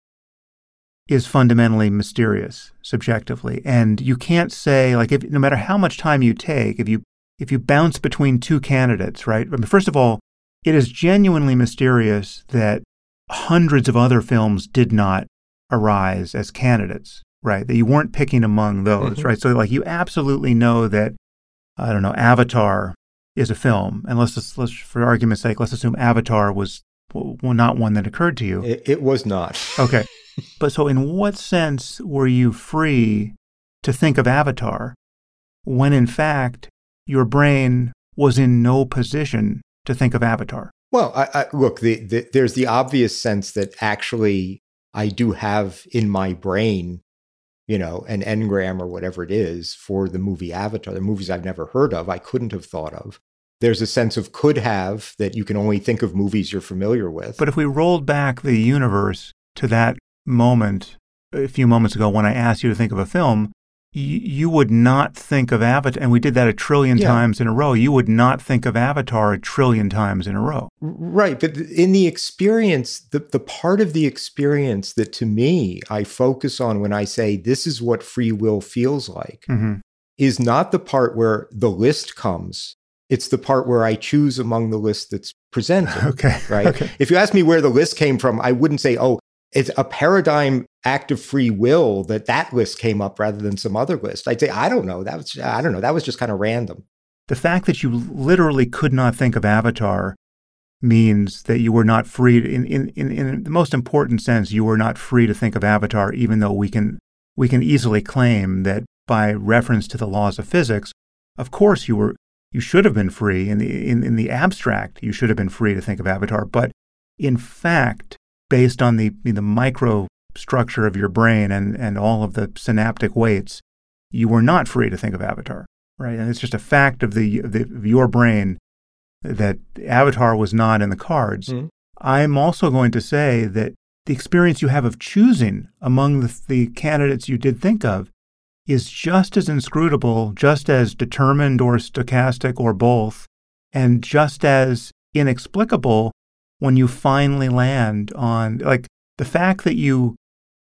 is fundamentally mysterious subjectively and you can't say like if no matter how much time you take if you if you bounce between two candidates right I mean, first of all it is genuinely mysterious that hundreds of other films did not arise as candidates right that you weren't picking among those Mhm. right so like you absolutely know that i don't know avatar is a film and let's, just- let's for argument's sake let's assume avatar was well, not one that occurred to you it, it was not. Okay. But so, in what sense were you free to think of Avatar when, in fact, your brain was in no position to think of Avatar? Well, I, I, look, the, the, there's the obvious sense that actually I do have in my brain, you know, an engram or whatever it is for the movie Avatar, the movies I've never heard of, I couldn't have thought of. There's a sense of could have that you can only think of movies you're familiar with. But if we rolled back the universe to that moment a few moments ago when I asked you to think of a film, you would not think of Avatar, and we did that a trillion Yeah. times in a row. You would not think of Avatar a trillion times in a row. Right. But in the experience, the, the part of the experience that to me I focus on when I say this is what free will feels like hmm is not the part where the list comes. It's the part where I choose among the list that's presented. Okay. Right. Okay. If you ask me where the list came from, I wouldn't say, oh, it's a paradigm act of free will that that list came up rather than some other list. I'd say, I don't know. That was, I don't know. That was just kind of random. The fact that you literally could not think of Avatar means that you were not free, in, in, in, in the most important sense, you were not free to think of Avatar, even though we can, we can easily claim that by reference to the laws of physics, of course you were, you should have been free in the, in, in the abstract, you should have been free to think of Avatar. But in fact, based on the, the micro structure of your brain and, and all of the synaptic weights, you were not free to think of Avatar right? And it's just a fact of the, the of your brain that Avatar was not in the cards. Mhm. I'm also going to say that the experience you have of choosing among the, the candidates you did think of is just as inscrutable, just as determined or stochastic or both, and just as inexplicable when you finally land on like the fact that you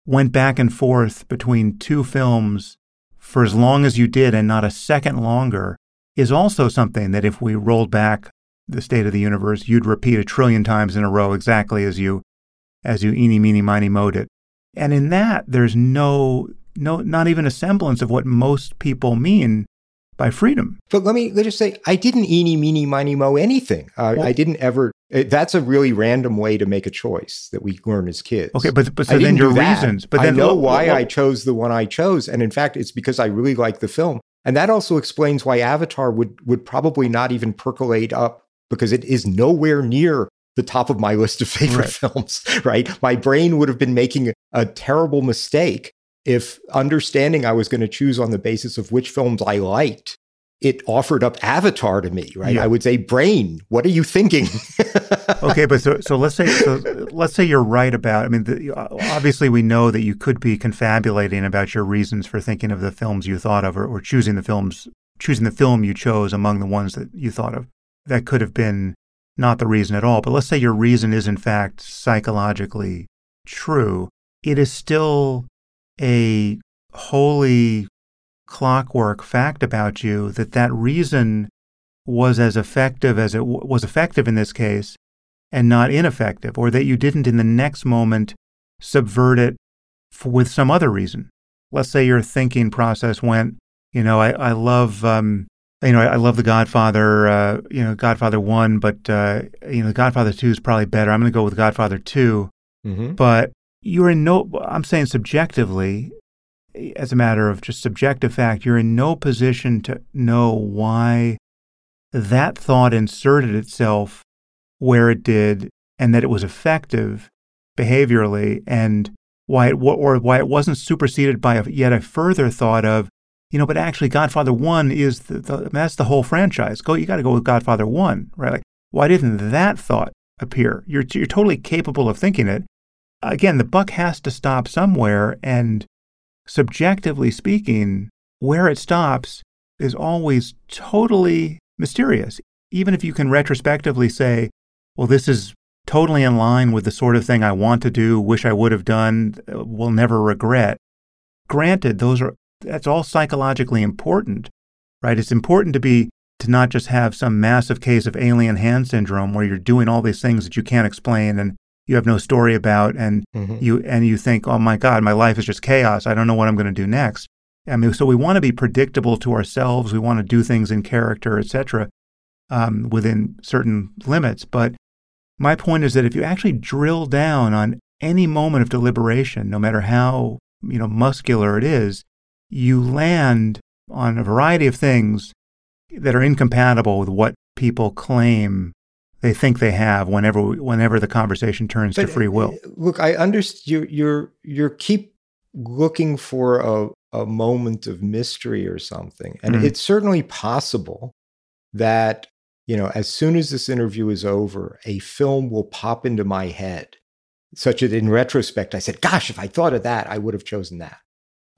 went back and forth between two films for as long as you did and not a second longer is also something that if we rolled back the state of the universe, you'd repeat a trillion times in a row exactly as you as you eeny meeny miny mowed it. And in that there's no no not even a semblance of what most people mean by freedom. But let me let just say, I didn't eeny, meeny, miny, mo anything. Uh, Well- I didn't ever. Uh, That's a really random way to make a choice that we learn as kids. Okay, but but so then your reasons. But then I know look- why look- I chose the one I chose, and in fact, it's because I really like the film, and that also explains why Avatar would would probably not even percolate up because it is nowhere near the top of my list of favorite Right. films. Right, my brain would have been making a terrible mistake if understanding I was going to choose on the basis of which films I liked. It offered up Avatar to me, right? Yeah. I would say, brain, what are you thinking? okay, but so so let's say so let's say you're right about. I mean, the, uh, obviously we know that you could be confabulating about your reasons for thinking of the films you thought of, or, or choosing the films, choosing the film you chose among the ones that you thought of. That could have been not the reason at all. But let's say your reason is in fact psychologically true. It is still a wholly clockwork fact about you that that reason was as effective as it w- was effective in this case and not ineffective, or that you didn't in the next moment subvert it f- with some other reason. Let's say your thinking process went, you know, I, I love um, you know, I, I love The Godfather, uh, you know, Godfather 1, but, uh, you know, Godfather 2 is probably better. I'm going to go with Godfather 2. Mm-hmm. But you're in no, I'm saying subjectively, as a matter of just subjective fact, you're in no position to know why that thought inserted itself where it did and that it was effective behaviorally and why it or why it wasn't superseded by a, yet a further thought of you know but actually Godfather 1 is the, the that's the whole franchise. Go you got to go with Godfather 1 right? Like why didn't that thought appear? You're you're totally capable of thinking it. Again the buck has to stop somewhere and subjectively speaking where it stops is always totally mysterious even if you can retrospectively say well this is totally in line with the sort of thing I want to do, wish I would have done, uh, will never regret. Granted, those are that's all psychologically important, right? It's important to be to not just have some massive case of alien hand syndrome where you're doing all these things that you can't explain and you have no story about and mm-hmm. you and you think, "Oh my god, my life is just chaos. I don't know what I'm going to do next." I mean, so we want to be predictable to ourselves. We want to do things in character, etc., um, within certain limits. But my point is that if you actually drill down on any moment of deliberation, no matter how you know muscular it is, you land on a variety of things that are incompatible with what people claim they think they have whenever whenever the conversation turns but, to free will. Uh, look, I understand you you're you're keep looking for a a moment of mystery or something. And mm-hmm. it's certainly possible that you know, as soon as this interview is over, a film will pop into my head, such that in retrospect, I said, gosh, if I thought of that, I would have chosen that.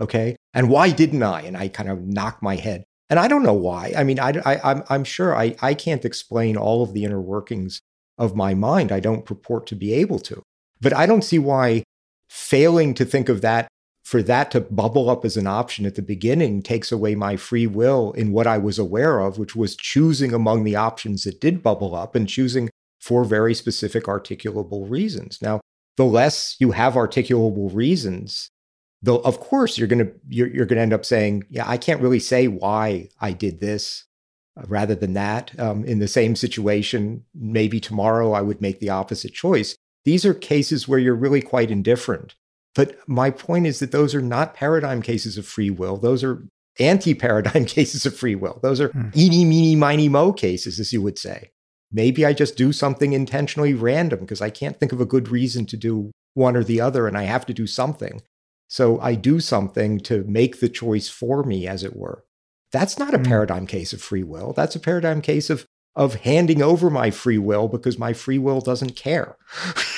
Okay. And why didn't I? And I kind of knock my head. And I don't know why. I mean, I, I, I'm, I'm sure I, I can't explain all of the inner workings of my mind. I don't purport to be able to. But I don't see why failing to think of that for that to bubble up as an option at the beginning takes away my free will in what I was aware of, which was choosing among the options that did bubble up and choosing for very specific articulable reasons. Now, the less you have articulable reasons, though of course you're going to you're, you're going to end up saying, yeah, I can't really say why I did this uh, rather than that. Um, in the same situation, maybe tomorrow I would make the opposite choice. These are cases where you're really quite indifferent but my point is that those are not paradigm cases of free will. Those are anti paradigm cases of free will. Those are hmm. eeny, meeny, miny, mo cases, as you would say. Maybe I just do something intentionally random because I can't think of a good reason to do one or the other and I have to do something. So I do something to make the choice for me, as it were. That's not a hmm. paradigm case of free will. That's a paradigm case of, of handing over my free will because my free will doesn't care.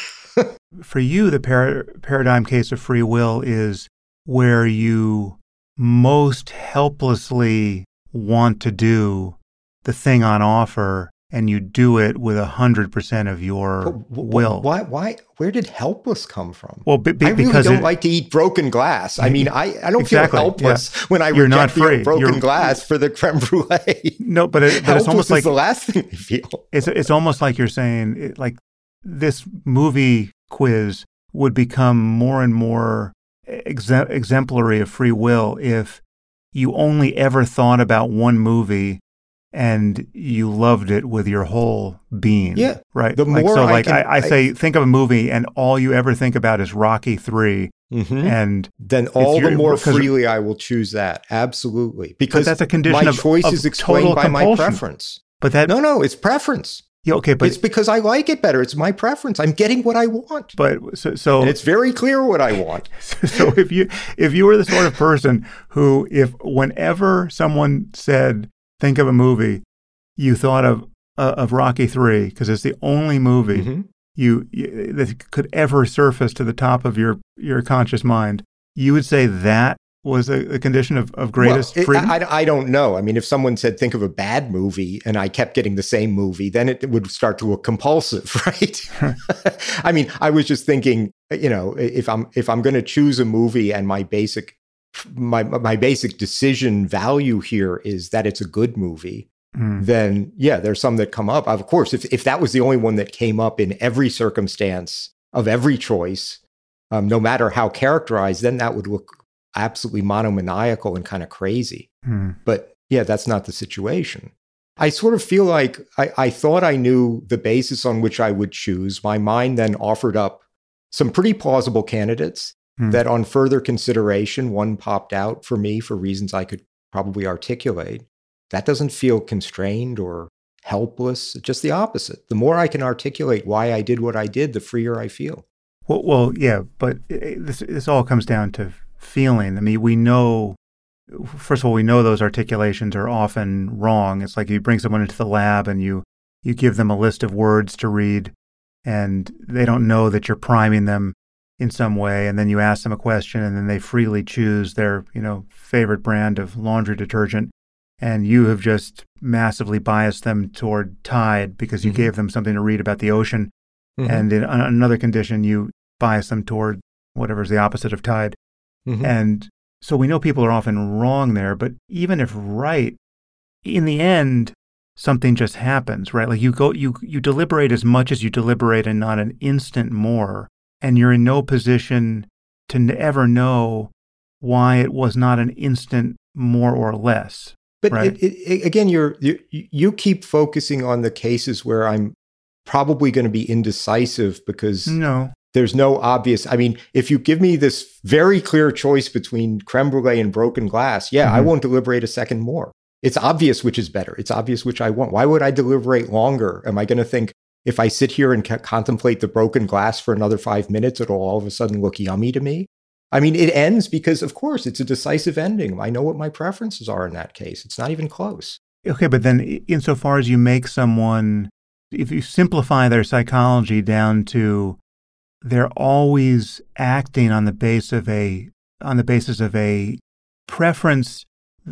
For you, the par- paradigm case of free will is where you most helplessly want to do the thing on offer and you do it with a hundred percent of your will. Why? Why? Where did helpless come from? Well, b- b- I really don't it, like to eat broken glass. I mean, I, I don't exactly, feel helpless yeah. when I You're not free. broken You're, glass for the creme brulee. No, but, it, but it's almost like the last thing I feel. It's it's almost like you're saying it, like this movie quiz would become more and more ex- exemplary of free will if you only ever thought about one movie and you loved it with your whole being. Yeah. Right. The like, more so I like can, I, I, say think of a movie and all you ever think about is Rocky 3 mm-hmm. and then all the more freely I will choose that. Absolutely. Because that's a condition my of, choice of is explained by compulsion. my preference. But that No, no, it's preference. Yeah, okay, but it's because I like it better. It's my preference. I'm getting what I want. But so, so and it's very clear what I want. So if you if you were the sort of person who, if whenever someone said, "Think of a movie," you thought of uh, of Rocky Three because it's the only movie mm-hmm. you, you that could ever surface to the top of your your conscious mind, you would say that was a, a, condition of, of greatest well, it, freedom? I, I, don't know. I mean, if someone said, think of a bad movie, and I kept getting the same movie, then it would start to look compulsive, right? I mean, I was just thinking, you know, if I'm if I'm going to choose a movie and my basic my my basic decision value here is that it's a good movie, mm. then yeah, there's some that come up. Of course, if if that was the only one that came up in every circumstance of every choice, um, no matter how characterized, then that would look absolutely monomaniacal and kind of crazy. Hmm. But yeah, that's not the situation. I sort of feel like I, I thought I knew the basis on which I would choose. My mind then offered up some pretty plausible candidates hmm. that, on further consideration, one popped out for me for reasons I could probably articulate. That doesn't feel constrained or helpless, just the opposite. The more I can articulate why I did what I did, the freer I feel. Well, well yeah, but this, this all comes down to feeling. I mean, we know first of all, we know those articulations are often wrong. It's like you bring someone into the lab and you you give them a list of words to read, and they don't know that you're priming them in some way, and then you ask them a question, and then they freely choose their you know favorite brand of laundry detergent, and you have just massively biased them toward Tide because you mm-hmm. gave them something to read about the ocean, mm-hmm. and in another condition you bias them toward whatever's the opposite of Tide, mm-hmm. and so we know people are often wrong there, but even if right, in the end, something just happens, right? Like you go, you you deliberate as much as you deliberate, and not an instant more, and you're in no position to ever know why it was not an instant more or less. But right? it, it, again, you're you, you keep focusing on the cases where I'm probably going to be indecisive because no there's no obvious. I mean, if you give me this very clear choice between creme brulee and broken glass, yeah, mm-hmm. I won't deliberate a second more. It's obvious which is better. It's obvious which I want. Why would I deliberate longer? Am I going to think if I sit here and contemplate the broken glass for another five minutes, it'll all of a sudden look yummy to me? I mean, it ends because, of course, it's a decisive ending. I know what my preferences are in that case. It's not even close. Okay, but then insofar as you make someone, if you simplify their psychology down to they're always acting on the base of a on the basis of a preference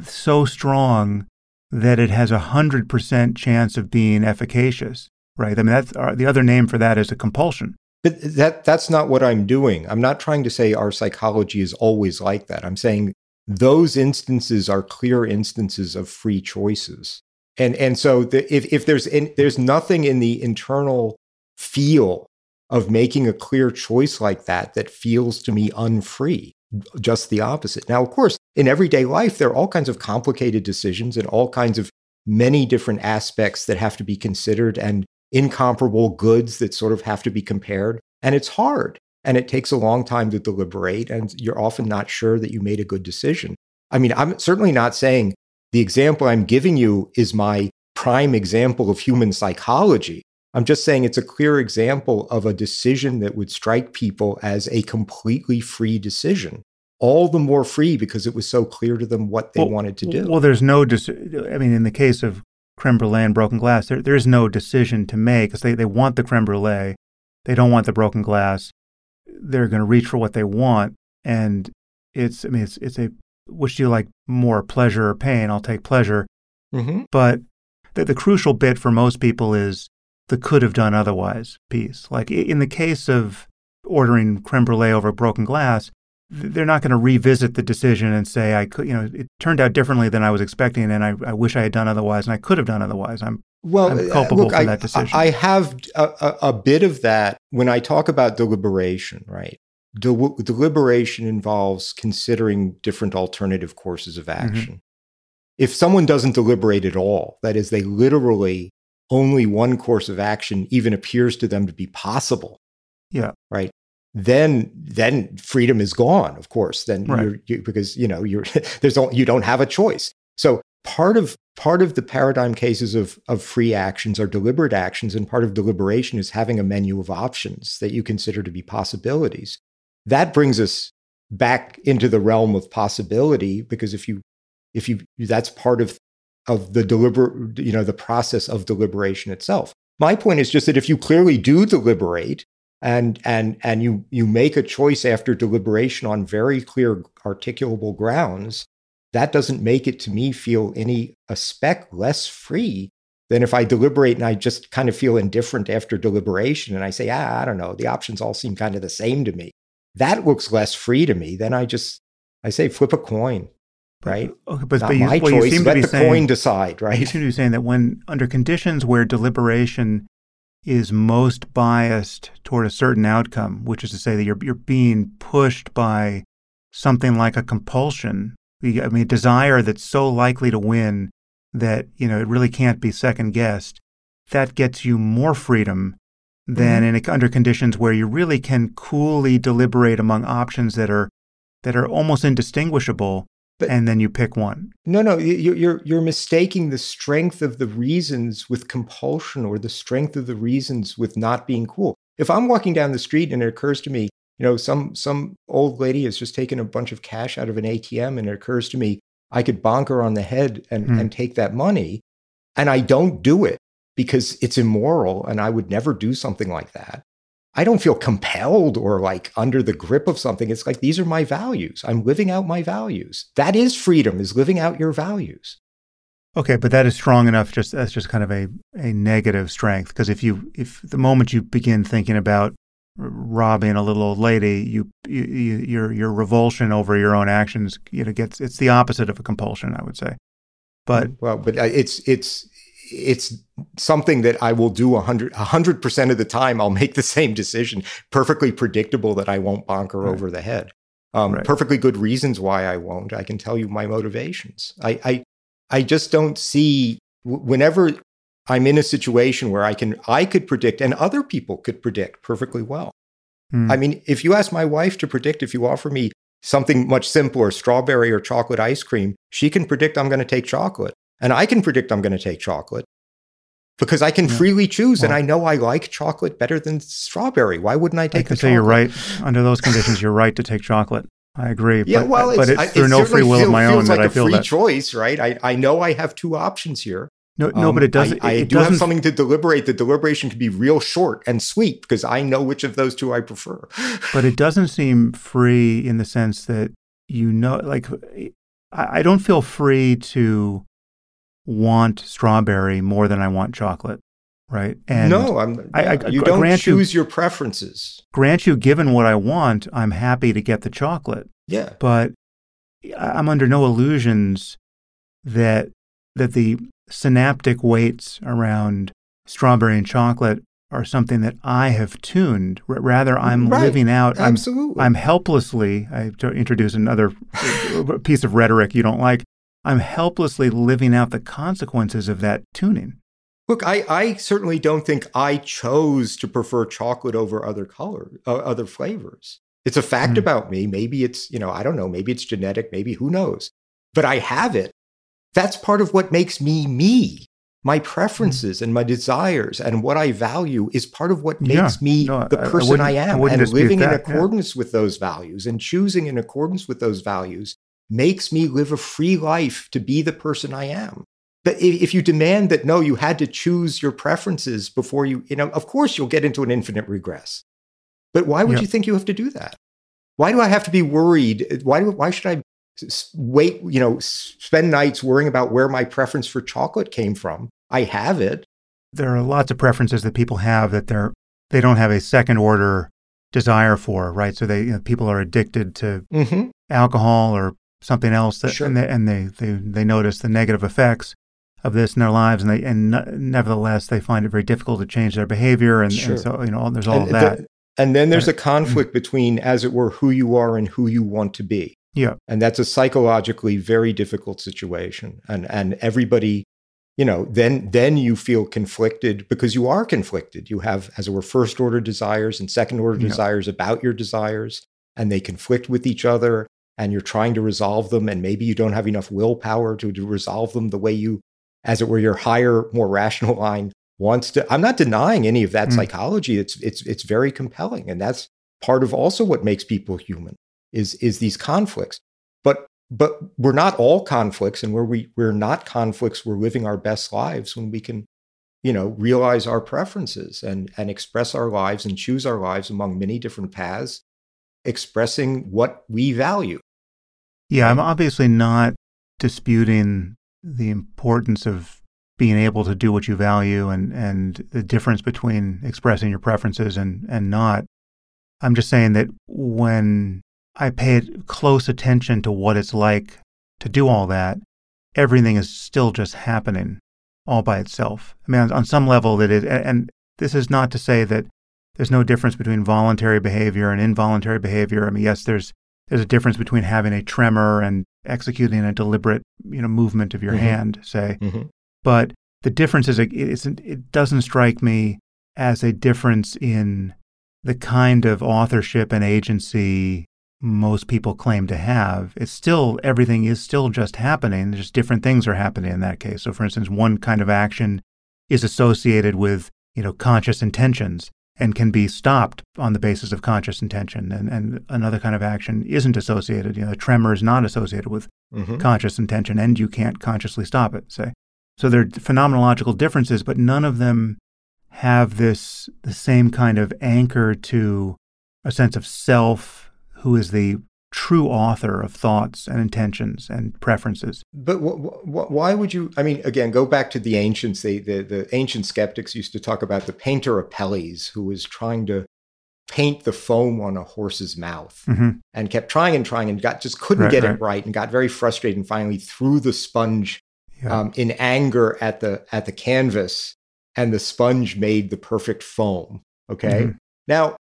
so strong that it has a hundred percent chance of being efficacious, right? I mean, that's uh, the other name for that is a compulsion. But that that's not what I'm doing. I'm not trying to say our psychology is always like that. I'm saying those instances are clear instances of free choices. And and so the, if if there's in, there's nothing in the internal feel of making a clear choice like that that feels to me unfree. Just the opposite. Now, of course, in everyday life, there are all kinds of complicated decisions and all kinds of many different aspects that have to be considered and incomparable goods that sort of have to be compared. And it's hard and it takes a long time to deliberate. And you're often not sure that you made a good decision. I mean, I'm certainly not saying the example I'm giving you is my prime example of human psychology. I'm just saying it's a clear example of a decision that would strike people as a completely free decision. All the more free because it was so clear to them what they well, wanted to do. Well, there's no, de- I mean, in the case of creme brulee and broken glass, there, there's no decision to make because they, they want the creme brulee. They don't want the broken glass. They're going to reach for what they want. And it's, I mean, it's, it's a, which do you like more, pleasure or pain? I'll take pleasure. Mm-hmm. But the, the crucial bit for most people is the could have done otherwise piece. Like in the case of ordering creme brulee over broken glass, they're not going to revisit the decision and say, I could, you know, it turned out differently than I was expecting and I, I wish I had done otherwise and I could have done otherwise. I'm, well, I'm uh, culpable look, for I, that decision. I have a, a, bit of that when I talk about deliberation, right? Del- deliberation involves considering different alternative courses of mm-hmm. action. Mm-hmm. If someone doesn't deliberate at all, that is, they literally only one course of action even appears to them to be possible. Yeah. Right. Then, then freedom is gone. Of course, then right. you're, you, because you know you're there's you don't have a choice. So part of part of the paradigm cases of of free actions are deliberate actions, and part of deliberation is having a menu of options that you consider to be possibilities. That brings us back into the realm of possibility because if you if you that's part of of the deliberate, you know, the process of deliberation itself. My point is just that if you clearly do deliberate and and and you you make a choice after deliberation on very clear articulable grounds, that doesn't make it to me feel any a speck less free than if I deliberate and I just kind of feel indifferent after deliberation and I say, ah, I don't know, the options all seem kind of the same to me. That looks less free to me. Then I just I say flip a coin right? Okay, but, Not but you, my well, choice. You seem Let to be the saying, coin decide, right? You seem to be saying that when under conditions where deliberation is most biased toward a certain outcome, which is to say that you're you're being pushed by something like a compulsion, I mean, a desire that's so likely to win that, you know, it really can't be second guessed, that gets you more freedom than mm-hmm. in under conditions where you really can coolly deliberate among options that are that are almost indistinguishable but, and then you pick one. No, no, you're you're mistaking the strength of the reasons with compulsion or the strength of the reasons with not being cool. If I'm walking down the street and it occurs to me, you know, some some old lady has just taken a bunch of cash out of an ATM and it occurs to me I could bonk her on the head and, mm. and take that money, and I don't do it because it's immoral and I would never do something like that. I don't feel compelled or like under the grip of something. It's like these are my values. I'm living out my values. That is freedom, is living out your values. Okay, but that is strong enough. Just that's just kind of a, a negative strength. Because if you if the moment you begin thinking about robbing a little old lady, you, you your your revulsion over your own actions, you know, gets it's the opposite of a compulsion. I would say. But well, but uh, it's it's it's something that I will do 100 100% of the time. I'll make the same decision. Perfectly predictable that I won't bonk her right. over the head. Um, right. Perfectly good reasons why I won't. I can tell you my motivations. I, I, I just don't see whenever I'm in a situation where I can I could predict and other people could predict perfectly well. Mm. I mean, if you ask my wife to predict, if you offer me something much simpler, strawberry or chocolate ice cream, she can predict I'm going to take chocolate. And I can predict I'm going to take chocolate because I can yeah. freely choose, well, and I know I like chocolate better than strawberry. Why wouldn't I take? I can say you're right. Under those conditions, you're right to take chocolate. I agree. Yeah, but, well, but it's through no free will feel, of my own like that I feel free that. choice, right? I, I know I have two options here. No, no, um, but it doesn't. I, I it do doesn't, have something to deliberate. The deliberation can be real short and sweet because I know which of those two I prefer. but it doesn't seem free in the sense that you know, like, I, I don't feel free to want strawberry more than I want chocolate, right? And no, I'm. I, I, you I, don't choose you, your preferences. Grant you, given what I want, I'm happy to get the chocolate. Yeah, but I'm under no illusions that that the synaptic weights around strawberry and chocolate are something that I have tuned. Rather, I'm right. living out. Absolutely. I'm, I'm helplessly. I to introduce another piece of rhetoric you don't like. I'm helplessly living out the consequences of that tuning. Look, I, I certainly don't think I chose to prefer chocolate over other color, uh, other flavors. It's a fact mm. about me. Maybe it's, you know, I don't know, maybe it's genetic, maybe who knows. But I have it. That's part of what makes me me. My hmm. preferences mm. and my desires and what I value is part of what makes yeah. me no, the person I, I am. I and living in accordance yeah. with those values and choosing in accordance with those values makes me live a free life to be the person I am. But if you demand that, no, you had to choose your preferences before you, you know, of course you'll get into an infinite regress. But why would yep. you think you have to do that? Why do I have to be worried? Why, do, why should I wait, you know, spend nights worrying about where my preference for chocolate came from? I have it. There are lots of preferences that people have that they're, they don't have a second order desire for, right? So they, you know, people are addicted to mm-hmm. alcohol or something else that, sure. and, they, and they, they, they notice the negative effects of this in their lives, and they and nevertheless they find it very difficult to change their behavior, and, sure. and so you know there's all and of that. The, and then there's a conflict between, as it were, who you are and who you want to be. Yeah, and that's a psychologically very difficult situation, and and everybody, you know, then then you feel conflicted because you are conflicted. You have, as it were, first order desires and second order yeah. desires about your desires, and they conflict with each other and you're trying to resolve them and maybe you don't have enough willpower to, to resolve them the way you as it were your higher more rational mind wants to i'm not denying any of that mm. psychology. It's it's it's very compelling and that's part of also what makes people human is is these conflicts. But but we're not all conflicts and where we we're not conflicts we're living our best lives when we can you know realize our preferences and and express our lives and choose our lives among many different paths expressing what we value. Yeah, I'm obviously not disputing the importance of being able to do what you value and, and the difference between expressing your preferences and, and not. I'm just saying that when I pay close attention to what it's like to do all that, everything is still just happening all by itself. I mean, on, some level, that it, and this is not to say that there's no difference between voluntary behavior and involuntary behavior. I mean, yes, there's there's a difference between having a tremor and executing a deliberate, you know, movement of your Mm-hmm. hand, say. Mhm. But the difference is it it doesn't strike me as a difference in the kind of authorship and agency most people claim to have. It's still everything is still just happening. There's different things are happening in that case. So for instance, one kind of action is associated with, you know, conscious intentions and can be stopped on the basis of conscious intention. And, and another kind of action isn't associated. You know, the tremor is not associated with Mhm. conscious intention and you can't consciously stop it, say. So there are phenomenological differences, but none of them have this the same kind of anchor to a sense of self, who is the true author of thoughts and intentions and preferences. But wh- wh- why would you? I mean, again, go back to the ancients. They, the the ancient skeptics used to talk about the painter Apelles, who was trying to paint the foam on a horse's mouth, hmm and kept trying and trying, and got just couldn't Right, get right. it right, and got very frustrated, and finally threw the sponge Yeah. um, in anger at the at the canvas, and the sponge made the perfect foam. Okay, Mhm. now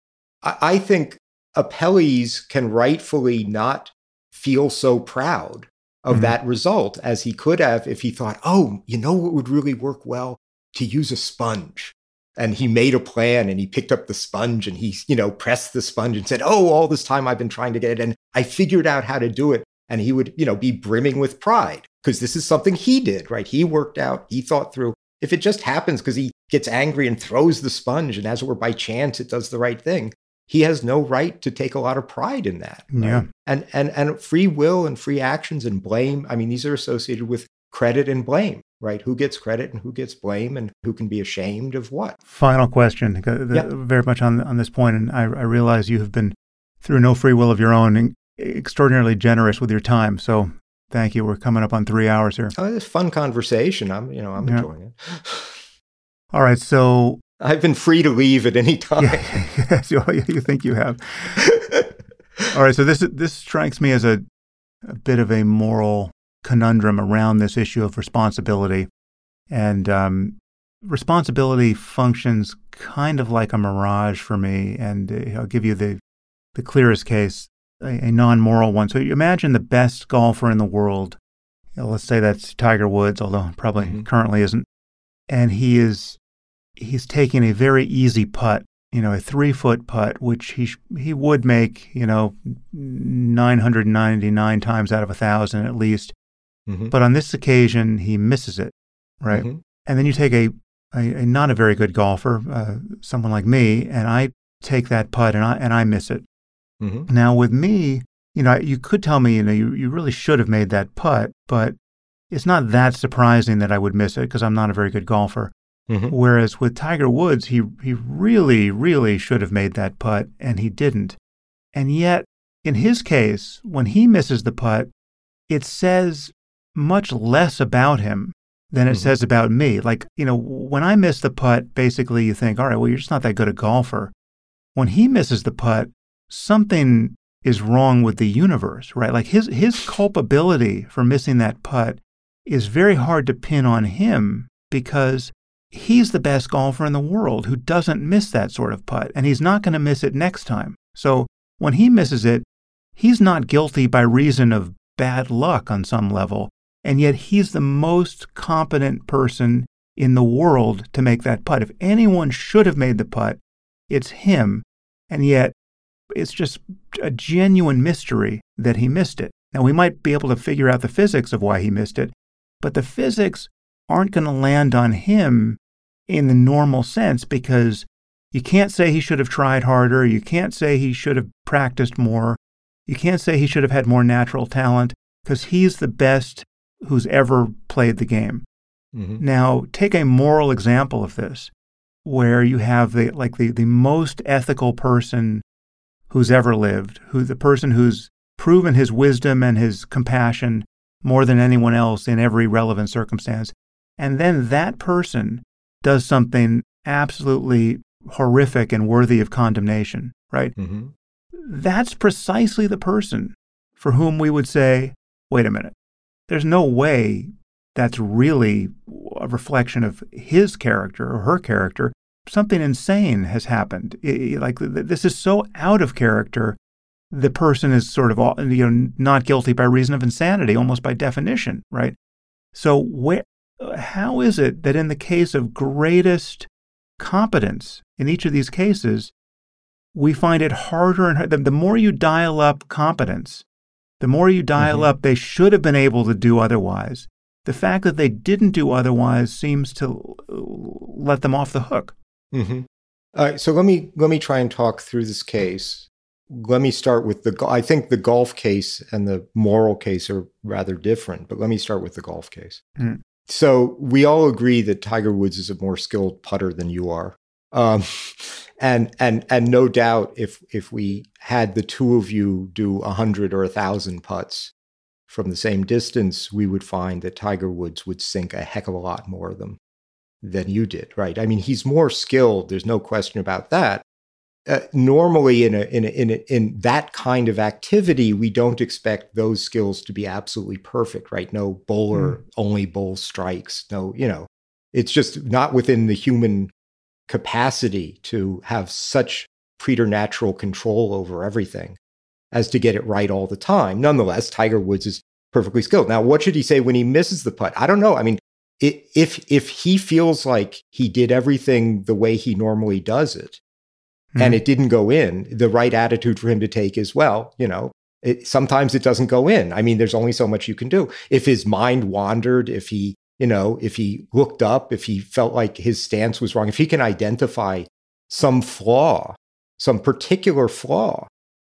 I, I think Apelles can rightfully not feel so proud of Mhm. that result as he could have if he thought, oh, you know what would really work well to use a sponge. And he made a plan and he picked up the sponge and he, you know, pressed the sponge and said, Oh, all this time I've been trying to get it and I figured out how to do it. And he would, you know, be brimming with pride because this is something he did, right? He worked out, he thought through. If it just happens because he gets angry and throws the sponge and as it were by chance it does the right thing, he has no right to take a lot of pride in that. right? Yeah. And and and free will and free actions and blame, I mean, these are associated with credit and blame, right? Who gets credit and who gets blame and who can be ashamed of what? Final question, Yeah. very much on on this point, and I, I realize you have been through no free will of your own, extraordinarily generous with your time. So thank you. We're coming up on three hours here. Oh, it's fun conversation. I'm, you know, I'm Yeah. enjoying it. All right, so I've been free to leave at any time. yes, you, you think you have. All right, so this this strikes me as a, a bit of a moral conundrum around this issue of responsibility, and um, responsibility functions kind of like a mirage for me. And uh, I'll give you the the clearest case, a, a non-moral one. So you imagine the best golfer in the world. You know, let's say that's Tiger Woods, although probably Mhm. currently isn't, and he is he's taking a very easy putt you know, a three foot putt, which he sh- he would make, you know, 999 times out of a thousand at least. Mhm. But on this occasion, he misses it, right? Mhm. And then you take a, a, a not a very good golfer, uh, someone like me, and I take that putt and I and I miss it. Mhm. Now with me, you know, you could tell me, you know, you, you really should have made that putt, but it's not that surprising that I would miss it because I'm not a very good golfer. Mhm. Whereas with Tiger Woods, he he really, really should have made that putt, and he didn't. And yet, in his case, when he misses the putt, it says much less about him than it Mhm. says about me. Like, you know, when I miss the putt, basically you think, all right, well, you're just not that good a golfer. When he misses the putt, something is wrong with the universe, right? Like his his culpability for missing that putt is very hard to pin on him because he's the best golfer in the world who doesn't miss that sort of putt, and he's not going to miss it next time. So when he misses it, he's not guilty by reason of bad luck on some level, and yet he's the most competent person in the world to make that putt. If anyone should have made the putt, it's him, and yet it's just a genuine mystery that he missed it. Now, we might be able to figure out the physics of why he missed it, but the physics aren't going to land on him in the normal sense because you can't say he should have tried harder. You can't say he should have practiced more. You can't say he should have had more natural talent because he's the best who's ever played the game. Mhm. Now, take a moral example of this where you have the like the, the most ethical person who's ever lived, who the person who's proven his wisdom and his compassion more than anyone else in every relevant circumstance. And then that person does something absolutely horrific and worthy of condemnation, right? Mhm. That's precisely the person for whom we would say, wait a minute, there's no way that's really a reflection of his character or her character. Something insane has happened. I- I- like th- th- this is so out of character the person is sort of you know not guilty by reason of insanity, almost by definition, right? So where, how is it that in the case of greatest competence in each of these cases, we find it harder and harder. The, more you dial up competence, the more you dial mm-hmm. up they should have been able to do otherwise. The fact that they didn't do otherwise seems to let them off the hook. Mm-hmm. All right, so let me let me try and talk through this case. Let me start with the. I think the golf case and the moral case are rather different, but let me start with the golf case. Mm. So we all agree that Tiger Woods is a more skilled putter than you are. Um, and and and no doubt, if if we had the two of you do a hundred or a thousand putts from the same distance, we would find that Tiger Woods would sink a heck of a lot more of them than you did, right? I mean, he's more skilled. There's no question about that. Uh, normally, in a, in a, in a, in that kind of activity, we don't expect those skills to be absolutely perfect, right? No bowler mm. only bowls strikes. No, you know, it's just not within the human capacity to have such preternatural control over everything as to get it right all the time. Nonetheless, Tiger Woods is perfectly skilled. Now, what should he say when he misses the putt? I don't know. I mean, if if he feels like he did everything the way he normally does it, mm-hmm. and it didn't go in, the right attitude for him to take is well, you know, it, sometimes it doesn't go in. I mean, there's only so much you can do. If his mind wandered, if he you know, if he looked up, if he felt like his stance was wrong, if he can identify some flaw, some particular flaw,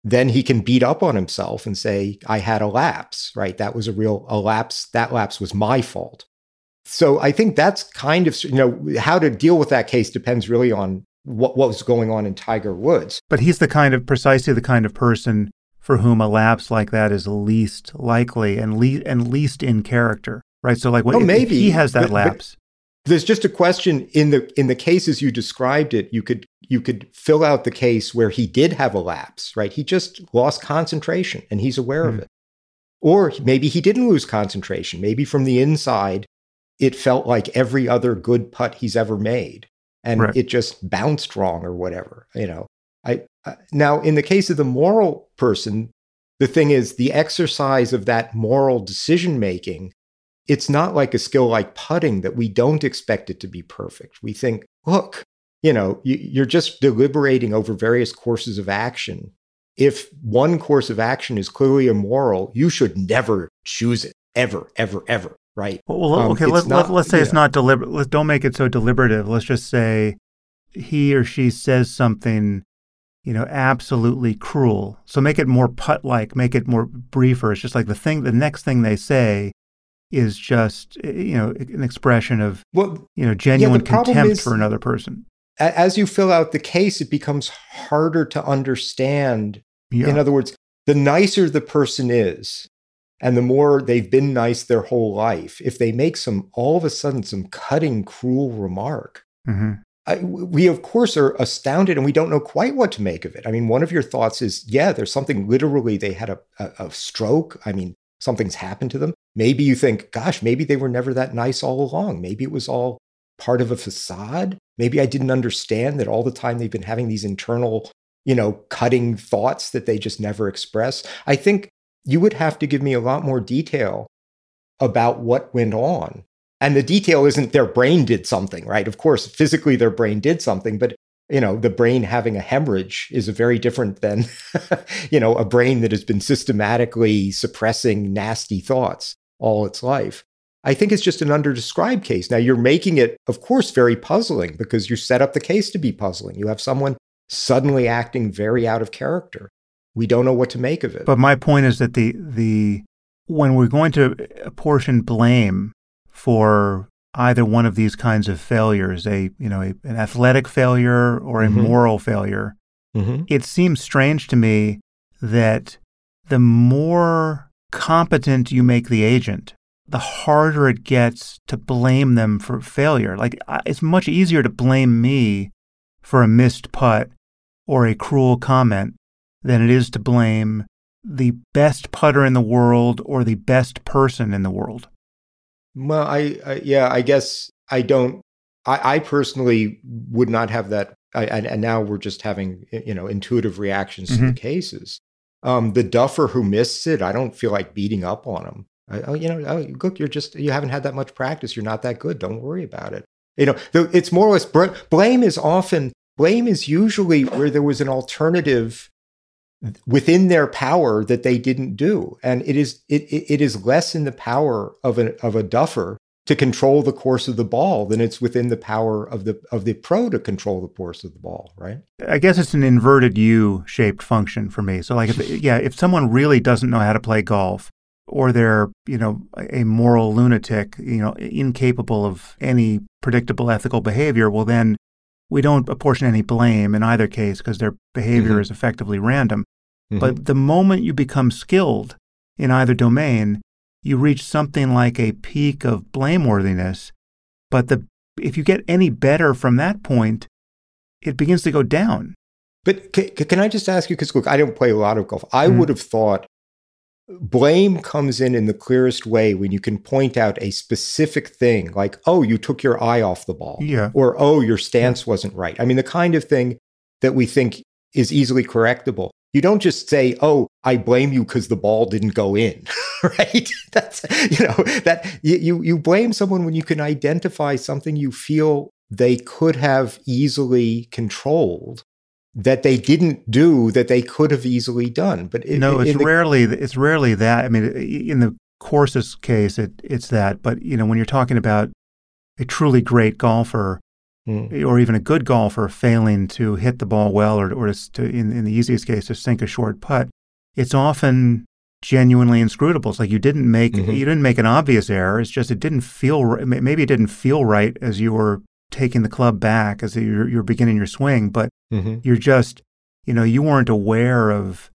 then he can beat up on himself and say, I had a lapse, right? That was a real a lapse. That lapse was my fault. So I think that's kind of, you know, how to deal with that case depends really on what, what was going on in Tiger Woods. But he's the kind of, precisely the kind of person for whom a lapse like that is least likely and, le- and least in character right? So like, what, oh, maybe he has that but, lapse. But there's just a question in the in the cases you described it. You could you could fill out the case where he did have a lapse, right? He just lost concentration and he's aware mm-hmm. of hmm. it. Or maybe he didn't lose concentration. Maybe from the inside, it felt like every other good putt he's ever made, and right. it just bounced wrong or whatever. You know, I uh, now in the case of the moral person, the thing is the exercise of that moral decision making it's not like a skill like putting that we don't expect it to be perfect. We think, look, you know, you're just deliberating over various courses of action. If one course of action is clearly immoral, you should never choose it, ever, ever, ever, right? Well, um, okay, let, not, let, us say yeah. it's not deliberate. Let's don't make it so deliberative. Let's just say he or she says something, you know, absolutely cruel. So make it more put-like, make it more briefer. It's just like the thing, the next thing they say is just eh, you know an expression of well, you know genuine yeah, contempt is, for another person. As you fill out the case, it becomes harder to understand. Yeah. In other words, the nicer the person is, and the more they've been nice their whole life, if they make some all of a sudden some cutting, cruel remark, mm-hmm. I, we of course are astounded and we don't know quite what to make of it. I mean, one of your thoughts is, yeah, there's something literally they had a, a, a stroke. I mean, something's happened to them. Maybe you think, gosh, maybe they were never that nice all along. Maybe it was all part of a facade. Maybe I didn't understand that all the time they've been having these internal, you know, cutting thoughts that they just never express. I think you would have to give me a lot more detail about what went on. And the detail isn't their brain did something, right? Of course, physically their brain did something, but you know the brain having a hemorrhage is very different than you know a brain that has been systematically suppressing nasty thoughts all its life i think it's just an underdescribed case now you're making it of course very puzzling because you set up the case to be puzzling you have someone suddenly acting very out of character we don't know what to make of it but my point is that the the when we're going to apportion blame for either one of these kinds of failures, a you know a, an athletic failure or a mm-hmm. moral failure, mm-hmm. it seems strange to me that the more competent you make the agent, the harder it gets to blame them for failure. Like it's much easier to blame me for a missed putt or a cruel comment than it is to blame the best putter in the world or the best person in the world. Well, I, I yeah, I guess I don't. I, I personally would not have that. I, and, and, now we're just having you know intuitive reactions mm-hmm. to the cases. Um, the duffer who missed it, I don't feel like beating up on him. I, oh, you know, oh, look, you're just you haven't had that much practice. You're not that good. Don't worry about it. You know, it's more or less blame is often blame is usually where there was an alternative within their power that they didn't do, and it is it it is less in the power of a of a duffer to control the course of the ball than it's within the power of the of the pro to control the course of the ball, right? I guess it's an inverted U-shaped function for me. So like if yeah, if someone really doesn't know how to play golf or they're, you know, a moral lunatic, you know, incapable of any predictable ethical behavior, well then we don't apportion any blame in either case because their behavior mm-hmm. is effectively random. Mm-hmm. But the moment you become skilled in either domain, you reach something like a peak of blameworthiness. But the, if you get any better from that point, it begins to go down. But can, can I just ask you? Because look, I don't play a lot of golf. I mm. would have thought blame comes in in the clearest way when you can point out a specific thing, like, "Oh, you took your eye off the ball," yeah, or "Oh, your stance wasn't right." I mean, the kind of thing that we think is easily correctable. You don't just say, "Oh, I blame you because the ball didn't go in," right? That's you know that you you blame someone when you can identify something you feel they could have easily controlled that they didn't do that they could have easily done. But it, no, it's the, rarely it's rarely that. I mean, in the Courses case, it, it's that. But you know, when you're talking about a truly great golfer, mm. or even a good golfer failing to hit the ball well, or, or to, in, in the easiest case, to sink a short putt, it's often genuinely inscrutable. It's like you didn't make mm-hmm. you didn't make an obvious error. It's just it didn't feel maybe it didn't feel right as you were taking the club back as you're, you're beginning your swing, but mm-hmm. you're just you know you weren't aware of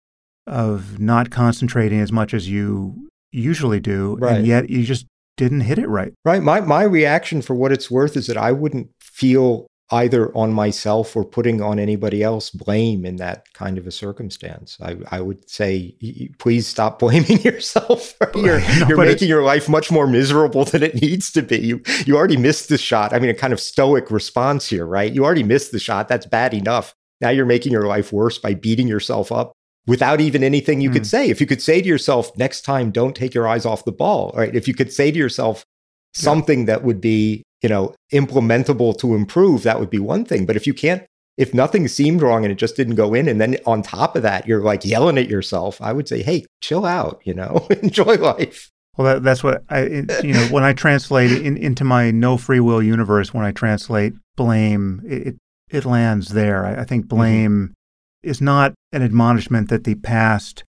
of not concentrating as much as you usually do, right. and yet you just didn't hit it right. Right. My my reaction for what it's worth is that I wouldn't feel either on myself or putting on anybody else blame in that kind of a circumstance. I, I would say, please stop blaming yourself. You're, no, you're making your life much more miserable than it needs to be. You, you already missed the shot. I mean, a kind of stoic response here, right? You already missed the shot. That's bad enough. Now you're making your life worse by beating yourself up without even anything you mm. could hmm. say. If you could say to yourself, next time, don't take your eyes off the ball, right? If you could say to yourself something yeah. that would be, you know, implementable to improve, that would be one thing. But if you can't, if nothing seemed wrong and it just didn't go in, and then on top of that, you're like yelling at yourself, I would say, hey, chill out, you know, enjoy life. Well, that, that's what I, you know, when I translate in, into my no free will universe, when I translate blame, it, it lands there. I, I think mm-hmm. blame mm-hmm. is not an admonishment that the past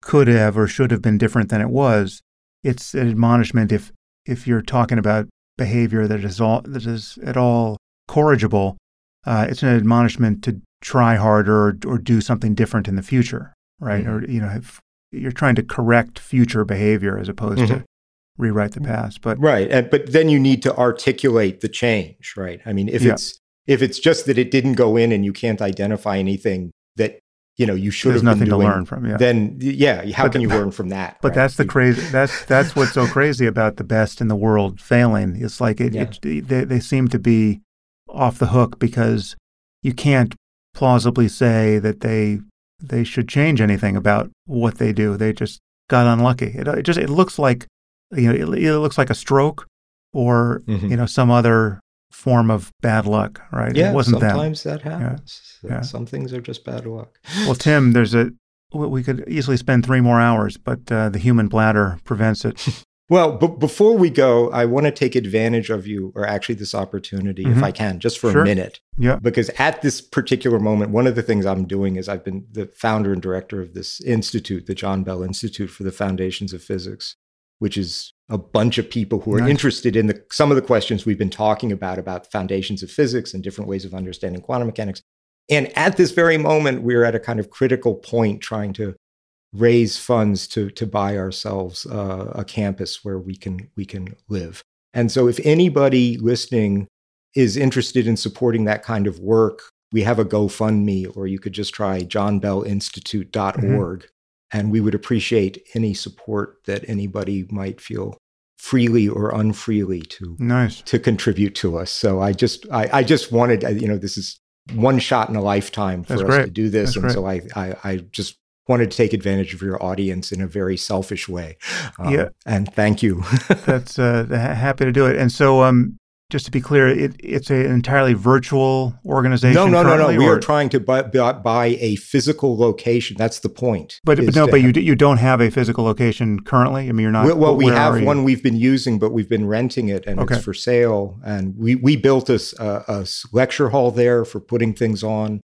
could have or should have been different than it was. It's an admonishment if if you're talking about behavior that is all that is at all corrigible, uh, it's an admonishment to try harder or, or, do something different in the future, right? Mm-hmm. Or you know, if you're trying to correct future behavior as opposed mm-hmm. to rewrite the past. But right, and, but then you need to articulate the change, right? I mean, if yeah. it's if it's just that it didn't go in and you can't identify anything that you know you should There's have nothing doing, to learn from. Yeah. Then yeah, how but can the, you learn from that? But right? that's the crazy. That's that's what's so crazy about the best in the world failing. It's like it, yeah. it, they they seem to be off the hook because you can't plausibly say that they they should change anything about what they do. They just got unlucky. It, it just it looks like you know it, it looks like a stroke or mm-hmm. you know some other form of bad luck, right? Yeah, it wasn't sometimes that happens. Yeah. Some things are just bad luck. Well, Tim, there's a we could easily spend three more hours, but uh, the human bladder prevents it. well, b- before we go, I want to take advantage of you, or actually this opportunity, mm-hmm. if I can, just for sure. a minute. Yeah. Because at this particular moment, one of the things I'm doing is I've been the founder and director of this institute, the John Bell Institute for the Foundations of Physics which is a bunch of people who are nice. interested in the, some of the questions we've been talking about, about foundations of physics and different ways of understanding quantum mechanics. And at this very moment, we're at a kind of critical point trying to raise funds to, to buy ourselves uh, a campus where we can, we can live. And so if anybody listening is interested in supporting that kind of work, we have a GoFundMe, or you could just try johnbellinstitute.org. Mm-hmm and we would appreciate any support that anybody might feel freely or unfreely to nice. to contribute to us. So I just I, I just wanted you know this is one shot in a lifetime for That's us great. to do this, That's and great. so I, I I just wanted to take advantage of your audience in a very selfish way. Um, yeah. And thank you. That's uh, happy to do it. And so, um, just to be clear, it, it's an entirely virtual organization. No, no, no, no. We are trying to buy, buy, a physical location. That's the point. But, but no, but you you don't have a physical location currently. I mean, you're not. Well, well we have one we've been using, but we've been renting it, and okay. it's for sale. And we we built a, a lecture hall there for putting things on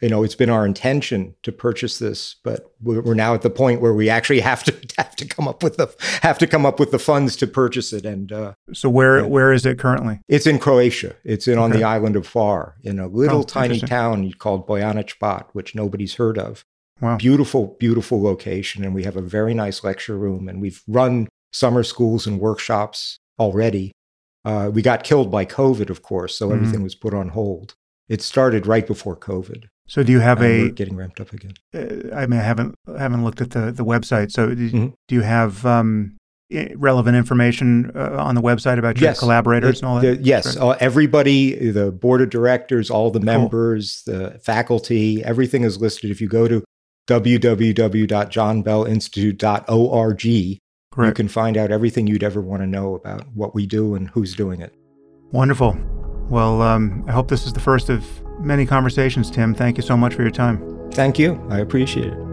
you know it's been our intention to purchase this but we're now at the point where we actually have to have to come up with the have to come up with the funds to purchase it. And uh, so where where is it currently? It's in croatia. It's in okay. on the island of Hvar, in a little oh, tiny town called bojanic Bat, which nobody's heard of. Wow. beautiful beautiful location and we have a very nice lecture room and we've run summer schools and workshops already. Uh, we got killed by covid of course so mm-hmm. everything was put on hold. It started right before covid so do you have a getting ramped up again? Uh, I mean, I haven't haven't looked at the the website. So do, mm-hmm. do you have um, relevant information uh, on the website about your yes. collaborators and all that? The, yes, uh, everybody, the board of directors, all the members, cool. the faculty, everything is listed. If you go to www.johnbellinstitute.org, Correct. you can find out everything you'd ever want to know about what we do and who's doing it. Wonderful. Well, um, I hope this is the first of many conversations, Tim. Thank you so much for your time. Thank you. I appreciate it.